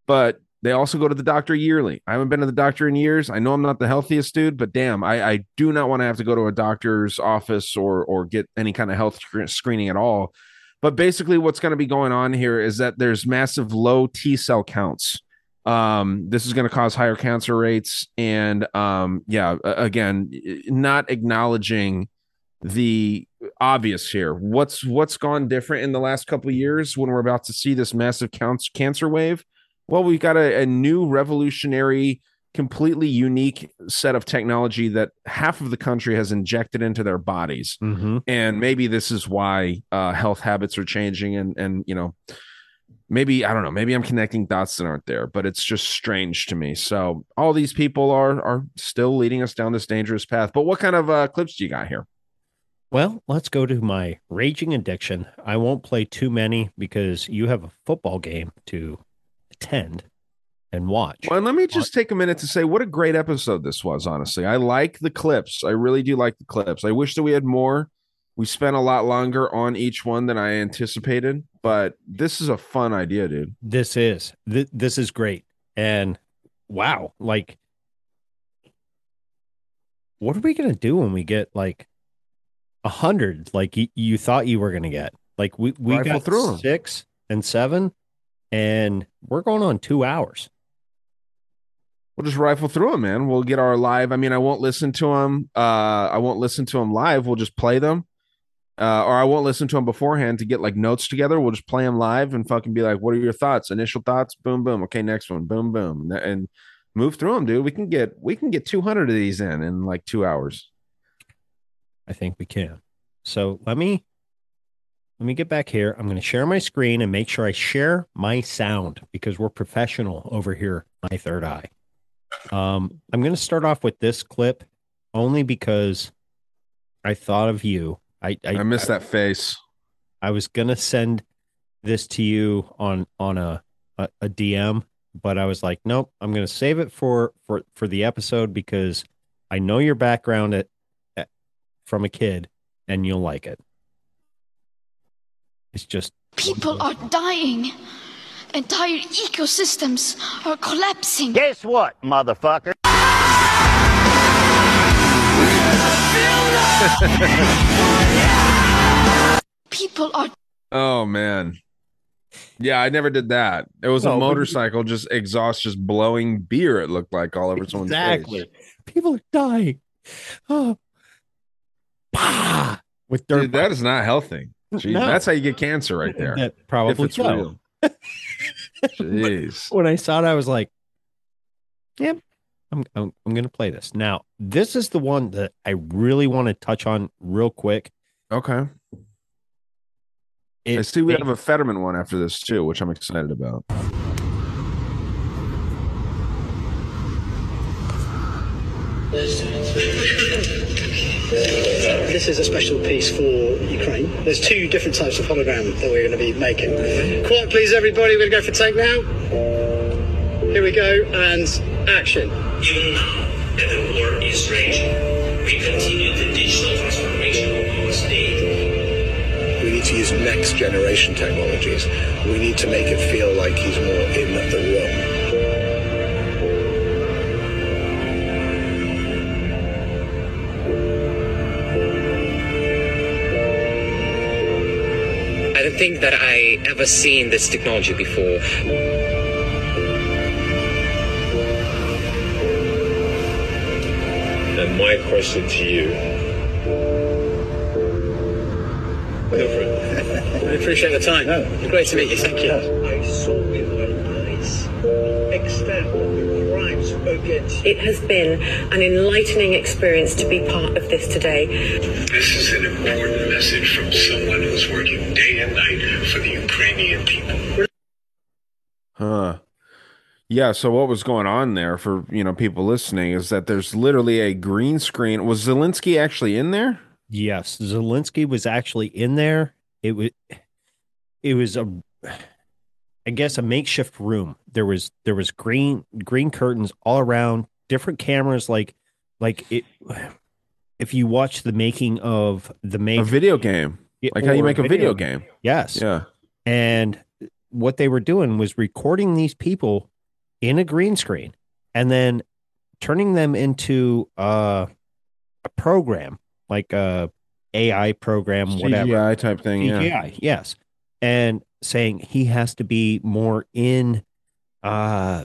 but they also go to the doctor yearly. I haven't been to the doctor in years. I know I'm not the healthiest dude, but damn, I, I do not want to have to go to a doctor's office or or get any kind of health screening at all. But basically, what's going to be going on here is that there's massive low T cell counts. Um, this is going to cause higher cancer rates, and um, yeah, again, not acknowledging the obvious here. What's what's gone different in the last couple years when we're about to see this massive counts cancer wave? Well, we've got a, a new revolutionary, completely unique set of technology that half of the country has injected into their bodies.
Mm-hmm.
And maybe this is why uh, health habits are changing and and you know maybe I don't know, maybe I'm connecting dots that aren't there, but it's just strange to me. So all these people are are still leading us down this dangerous path. But what kind of uh, clips do you got here?
Well, let's go to my raging addiction. I won't play too many because you have a football game to attend and watch.
Well, and let me just take a minute to say what a great episode this was, honestly. I like the clips. I really do like the clips. I wish that we had more. We spent a lot longer on each one than I anticipated, but this is a fun idea, dude.
This is th- this is great. And wow, like what are we gonna do when we get like a hundred like y- you thought you were gonna get? Like we we
Rifle
got
through
six and seven, and we're going on two hours.
We'll just rifle through them, man. We'll get our live. I mean, I won't listen to them. Uh, I won't listen to them live. We'll just play them. Uh, or I won't listen to them beforehand to get like notes together. We'll just play them live and fucking be like, "What are your thoughts? Initial thoughts? Boom, boom. Okay, next one. Boom, boom." And- And move through them, dude. We can get we can get two hundred of these in in like two hours.
I think we can. So let me let me get back here. I'm going to share my screen and make sure I share my sound because we're professional over here. My third eye. Um, I'm going to start off with this clip only because I thought of you. I I,
I missed that face.
I was going to send this to you on on a, a a DM, but I was like, nope. I'm going to save it for for for the episode because I know your background at, at from a kid and you'll like it. It's just
People are dying. Entire ecosystems are collapsing.
Guess what, motherfucker?
People are
Oh man. Yeah, I never did that. It was
No,
a motorcycle, just exhaust, just blowing beer. It looked like all over someone's
exactly.
face.
People are dying. Oh, Bah! with dirt.
Dude, that is not healthy. Jeez,
No.
That's how you get cancer right there.
That probably
if it's
so.
real. Jeez. [laughs]
when I saw it, I was like, "Yep, I'm I'm, I'm going to play this." Now, this is the one that I really want to touch on real quick.
Okay. I see we
it-
have a Fetterman one after this too, which I'm excited about. [laughs]
Uh, this is a special piece for Ukraine. There's two different types of hologram that we're going to be making. Quiet, please, everybody. We're going to go for take now. Here we go, and action.
Even now that the war is raging, we continue the digital transformation of our state.
We need to use next generation technologies. We need to make it feel like he's more in the room.
Think that I ever seen this technology before.
And my question to you. Go for it.
I appreciate the time. Great to meet you. Thank you.
I saw with my eyes the extent
It has been an enlightening experience to be part of this today.
This is an important message from someone who's working day and night for the Ukrainian people.
Huh. Yeah, so what was going on there for, you know, people listening is that there's literally a green screen. Was Zelensky actually in there?
Yes, Zelensky was actually in there. It was it was a I guess a makeshift room. There was there was green green curtains all around, different cameras like like it [sighs] if you watch the making of the make
A video game.
Yeah,
Like how you make a video game.
Yes.
Yeah.
And what they were doing was recording these people in a green screen and then turning them into uh, a program, like a AI program, whatever.
CGI type thing. Yeah.
Yes. And saying he has to be more in uh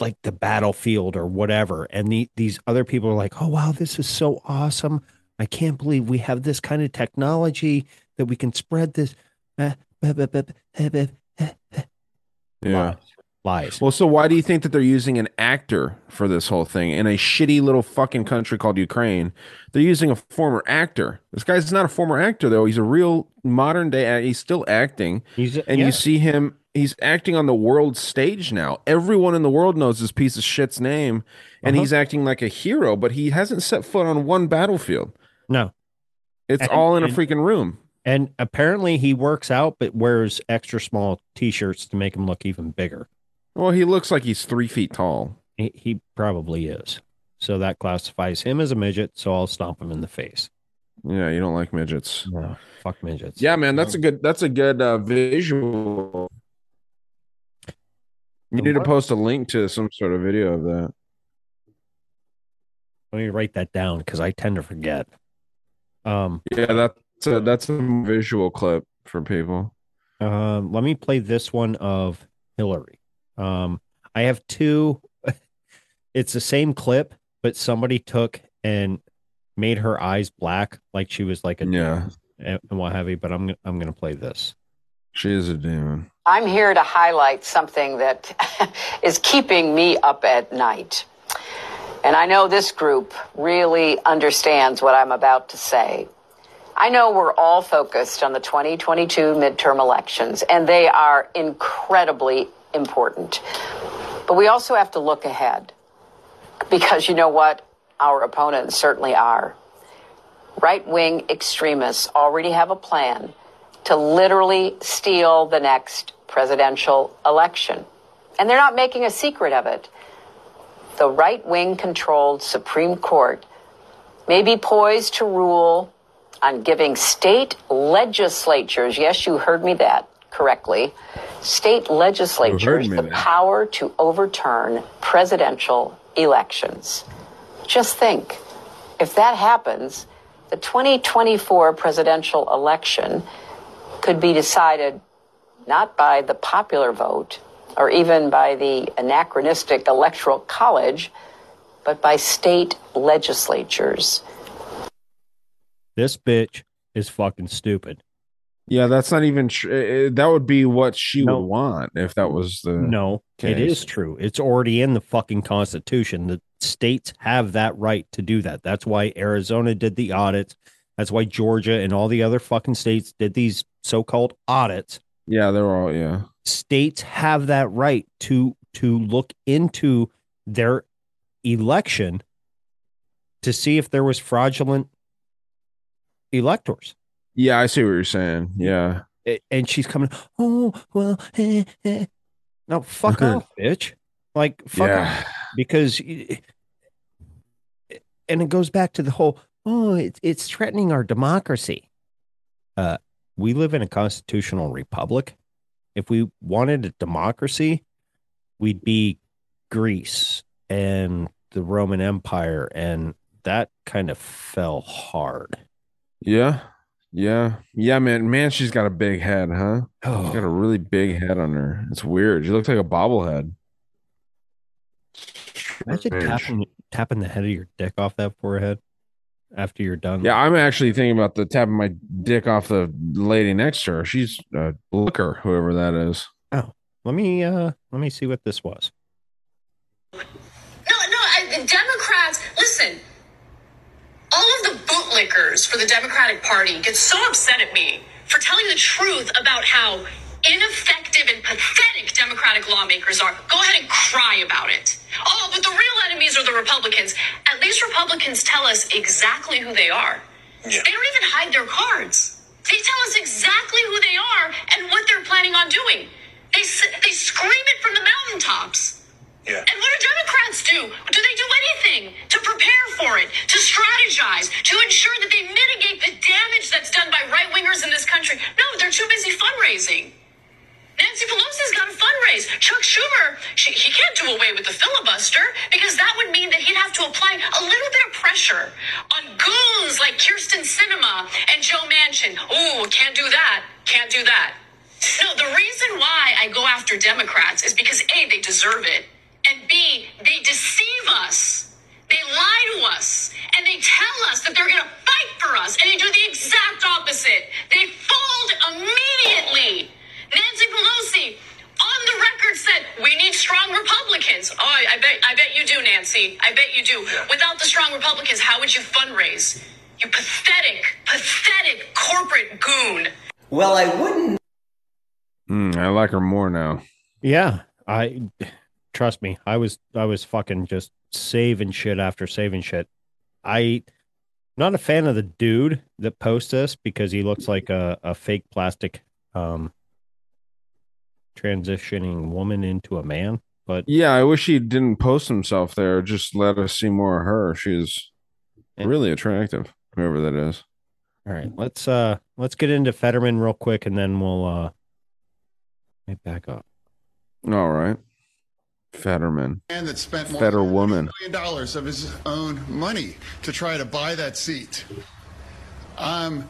like the battlefield or whatever. And the, these other people are like, oh wow, this is so awesome. I can't believe we have this kind of technology that we can spread this. Buh, buh, buh."
Yeah.
Lies.
Well, so why do you think that they're using an actor for this whole thing in a shitty little fucking country called Ukraine? They're using a former actor. This guy's not a former actor though. He's a real modern day. He's still acting.
He's
and
yeah.
you see him. He's acting on the world stage now. Everyone in the world knows this piece of shit's name, and
Uh-huh.
he's acting like a hero. But he hasn't set foot on one battlefield.
No.
It's
And-
all in a freaking room.
And apparently he works out, but wears extra small t-shirts to make him look even bigger.
Well, he looks like he's three feet tall.
He, he probably is. So that classifies him as a midget. So I'll stomp him in the face.
Yeah, you don't like midgets.
No, fuck midgets.
Yeah, man, that's a good that's a good uh, visual. You need to post a link to some sort of video of that.
Let me write that down because I tend to forget. Um,
Yeah, that's a that's a visual clip for people.
um, let me play this one of Hillary. Um, I have two. [laughs] it's the same clip, but somebody took and made her eyes black, like she was like a
Yeah.
and and what have you. But I'm I'm gonna play this.
She is a demon.
I'm here to highlight something that [laughs] is keeping me up at night. And I know this group really understands what I'm about to say. I know we're all focused on the 2022 midterm elections, and they are incredibly important. But we also have to look ahead because you know what? Our opponents certainly are. Right wing extremists already have a plan to literally steal the next presidential election. And they're not making a secret of it. The right wing controlled Supreme Court may be poised to rule on giving state legislatures, yes, you heard me that correctly, state legislatures the power to overturn presidential elections. Just think if that happens, the 2024 presidential election could be decided not by the popular vote or even by the anachronistic electoral college, but by state legislatures.
This bitch is fucking stupid.
Yeah, that's not even true. Eh, eh, that would be what she
No.
would want if that was the
No, it
case.
is true. It's already in the fucking constitution. The states have that right to do that. That's why Arizona did the audits. That's why Georgia and all the other fucking states did these so-called audits.
Yeah, they're all yeah.
States have that right to to look into their election to see if there was fraudulent electors.
Yeah, I see what you're saying. Yeah.
And she's coming, oh, well, eh, eh." no, fuck off, bitch. Like, fuck
Yeah.
off. Because, and it goes back to the whole, oh, it's, it's threatening our democracy. Uh, we live in a constitutional republic. If we wanted a democracy, we'd be Greece and the Roman Empire, and that kind of fell hard.
Yeah. Yeah. Yeah, man. Man, she's got a big head, huh?
Oh.
She's got a really big head on her. It's weird. She looks like a bobblehead.
Imagine tapping tapping the head of your dick off that forehead after you're done.
Yeah, I'm actually thinking about the tapping my dick off the lady next to her. She's a looker, whoever that is.
Oh, let me uh let me see what this was.
No, no, I, the Democrats, listen, all of the bootlickers for the Democratic Party get so upset at me for telling the truth about how ineffective and pathetic Democratic lawmakers are. Go ahead and cry about it. Oh, but the real enemies are the Republicans. At least Republicans tell us exactly who they are. Yeah. They don't even hide their cards. They tell us exactly who they are and what they're planning on doing. They, they scream it from the mountaintops.
Yeah.
And what do Democrats do? Do they do anything to prepare for it, to strategize, to ensure that they mitigate the damage that's done by right wingers in this country? No, they're too busy fundraising. Nancy Pelosi's got to fundraise. Chuck Schumer, she, he can't do away with the filibuster because that would mean that he'd have to apply a little bit of pressure on goons like Kyrsten Sinema and Joe Manchin. Ooh, can't do that. Can't do that. No, the reason why I go after Democrats is because A, they deserve it, and B, they deceive us. They lie to us, and they tell us that they're going to fight for us, and they do the exact opposite. They fold immediately. Nancy Pelosi, on the record, said we need strong Republicans. Oh, I, I bet, I bet you do, Nancy. I bet you do. Without the strong Republicans, how would you fundraise? You pathetic, pathetic corporate goon.
Well, I wouldn't.
Mm, I like her more now.
Yeah, I trust me. I was I was fucking just saving shit after saving shit. I not a fan of the dude that posts this because he looks like a, a fake plastic um transitioning woman into a man. But
Yeah, I wish he didn't post himself there. Just let us see more of her. She's really attractive, whoever that is.
all right, let's uh let's get into Fetterman real quick and then we'll uh back up.
All right. Fetterman.
man that spent more
Fetter woman.
million dollars of his own money to try to buy that seat. I'm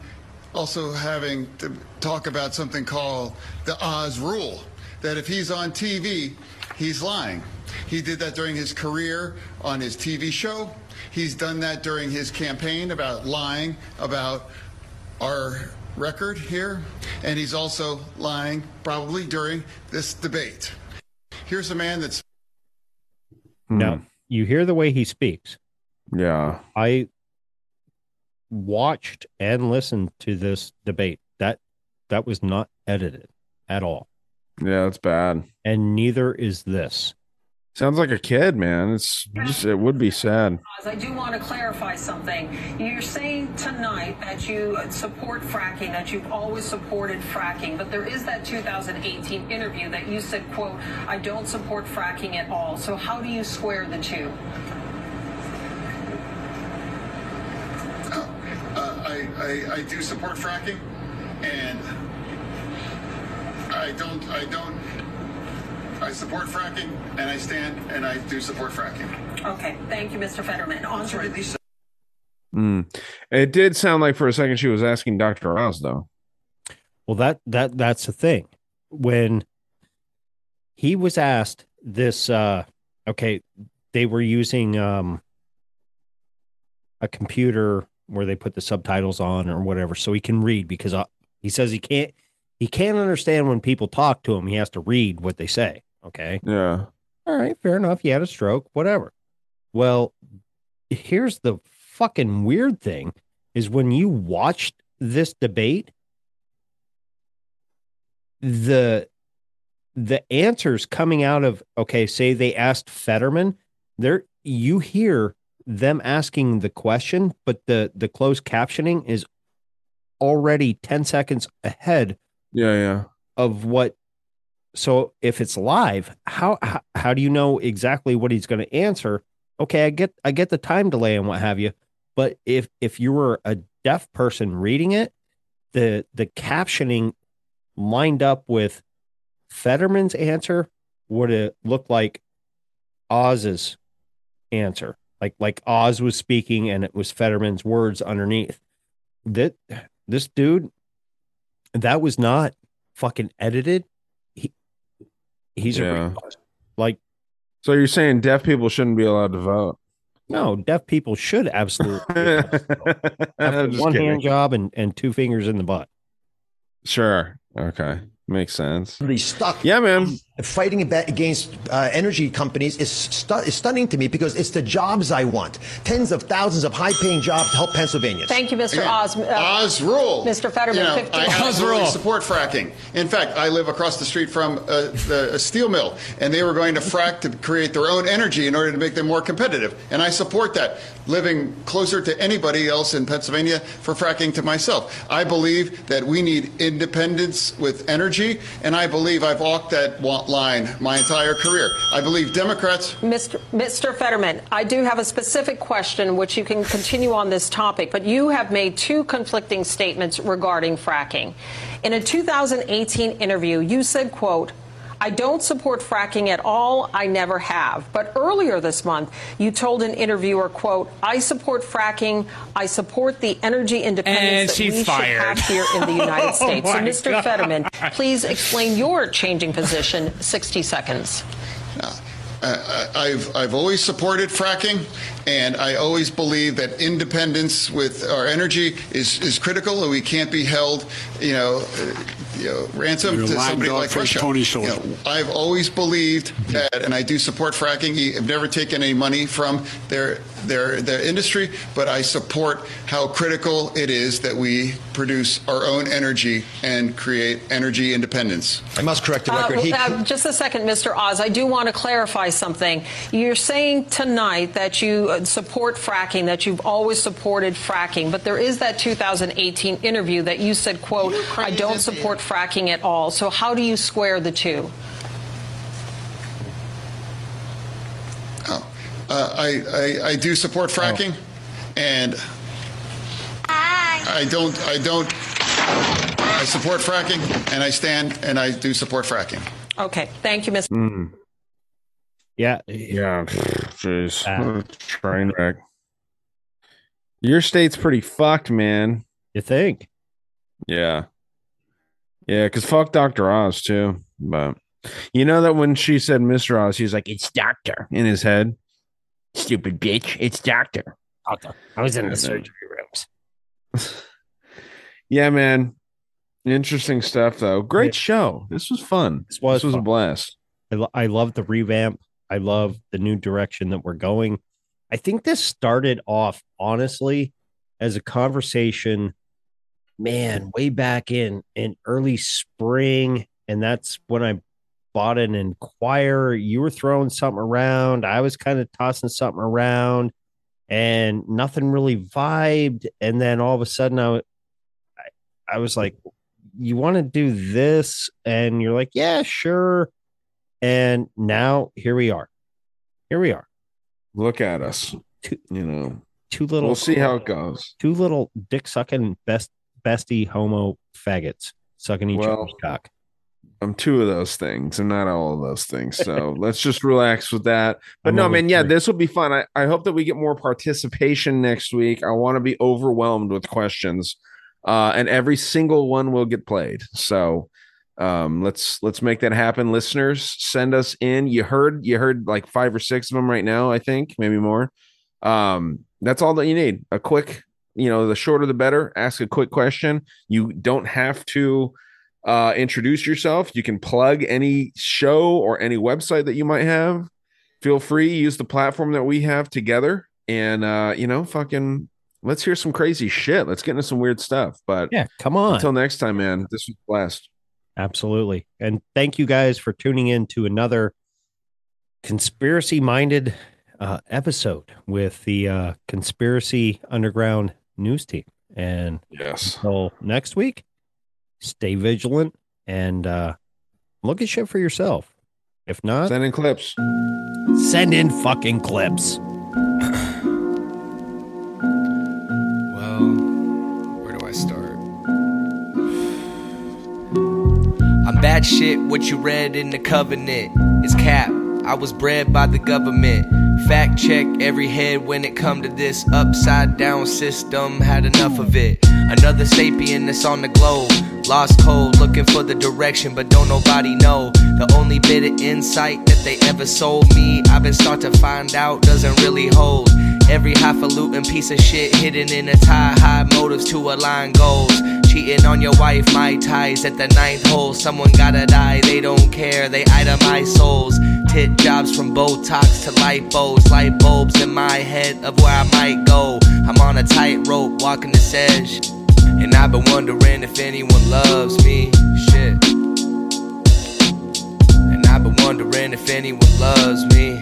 also having to talk about something called the Oz rule that if he's on TV, he's lying. He did that during his career on his TV show. He's done that during his campaign about lying about our record here. And he's also lying probably during this debate. Here's a man that's
Now, hmm. you hear the way he speaks.
Yeah.
I watched and listened to this debate. That that was not edited at all.
Yeah, that's bad.
And neither is this.
Sounds like a kid, man. It's just it would be sad.
I do want to clarify something. You're saying tonight that you support fracking, that you've always supported fracking, but there is that 2018 interview that you said, quote, I don't support fracking at all. So how do you square the two?
Uh, I, I, I do support fracking, and I don't, I don't, I support fracking, and I stand, and I do support fracking.
Okay, thank you, Mr. Fetterman. On to the
Mm. It did sound like for a second she was asking Dr. Oz though.
Well, that that that's the thing. When he was asked this, uh, okay, they were using um, a computer where they put the subtitles on or whatever, so he can read because uh, he says he can't he can't understand when people talk to him. He has to read what they say. Okay.
Yeah.
All right, fair enough. He had a stroke, whatever. Well, here's the fucking weird thing is when you watched this debate, the the answers coming out of okay, say they asked Fetterman, there you hear them asking the question, but the the closed captioning is already 10 seconds ahead
Yeah, yeah.
of what so if it's live how how, how do you know exactly what he's going to answer? Okay i get i get the time delay and what have you but if if you were a deaf person reading it the the captioning lined up with fetterman's answer would it look like oz's answer like like oz was speaking and it was fetterman's words underneath. That this dude that was not fucking edited he's
Yeah.
a like
So you're saying deaf people shouldn't be allowed to vote?
no deaf people should absolutely [laughs] have
I'm
a one
kidding.
hand job and and two fingers in the butt
Sure. Okay. Makes sense.
Really stuck.
Yeah, man.
Fighting against uh, energy companies is, stu- is stunning to me because it's the jobs I want. Tens of thousands of high-paying jobs to help Pennsylvanians.
Thank you, Mr.
Again,
Oz. Uh,
Oz rule.
Mr. Fetterman,
You know,
15
I absolutely support fracking. In fact, I live across the street from a, the, a steel mill, and they were going to frack to create their own energy in order to make them more competitive. And I support that. Living closer to anybody else in Pennsylvania for fracking to myself. I believe that we need independence with energy, and I believe I've walked that wa- my entire career. I believe Democrats
Mr. Mr. Fetterman, I do have a specific question which you can continue on this topic, but you have made two conflicting statements regarding fracking. In a 2018 interview, you said, quote, I don't support fracking at all. I never have. But earlier this month, you told an interviewer, quote, I support fracking. I support the energy
And
independence that
she's
we
fired.
should have here in the [laughs] United
Oh
States. so, Mr.
God.
Fetterman, please explain your changing position. 60 seconds.
Uh, I've I've always supported fracking, and I always believe that independence with our energy is is critical, and we can't be held, you know, uh, you know, ransom to somebody like
faced
Russia.
pony
You know, I've always believed that, and I do support fracking. I've never taken any money from their their their industry, but I support how critical it is that we produce our own energy and create energy independence.
I must correct the
Uh,
record.
well,
He-
uh, just a second, Mr. Oz. I do want to clarify something. You're saying tonight that you uh, support fracking, that you've always supported fracking, but there is that 2018 interview that you said, "quote I don't support fracking at all." So how do you square the two?
Oh, uh, I, I I do support fracking, and I don't I don't I support fracking, and I stand and I do support fracking.
Okay, thank you, Mr.
Mm.
Yeah.
Yeah. Jeez. What a Train wreck. Your state's pretty fucked, man.
You think?
Yeah. Yeah, because fuck Dr. Oz too. But you know that when she said Mr. Oz, he was like, it's Doctor in his head. Stupid bitch. It's Doctor.
Doctor. I was in the surgery rooms. [laughs]
Yeah, man. Interesting stuff though. Great show. This was fun.
This was
a
fun.
blast.
I, lo- I love the revamp. I love the new direction that we're going. I think this started off honestly as a conversation, man, way back in in early spring, and that's when I bought an Inquirer. You were throwing something around. I was kind of tossing something around, and nothing really vibed. And then all of a sudden, I, I, I was like, "You want to do this?" And you're like, "Yeah, sure." And now here we are. Here we are.
Look at us. You know.
two little.
We'll see how it goes.
Two little dick sucking best bestie homo faggots sucking each
Well,
other's cock.
I'm two of those things. I'm not all of those things. So [laughs] let's just relax with that. But
I'm
no, man, yeah, this will be fun. I, I hope that we get more participation next week. I want to be overwhelmed with questions. Uh, and every single one will get played. So um let's let's make that happen listeners send us in you heard you heard like five or six of them right now i think maybe more um that's all that you need a quick you know the shorter the better ask a quick question. You don't have to uh introduce yourself. You can plug any show or any website that you might have. Feel free use the platform that we have together and uh you know fucking let's hear some crazy shit. Let's get into some weird stuff. But
Yeah, come on.
until next time man this was blast.
Absolutely. And thank you guys for tuning in to another conspiracy minded uh, episode with the uh, Conspiracy Underground news team. And
yes,
until next week, stay vigilant and uh, look at shit for yourself. If not,
send in clips.
Send in fucking clips. [sighs]
Well, where do I start? [sighs] I'm bad shit, what you read in the covenant is cap. I was bred by the government. Fact check every head when it come to this upside down system. Had enough of it. Another sapien that's on the globe. Lost cold, looking for the direction, but don't nobody know. The only bit of insight that they ever sold me, I've been start to find out doesn't really hold. Every highfalutin piece of shit hidden in a tie, high motives to align goals. Cheating on your wife, my ties at the ninth hole. Someone gotta die, they don't care, they itemize souls. Tit jobs from Botox to lipos, light bulbs in my head of where I might go. I'm on a tightrope walking this edge, and I've been wondering if anyone loves me. Shit. And I've been wondering if anyone loves me.